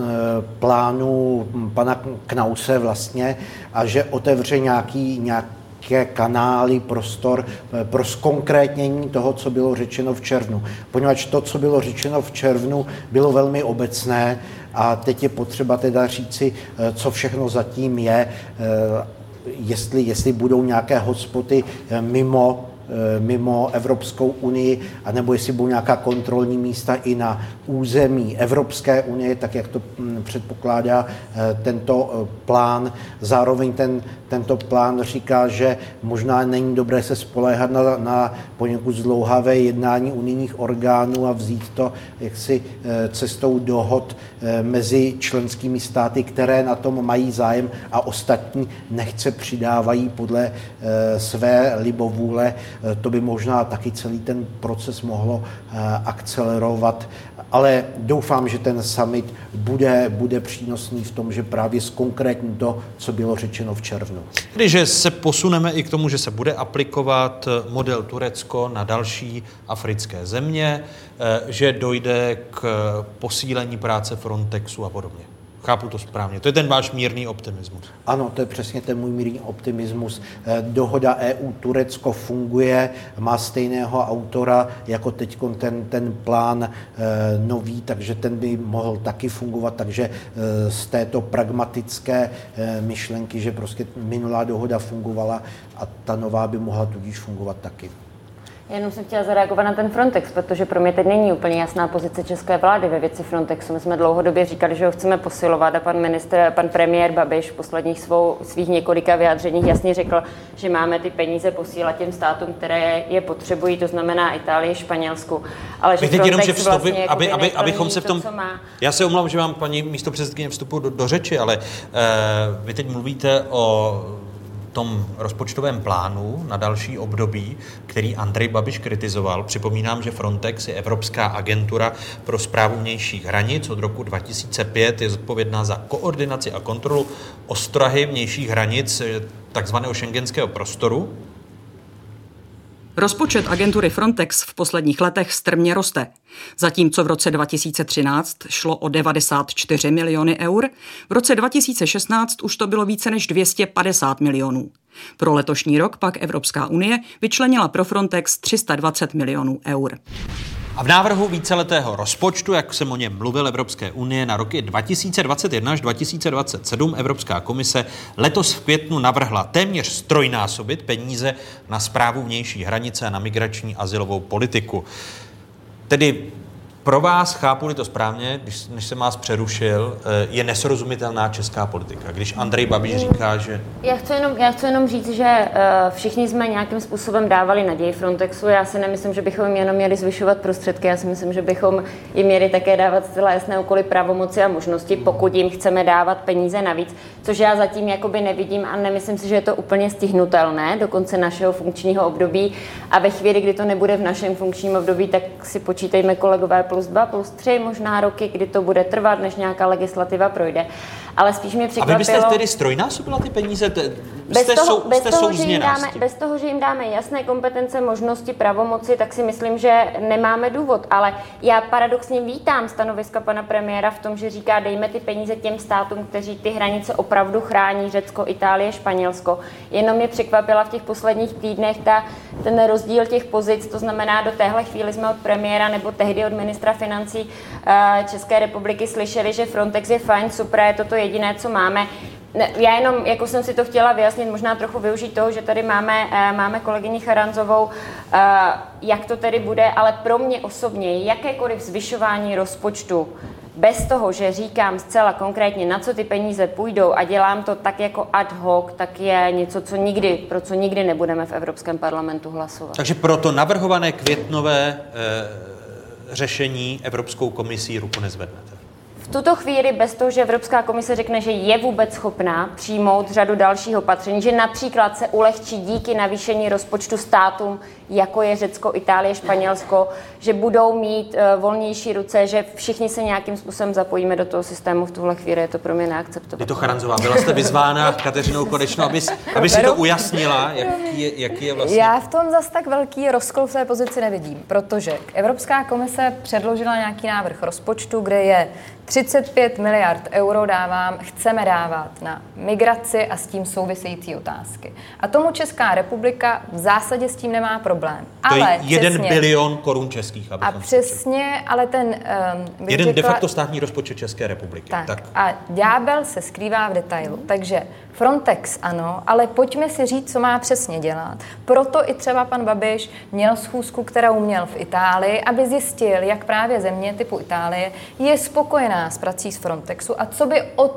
plánu pana Knause vlastně, a že otevře nějaký, nějaké kanály, prostor eh, pro zkonkrétnění toho, co bylo řečeno v červnu. Poněvadž to, co bylo řečeno v červnu, bylo velmi obecné a teď je potřeba teda říci, eh, co všechno zatím je, jestli, jestli budou nějaké hotspoty mimo mimo Evropskou unii, anebo jestli budou nějaká kontrolní místa i na území Evropské unie, tak jak to hm, předpokládá eh, tento eh, plán. Zároveň ten, tento plán říká, že možná není dobré se spoléhat na, na poněkud zdlouhavé jednání unijních orgánů a vzít to jaksi cestou dohod mezi členskými státy, které na tom mají zájem a ostatní nechce přidávají podle své libovůle to by možná taky celý ten proces mohlo eh, akcelerovat, ale doufám, že ten summit bude, bude přínosný v tom, že právě zkonkrétní to, co bylo řečeno v červnu. Když se posuneme i k tomu, že se bude aplikovat eh, model Turecko na další africké země, eh, že dojde k posílení práce Frontexu a podobně. Chápu to správně. To je ten váš mírný optimismus. Ano, to je přesně ten můj mírný optimismus. Eh, dohoda EU-Turecko funguje, má stejného autora jako teď ten, ten plán eh, nový, takže ten by mohl taky fungovat. Takže eh, z této pragmatické myšlenky, že prostě minulá dohoda fungovala a ta nová by mohla tudíž fungovat taky. Jenom jsem chtěla zareagovat na ten Frontex, protože pro mě teď není úplně jasná pozice české vlády ve věci Frontexu. My jsme dlouhodobě říkali, že ho chceme posilovat a pan ministr, pan premiér Babiš v posledních svou, svých několika vyjádřeních jasně řekl, že máme ty peníze posílat těm státům, které je potřebují, to znamená Itálii, Španělsku. Ale že teď jenom, že vstup, vlastně aby, aby, abychom se v tom... To, Já se omlouvám, že vám paní místo předsedkyně vstupu do, do řeči, ale uh, vy teď mluvíte o tom rozpočtovém plánu na další období, který Andrej Babiš kritizoval. Připomínám, že Frontex je Evropská agentura pro zprávu vnějších hranic. Od roku 2005 je zodpovědná za koordinaci a kontrolu ostrahy vnějších hranic eh, takzvaného šengenského prostoru. Rozpočet agentury Frontex v posledních letech strmě roste. Zatímco v roce 2013 šlo o 94 miliony eur, v roce 2016 už to bylo více než 250 milionů. Pro letošní rok pak Evropská unie vyčlenila pro Frontex 320 milionů eur. A v návrhu víceletého rozpočtu, jak jsem o něm mluvil Evropské unie na roky 2021 až 2027, Evropská komise letos v květnu navrhla téměř strojnásobit peníze na zprávu vnější hranice a na migrační asilovou politiku. Tedy pro vás, chápu to správně, když, než jsem vás přerušil, eh, je nesrozumitelná česká politika. Když Andrej Babiš říká, že... Já chci jenom, já chci jenom říct, že uh, všichni jsme nějakým způsobem dávali naději Frontexu. Já si nemyslím, že bychom jim jenom měli zvyšovat prostředky. Já si myslím, že bychom jim měli také dávat zcela jasné úkoly pravomoci a možnosti, pokud jim chceme dávat peníze navíc, což já zatím jakoby nevidím a nemyslím si, že je to úplně stihnutelné do konce našeho funkčního období. A ve chvíli, kdy to nebude v našem funkčním období, tak si počítejme kolegové plus dva, plus tři možná roky, kdy to bude trvat, než nějaká legislativa projde. Ale spíš mě A překvapilo... vy byste tedy strojnásobila ty peníze? Te- Bez Jste, toho, sou, bez, jste toho, že jim dáme, bez toho, že jim dáme jasné kompetence, možnosti, pravomoci, tak si myslím, že nemáme důvod. Ale já paradoxně vítám stanoviska pana premiéra v tom, že říká, dejme ty peníze těm státům, kteří ty hranice opravdu chrání, Řecko, Itálie, Španělsko. Jenom mě překvapila v těch posledních týdnech ta, ten rozdíl těch pozic, to znamená, do téhle chvíli jsme od premiéra nebo tehdy od ministra financí eh, České republiky slyšeli, že Frontex je fajn, super, je to to jediné, co máme. Já jenom, jako jsem si to chtěla vyjasnit, možná trochu využít toho, že tady máme, eh, máme kolegyni Charanzovou, eh, jak to tedy bude, ale pro mě osobně jakékoliv zvyšování rozpočtu bez toho, že říkám zcela konkrétně, na co ty peníze půjdou a dělám to tak jako ad hoc, tak je něco, co nikdy, pro co nikdy nebudeme v Evropském parlamentu hlasovat. Takže pro to navrhované květnové e, řešení Evropskou komisí ruku nezvednete. V tuto chvíli bez toho, že Evropská komise řekne, že je vůbec schopná přijmout řadu dalších opatření, že například se ulehčí díky navýšení rozpočtu státům, jako je Řecko, Itálie, Španělsko, že budou mít uh, volnější ruce, že všichni se nějakým způsobem zapojíme do toho systému. V tuhle chvíli je to pro mě Je neakceptovatelné. to Charanzová. Byla jste vyzvána Kateřinou Konečnou, aby, aby si to ujasnila, jaký je, jaký je vlastně... Já v tom zas tak velký rozkol v té pozici nevidím, protože Evropská komise předložila nějaký návrh rozpočtu, kde je 35 miliard euro dávám, chceme dávat na migraci a s tím související otázky. A tomu Česká republika v zásadě s tím nemá problém. To je ale jeden přesně, bilion korun českých. A přesně, ale ten... Um, Jeden de řekla- facto státní rozpočet České republiky. tak. tak. A ďábel se skrývá v detailu. Takže Frontex ano, ale pojďme si říct, co má přesně dělat. Proto i třeba pan Babiš měl schůzku, kterou měl v Itálii, aby zjistil, jak právě země typu Itálie je spokojená s prací z Frontexu a co by od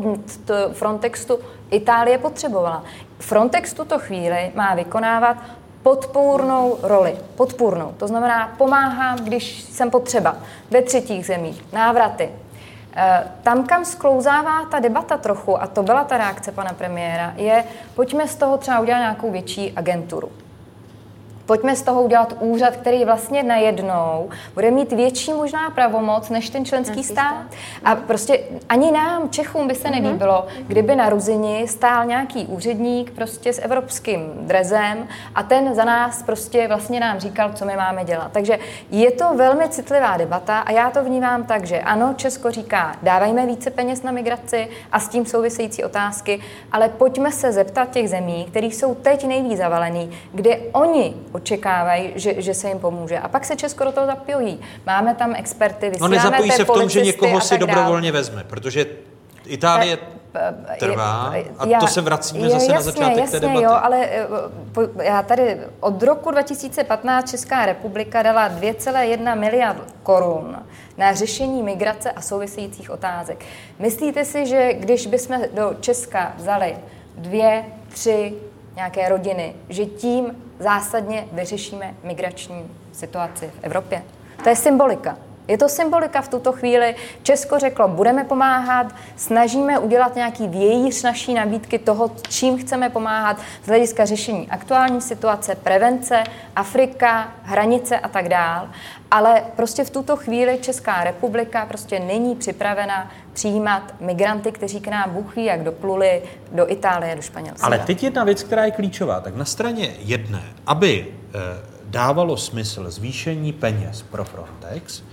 Frontexu Itálie potřebovala. Frontex tuto chvíli má vykonávat podpůrnou roli. Podpůrnou. To znamená, pomáhám, když jsem potřeba. Ve třetích zemích. Návraty. Eh, Tam, kam sklouzává ta debata trochu, a to byla ta reakce pana premiéra, je, pojďme z toho třeba udělat nějakou větší agenturu. Pojďme z toho udělat úřad, který vlastně najednou bude mít větší možná pravomoc než ten členský stát. A prostě ani nám, Čechům, by se nelíbilo, kdyby na Ruzini stál nějaký úředník prostě s evropským drezem a ten za nás prostě vlastně nám říkal, co my máme dělat. Takže je to velmi citlivá debata a já to vnímám tak, že ano, Česko říká, dávajme více peněz na migraci a s tím související otázky, ale pojďme se zeptat těch zemí, které jsou teď nejvíc zavalený, kde oni očekávají, že, že se jim pomůže. A pak se Česko do toho zapojí. Máme tam experty, No vysíláme nezapojí té se v tom, že někoho si tak dál. dobrovolně vezme, protože Itálie trvá a to se vracíme zase na začátek jasně, té debaty. Jo, ale eh, po- já tady od roku 2015 Česká republika dala 2,1 miliard korun na řešení migrace a souvisejících otázek. Myslíte si, že když bychom do Česka vzali dvě, tři nějaké rodiny, že tím zásadně vyřešíme migrační situaci v Evropě? To je symbolika. Je to symbolika v tuto chvíli. Česko řeklo, budeme pomáhat, snažíme udělat nějaký vějíř naší nabídky toho, čím chceme pomáhat z hlediska řešení aktuální situace, prevence, Afrika, hranice a tak dál. Ale prostě v tuto chvíli Česká republika prostě není připravena přijímat migranty, kteří k nám Bůh ví, jak dopluli do Itálie, do Španělska. Ale teď jedna věc, která je klíčová. Tak na straně jedné, aby eh, dávalo smysl zvýšení peněz pro Frontex,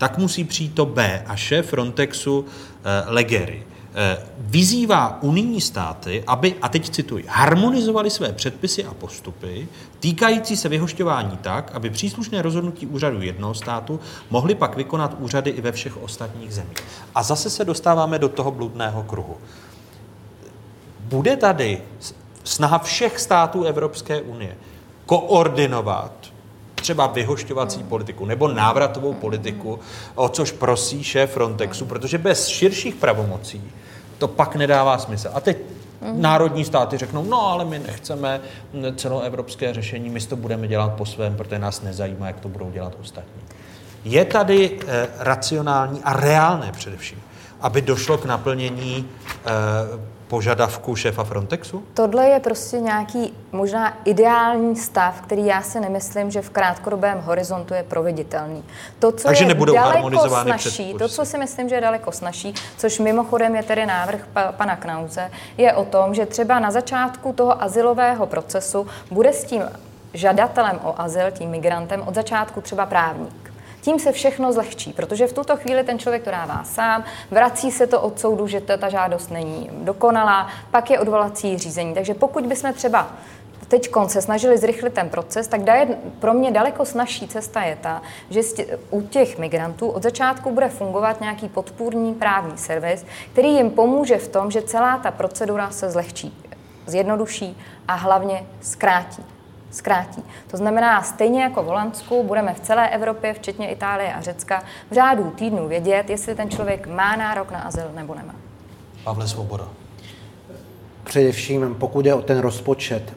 tak musí přijít to B a šéf Frontexu eh, Legery eh, vyzývá unijní státy, aby, a teď cituji, harmonizovali své předpisy a postupy týkající se vyhošťování tak, aby příslušné rozhodnutí úřadu jednoho státu mohly pak vykonat úřady i ve všech ostatních zemích. A zase se dostáváme do toho bludného kruhu. Bude tady snaha všech států Evropské unie koordinovat třeba vyhošťovací politiku nebo návratovou politiku, o což prosí šéf Frontexu, protože bez širších pravomocí to pak nedává smysl. A teď národní státy řeknou, no ale my nechceme celoevropské řešení, my to budeme dělat po svém, protože nás nezajímá, jak to budou dělat ostatní. Je tady eh, racionální a reálné především aby došlo k naplnění eh, požadavku šéfa Frontexu? Tohle je prostě nějaký možná ideální stav, který já si nemyslím, že v krátkodobém horizontu je proveditelný. To, co Takže je nebudou daleko harmonizovány snažší, to, co si myslím, že je daleko snažší, což mimochodem je tedy návrh pa, pana Knauze, je o tom, že třeba na začátku toho asilového procesu bude s tím žadatelem o azyl, tím migrantem, od začátku třeba právník. Tím se všechno zlehčí, protože v tuto chvíli ten člověk to dává sám, vrací se to od soudu, že ta žádost není dokonalá, pak je odvolací řízení. Takže pokud bychom třeba teď se snažili zrychlit ten proces, tak je pro mě daleko snažší cesta je ta, že u těch migrantů od začátku bude fungovat nějaký podpůrný právní servis, který jim pomůže v tom, že celá ta procedura se zlehčí, zjednoduší a hlavně zkrátí zkrátí. To znamená, stejně jako v Holandsku budeme v celé Evropě, včetně Itálie a Řecka, v řádu týdnů vědět, jestli ten člověk má nárok na azyl nebo nemá. Pavle Svoboda. Především, pokud je o ten rozpočet,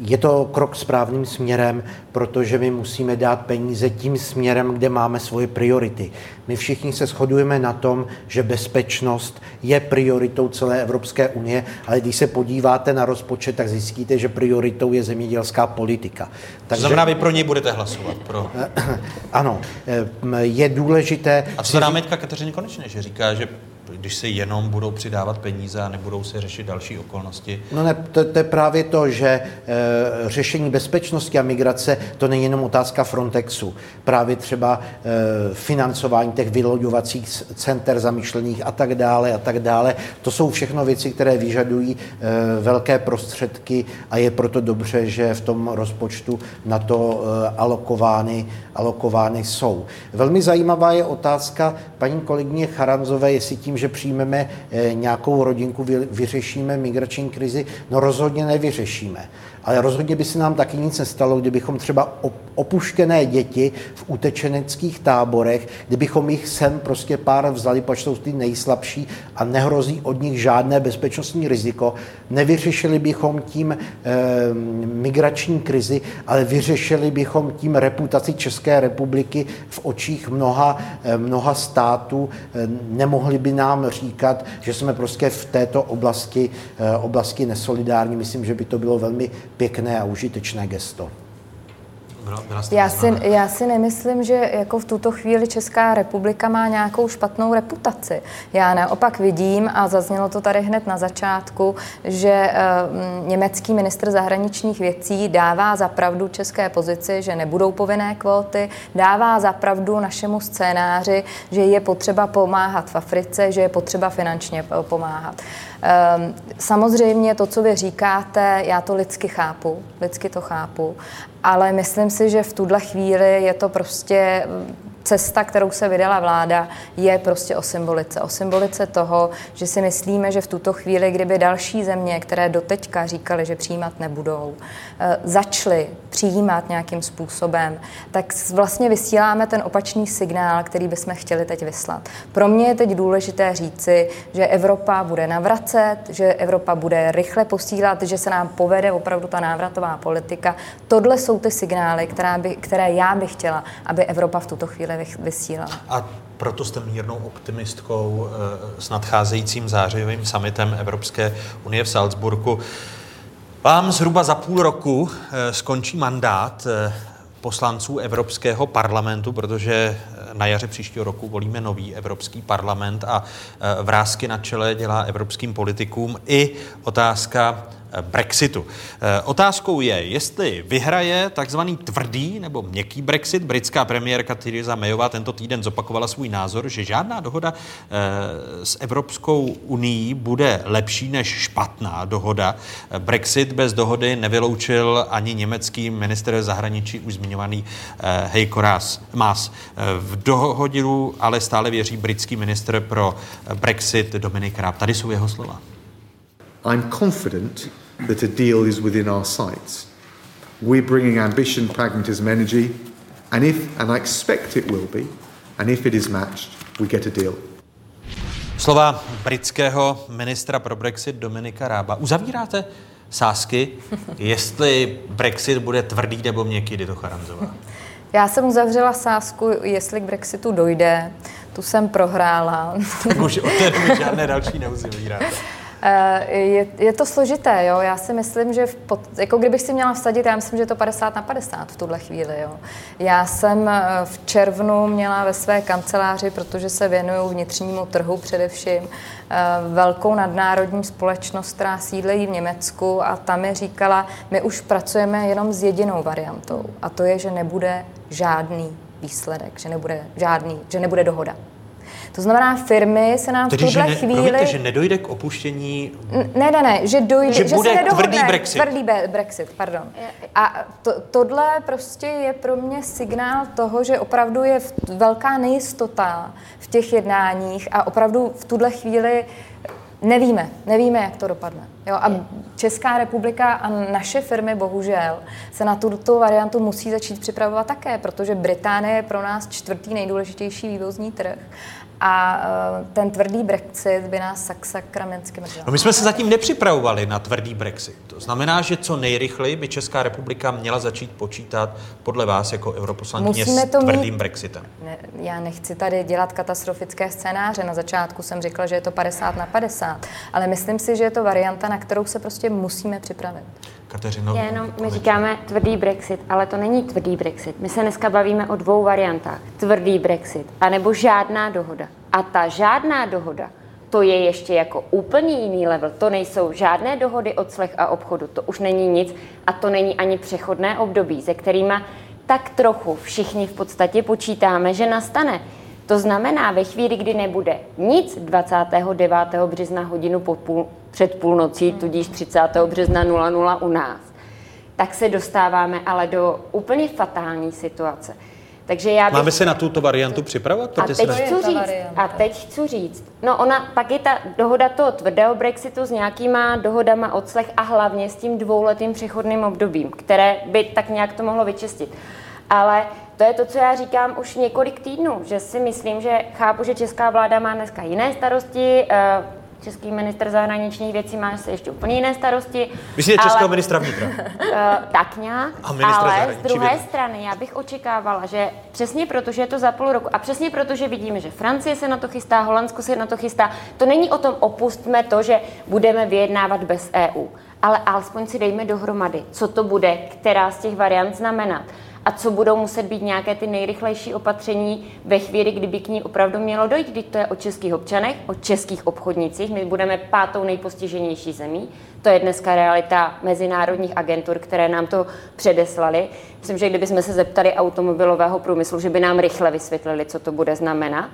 je to krok správným směrem, protože my musíme dát peníze tím směrem, kde máme svoje priority. My všichni se shodujeme na tom, že bezpečnost je prioritou celé Evropské unie, ale když se podíváte na rozpočet, tak zjistíte, že prioritou je zemědělská politika. Takže... To znamená, vy pro něj budete hlasovat? Pro... Ano, je důležité... A co námitka Kateřiny Konečné, že říká, že když se jenom budou přidávat peníze a nebudou se řešit další okolnosti? No ne, to, to je právě to, že e, řešení bezpečnosti a migrace to není jenom otázka Frontexu. Právě třeba e, financování těch vyloďovacích center zamýšlených a tak dále a tak dále. To jsou všechno věci, které vyžadují e, velké prostředky a je proto dobře, že v tom rozpočtu na to e, alokovány, alokovány jsou. Velmi zajímavá je otázka paní kolegyně Charanzové, jestli tím, že přijmeme eh, nějakou rodinku, vyřešíme migrační krizi. No rozhodně nevyřešíme. Ale rozhodně by se nám taky nic nestalo, kdybychom třeba opuštěné děti v utečeneckých táborech, kdybychom jich sem prostě pár vzali, pač jsou ty nejslabší a nehrozí od nich žádné bezpečnostní riziko. Nevyřešili bychom tím e, migrační krizi, ale vyřešili bychom tím reputaci České republiky v očích mnoha, e, mnoha států. E, nemohli by nám říkat, že jsme prostě v této oblasti, oblasti nesolidární. Myslím, že by to bylo velmi pěkné a užitečné gesto. Já si, já si nemyslím, že jako v tuto chvíli Česká republika má nějakou špatnou reputaci. Já naopak vidím, a zaznělo to tady hned na začátku, že uh, německý ministr zahraničních věcí dává za pravdu české pozici, že nebudou povinné kvóty, dává za pravdu našemu scénáři, že je potřeba pomáhat v Africe, že je potřeba finančně pomáhat. Um, samozřejmě to, co vy říkáte, já to lidsky chápu, lidsky to chápu, ale myslím si, že v tuhle chvíli je to prostě cesta, kterou se vydala vláda, je prostě o symbolice. O symbolice toho, že si myslíme, že v tuto chvíli, kdyby další země, které doteďka říkali, že přijímat nebudou, eh, začaly přijímat nějakým způsobem, tak vlastně vysíláme ten opačný signál, který bychom chtěli teď vyslat. Pro mě je teď důležité říci, že Evropa bude navracet, že Evropa bude rychle posílat, že se nám povede opravdu ta návratová politika. Tohle jsou ty signály, které, by, které já bych chtěla, aby Evropa v tuto chvíli vysílala. A proto jste mírnou optimistkou eh, s nadcházejícím zářivým summitem Evropské unie v Salzburgu. Vám zhruba za půl roku eh, skončí mandát eh, poslanců Evropského parlamentu, protože na jaře příštího roku volíme nový Evropský parlament a vrázky na čele dělá evropským politikům i otázka Brexitu. Eh, otázkou je, jestli vyhraje takzvaný tvrdý nebo měkký Brexit. Britská premiérka Theresa Mayová tento týden zopakovala svůj názor, že žádná dohoda eh, s Evropskou unii bude lepší než špatná dohoda. Brexit bez dohody nevyloučil ani německý minister zahraničí už zmiňovaný eh, Heiko Maas. V dohodu ale stále věří britský minister pro Brexit Dominik Raab. Tady jsou jeho slova. I'm confident that a deal is within our sights. We're bringing ambition, pragmatism, energy, and if, and I expect it will be, and if it is matched, we get a deal. Slova britského ministra pro Brexit Dominika Rába. Uzavíráte sásky, jestli Brexit bude tvrdý nebo měkký, to Charanzová? Já jsem uzavřela sásku, jestli k Brexitu dojde. tu jsem prohrála. Tak už od té doby žádné další neuzavíráte. Eh, je, je to složité, jo. Já si myslím, že pod, jako kdybych si měla vsadit, já myslím, že je to 50 na 50 v tuhle chvíli, jo. Já jsem eh, v červnu měla ve své kanceláři, protože se věnuju vnitřnímu trhu především, eh, velkou nadnárodní společnost, která sídlejí v Německu a tam mi říkala, my už pracujeme jenom s jedinou variantou a to je, že nebude žádný výsledek, že nebude žádný, že nebude dohoda. To znamená, firmy se nám Tedy, v tuhle že, ne, chvíli... promiňte, že nedojde k opuštění... Ne, ne, ne, že dojde, Že že, bude se tvrdý Brexit. Tvrdý be- Brexit, pardon. A to, tohle prostě je pro mě signál toho, že opravdu je velká nejistota v těch jednáních a opravdu v tuhle chvíli nevíme, nevíme, jak to dopadne. Jo, a Česká republika a naše firmy bohužel se na tuto variantu musí začít připravovat také, protože Británie je pro nás čtvrtý nejdůležitější vývozní trh a eh, ten tvrdý Brexit by nás sak sakramensky mrzal. No my jsme se zatím nepřipravovali na tvrdý Brexit. To znamená, že co nejrychleji by Česká republika měla začít počítat podle vás jako europoslankyně Musíme s to mít- tvrdým Brexitem. Ne, já nechci tady dělat katastrofické scénáře. Na začátku jsem řekla, že je to 50 na 50, ale myslím si, že je to varianta, na kterou se prostě musíme připravit. Kateřino, Já jenom my říkáme tvrdý Brexit, ale to není tvrdý Brexit. My se dneska bavíme o dvou variantách. Tvrdý Brexit, anebo žádná dohoda. A ta žádná dohoda, to je ještě jako úplně jiný level. To nejsou žádné dohody o clech a obchodu, to už není nic a to není ani přechodné období, se kterýma tak trochu všichni v podstatě počítáme, že nastane. To znamená, ve chvíli, kdy nebude nic 29. března hodinu po půl, před půlnocí, tudíž 30. března 00 u nás, tak se dostáváme ale do úplně fatální situace. Takže já bych... Máme se na tuto variantu připravovat? A teď chci říct, a teď chci říct, no ona, pak je ta dohoda toho tvrdého Brexitu s nějakýma dohodama o clech a hlavně s tím dvouletým přechodným obdobím, které by tak nějak to mohlo vyčistit. Ale to je to, co já říkám už několik týdnů, že si myslím, že chápu, že česká vláda má dneska jiné starosti, eh, český minister zahraničních věcí má asi ještě úplně jiné starosti. Myslíte ale- českého ministra vnitra? Eh, tak nějak, A ale z druhé věcí. strany já bych očekávala, že přesně proto, že je to za půl roku a přesně proto, že vidíme, že Francie se na to chystá, Holandsko se na to chystá, to není o tom opustme to, že budeme vyjednávat bez EU, ale alespoň si dejme dohromady, co to bude, která z těch variant znamenat a co budou muset být nějaké ty nejrychlejší opatření ve chvíli, kdyby k ní opravdu mělo dojít. Když to je o českých občanech, o českých obchodnicích, my budeme pátou nejpostiženější zemí. To je dneska realita mezinárodních agentur, které nám to předeslali. Myslím, že kdybychom se zeptali automobilového průmyslu, že by nám rychle vysvětlili, co to bude znamenat.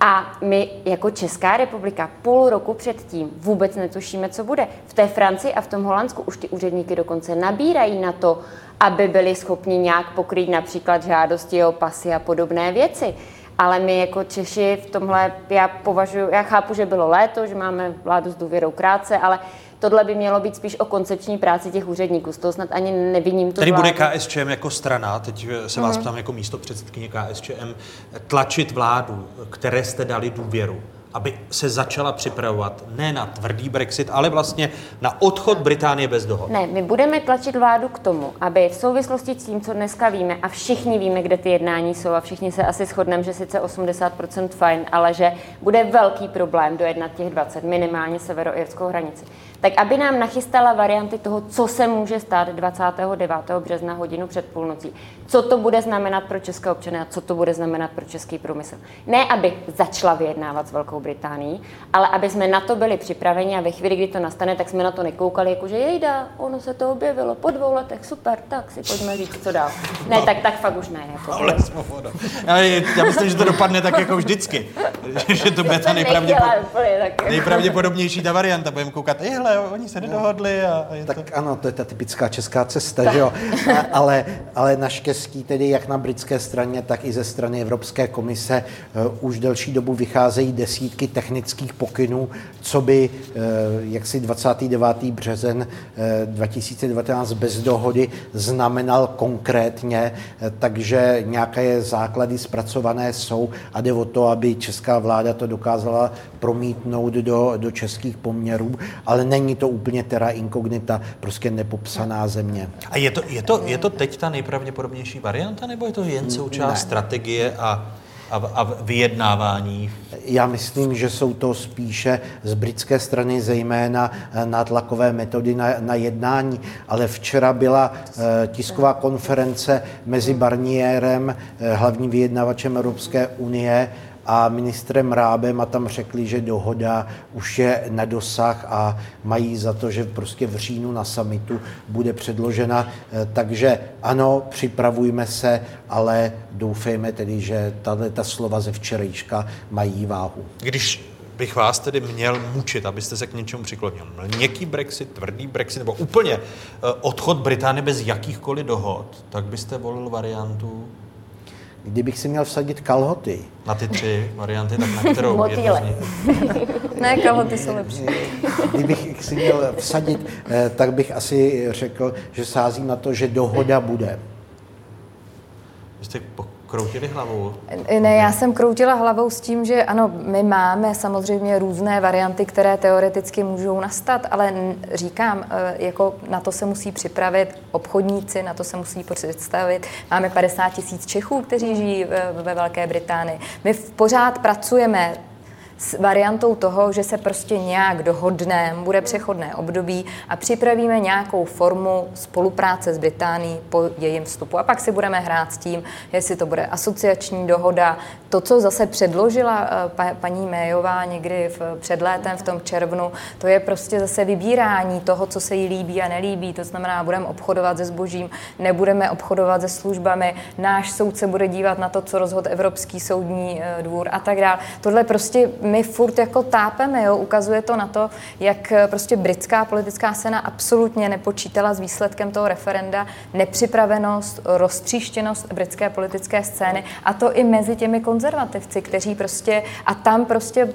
A my jako Česká republika půl roku předtím vůbec netušíme, co bude. V té Francii a v tom Holandsku už ty úředníky dokonce nabírají na to, aby byli schopni nějak pokrýt například žádosti o pasy a podobné věci. Ale my jako Češi v tomhle, já považuji, já chápu, že bylo léto, že máme vládu s důvěrou krátce, ale tohle by mělo být spíš o koncepční práci těch úředníků. Z toho snad ani neviním tu Tady bude vládu. KSČM jako strana, teď se vás Mhm. ptám jako místo předsedkyně KSČM, tlačit vládu, které jste dali důvěru, aby se začala připravovat ne na tvrdý Brexit, ale vlastně na odchod Británie bez dohod. Ne, my budeme tlačit vládu k tomu, aby v souvislosti s tím, co dneska víme, a všichni víme, kde ty jednání jsou, a všichni se asi shodneme, že sice 80% fajn, ale že bude velký problém dojednat těch 20, minimálně severoirskou hranici. Tak aby nám nachystala varianty toho, co se může stát 29. března hodinu před půlnocí. Co to bude znamenat pro české občany a co to bude znamenat pro český průmysl. Ne, aby začala vyjednávat s Velkou Británií, ale aby jsme na to byli připraveni a ve chvíli, kdy to nastane, tak jsme na to nekoukali, jako že jejda, ono se to objevilo po dvou letech, super, tak si pojďme říct, co dál. Ne, tak, tak fakt už ne. Jako. Ale svoboda. Ale já myslím, že to dopadne tak jako vždycky. že to bude ta nejpravděpod... nejpravděpodobnější ta varianta. Budeme koukat, "Ej, hele, oni se nedohodli a je to... Tak ano, to je ta typická česká cesta, že jo. A- ale, ale naštěstí tedy jak na britské straně, tak i ze strany Evropské komise uh, už delší dobu vycházejí desítky technických pokynů, co by uh, jaksi 29. březen uh, 2019 bez dohody znamenal konkrétně, uh, takže nějaké základy zpracované jsou a jde o to, aby česká vláda to dokázala promítnout do, do českých poměrů, ale není to úplně terra incognita, prostě nepopsaná země. A je to, je, to, je to teď ta nejpravděpodobnější varianta, nebo je to jen součást Ne. strategie a, a, a vyjednávání? Já myslím, že jsou to spíše z britské strany zejména eh, nátlakové metody na, na jednání, ale včera byla eh, tisková konference mezi Barnierem, eh, hlavním vyjednavačem Evropské unie, a ministrem Rábem a tam řekli, že dohoda už je na dosah a mají za to, že prostě v říjnu na samitu bude předložena. Takže ano, připravujme se, ale doufejme tedy, že tato ta slova ze včerejška mají váhu. Když bych vás tedy měl mučit, abyste se k něčemu přiklonil. Měkký Brexit, tvrdý Brexit, nebo úplně odchod Británie bez jakýchkoliv dohod, tak byste volil variantu Kdybych si měl vsadit kalhoty. Na ty tři varianty, tak na kterou? Motýle. ne, kalhoty jsou lepší. Kdybych si měl vsadit, tak bych asi řekl, že sázím na to, že dohoda bude. Vy jste kroutili hlavou? Ne, já jsem kroutila hlavou s tím, že ano, my máme samozřejmě různé varianty, které teoreticky můžou nastat, ale říkám, jako na to se musí připravit obchodníci, na to se musí představit. Máme 50 tisíc Čechů, kteří žijí ve Velké Británii. My pořád pracujeme s variantou toho, že se prostě nějak dohodneme, bude přechodné období a připravíme nějakou formu spolupráce s Británií po jejím vstupu. A pak si budeme hrát s tím, jestli to bude asociační dohoda. To, co zase předložila paní Méjová někdy v, před létem v tom červnu, to je prostě zase vybírání toho, co se jí líbí a nelíbí. To znamená, budeme obchodovat se zbožím, nebudeme obchodovat se službami, náš soudce bude dívat na to, co rozhod Evropský soudní dvůr a tak dále. Tohle prostě my furt jako tápeme, jo? ukazuje to na to, jak prostě britská politická scéna absolutně nepočítala s výsledkem toho referenda, nepřipravenost, roztříštěnost britské politické scény a to i mezi těmi konzervativci, kteří prostě, a tam prostě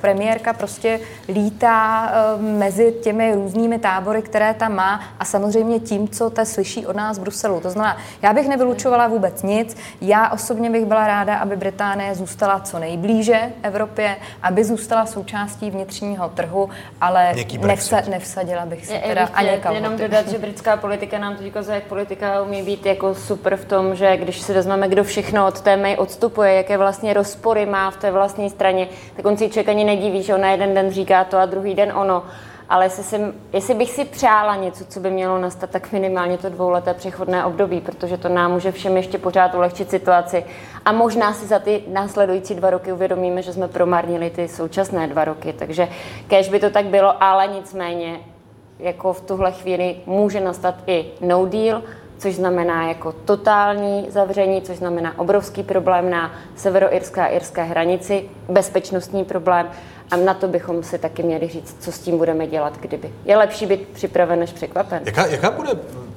premiérka prostě lítá mezi těmi různými tábory, které tam má a samozřejmě tím, co te slyší od nás z Bruselu. To znamená, já bych nevylučovala vůbec nic, já osobně bych byla ráda, aby Británie zůstala co nejblíže Evropě, aby zůstala součástí vnitřního trhu, ale nevsa, nevsadila bych se Já teda bych ani kalhoty. jenom dodat, že britská politika nám teď ukazuje, jak politika umí být jako super v tom, že když si vezmeme, kdo všechno od té May odstupuje, jaké vlastně rozpory má v té vlastní straně, tak on si člověk ani nediví, že ona jeden den říká to a druhý den ono. Ale jestli, jsem, jestli bych si přála něco, co by mělo nastat, tak minimálně to dvouleté přechodné období, protože to nám může všem ještě pořád ulehčit situaci. A možná si za ty následující dva roky uvědomíme, že jsme promarnili ty současné dva roky. Takže kež by to tak bylo, ale nicméně jako v tuhle chvíli může nastat i no deal, což znamená jako totální zavření, což znamená obrovský problém na severoirské a irské hranici, bezpečnostní problém a na to bychom si taky měli říct, co s tím budeme dělat, kdyby. Je lepší být připraven, než překvapen. Jaká, jaká bude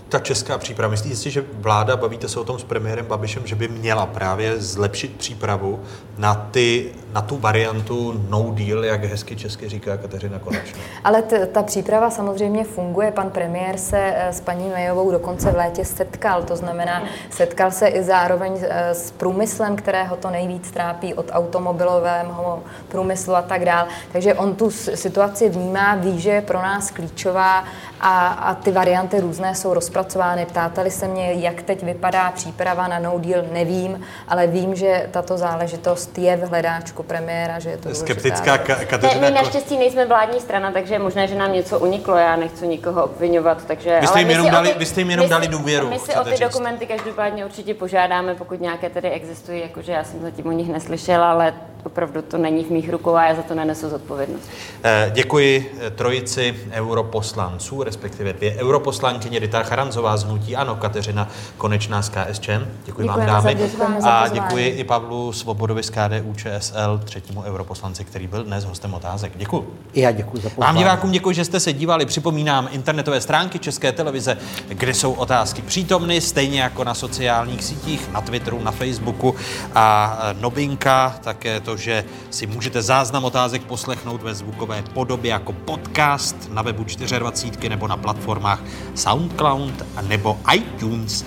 ta česká příprava? Myslíte si, že vláda, bavíte se o tom s premiérem Babišem, že by měla právě zlepšit přípravu na, ty, na tu variantu no deal, jak hezky česky říká Kateřina Konečná? Ale t- ta příprava samozřejmě funguje. Pan premiér se eh, s paní Mejovou dokonce v létě setkal. To znamená, setkal se i zároveň eh, s průmyslem, kterého to nejvíc trápí od automobilového průmyslu a tak dále. Takže on tu situaci vnímá, ví, že je pro nás klíčová a, a ty varianty různé jsou rozpracovány. Ptáte-li se mě, jak teď vypadá příprava na no deal, nevím, ale vím, že tato záležitost je v hledáčku premiéra, že je to Skeptická důležitá Ka- věc. Ne, Kateřina my naštěstí nejsme vládní strana, takže je možné, že nám něco uniklo. Já nechci nikoho obvinovat, takže... Vy jste ale jim jenom dali- ty- vy jste jim jenom my dali důvěru, My si o ty říct. dokumenty každopádně určitě požádáme, pokud nějaké tedy existují, jakože já jsem zatím o nich neslyšela, ale opravdu to není v mých rukou a já za to nenesu zodpovědnost. Eh, Děkuji eh, trojici europoslanců, respektive dvě europoslankyně Rita Charanzová z Hnutí Ano, Kateřina Konečná z KSČ. Děkuji vám, Děkujeme za- dámy. za A děkuji i Pavlu Svobodovi z KDU ČSL, třetímu europoslanci, který byl dnes hostem otázek. Děkuji. I já děkuji za Vám pozvání. divákům děkuji, že jste se dívali. Připomínám internetové stránky České televize, kde jsou otázky přítomny, stejně jako na sociálních sítích, na Twitteru, na Facebooku. A e, novinka také to, že si můžete záznam otázek poslechnout ve zvukové podobě jako podcast na webu 24 nebo na platformách SoundCloud nebo iTunes.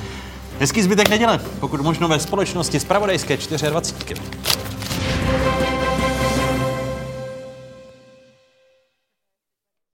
Hezký zbytek neděle, pokud možno ve společnosti z Pravodajské 24.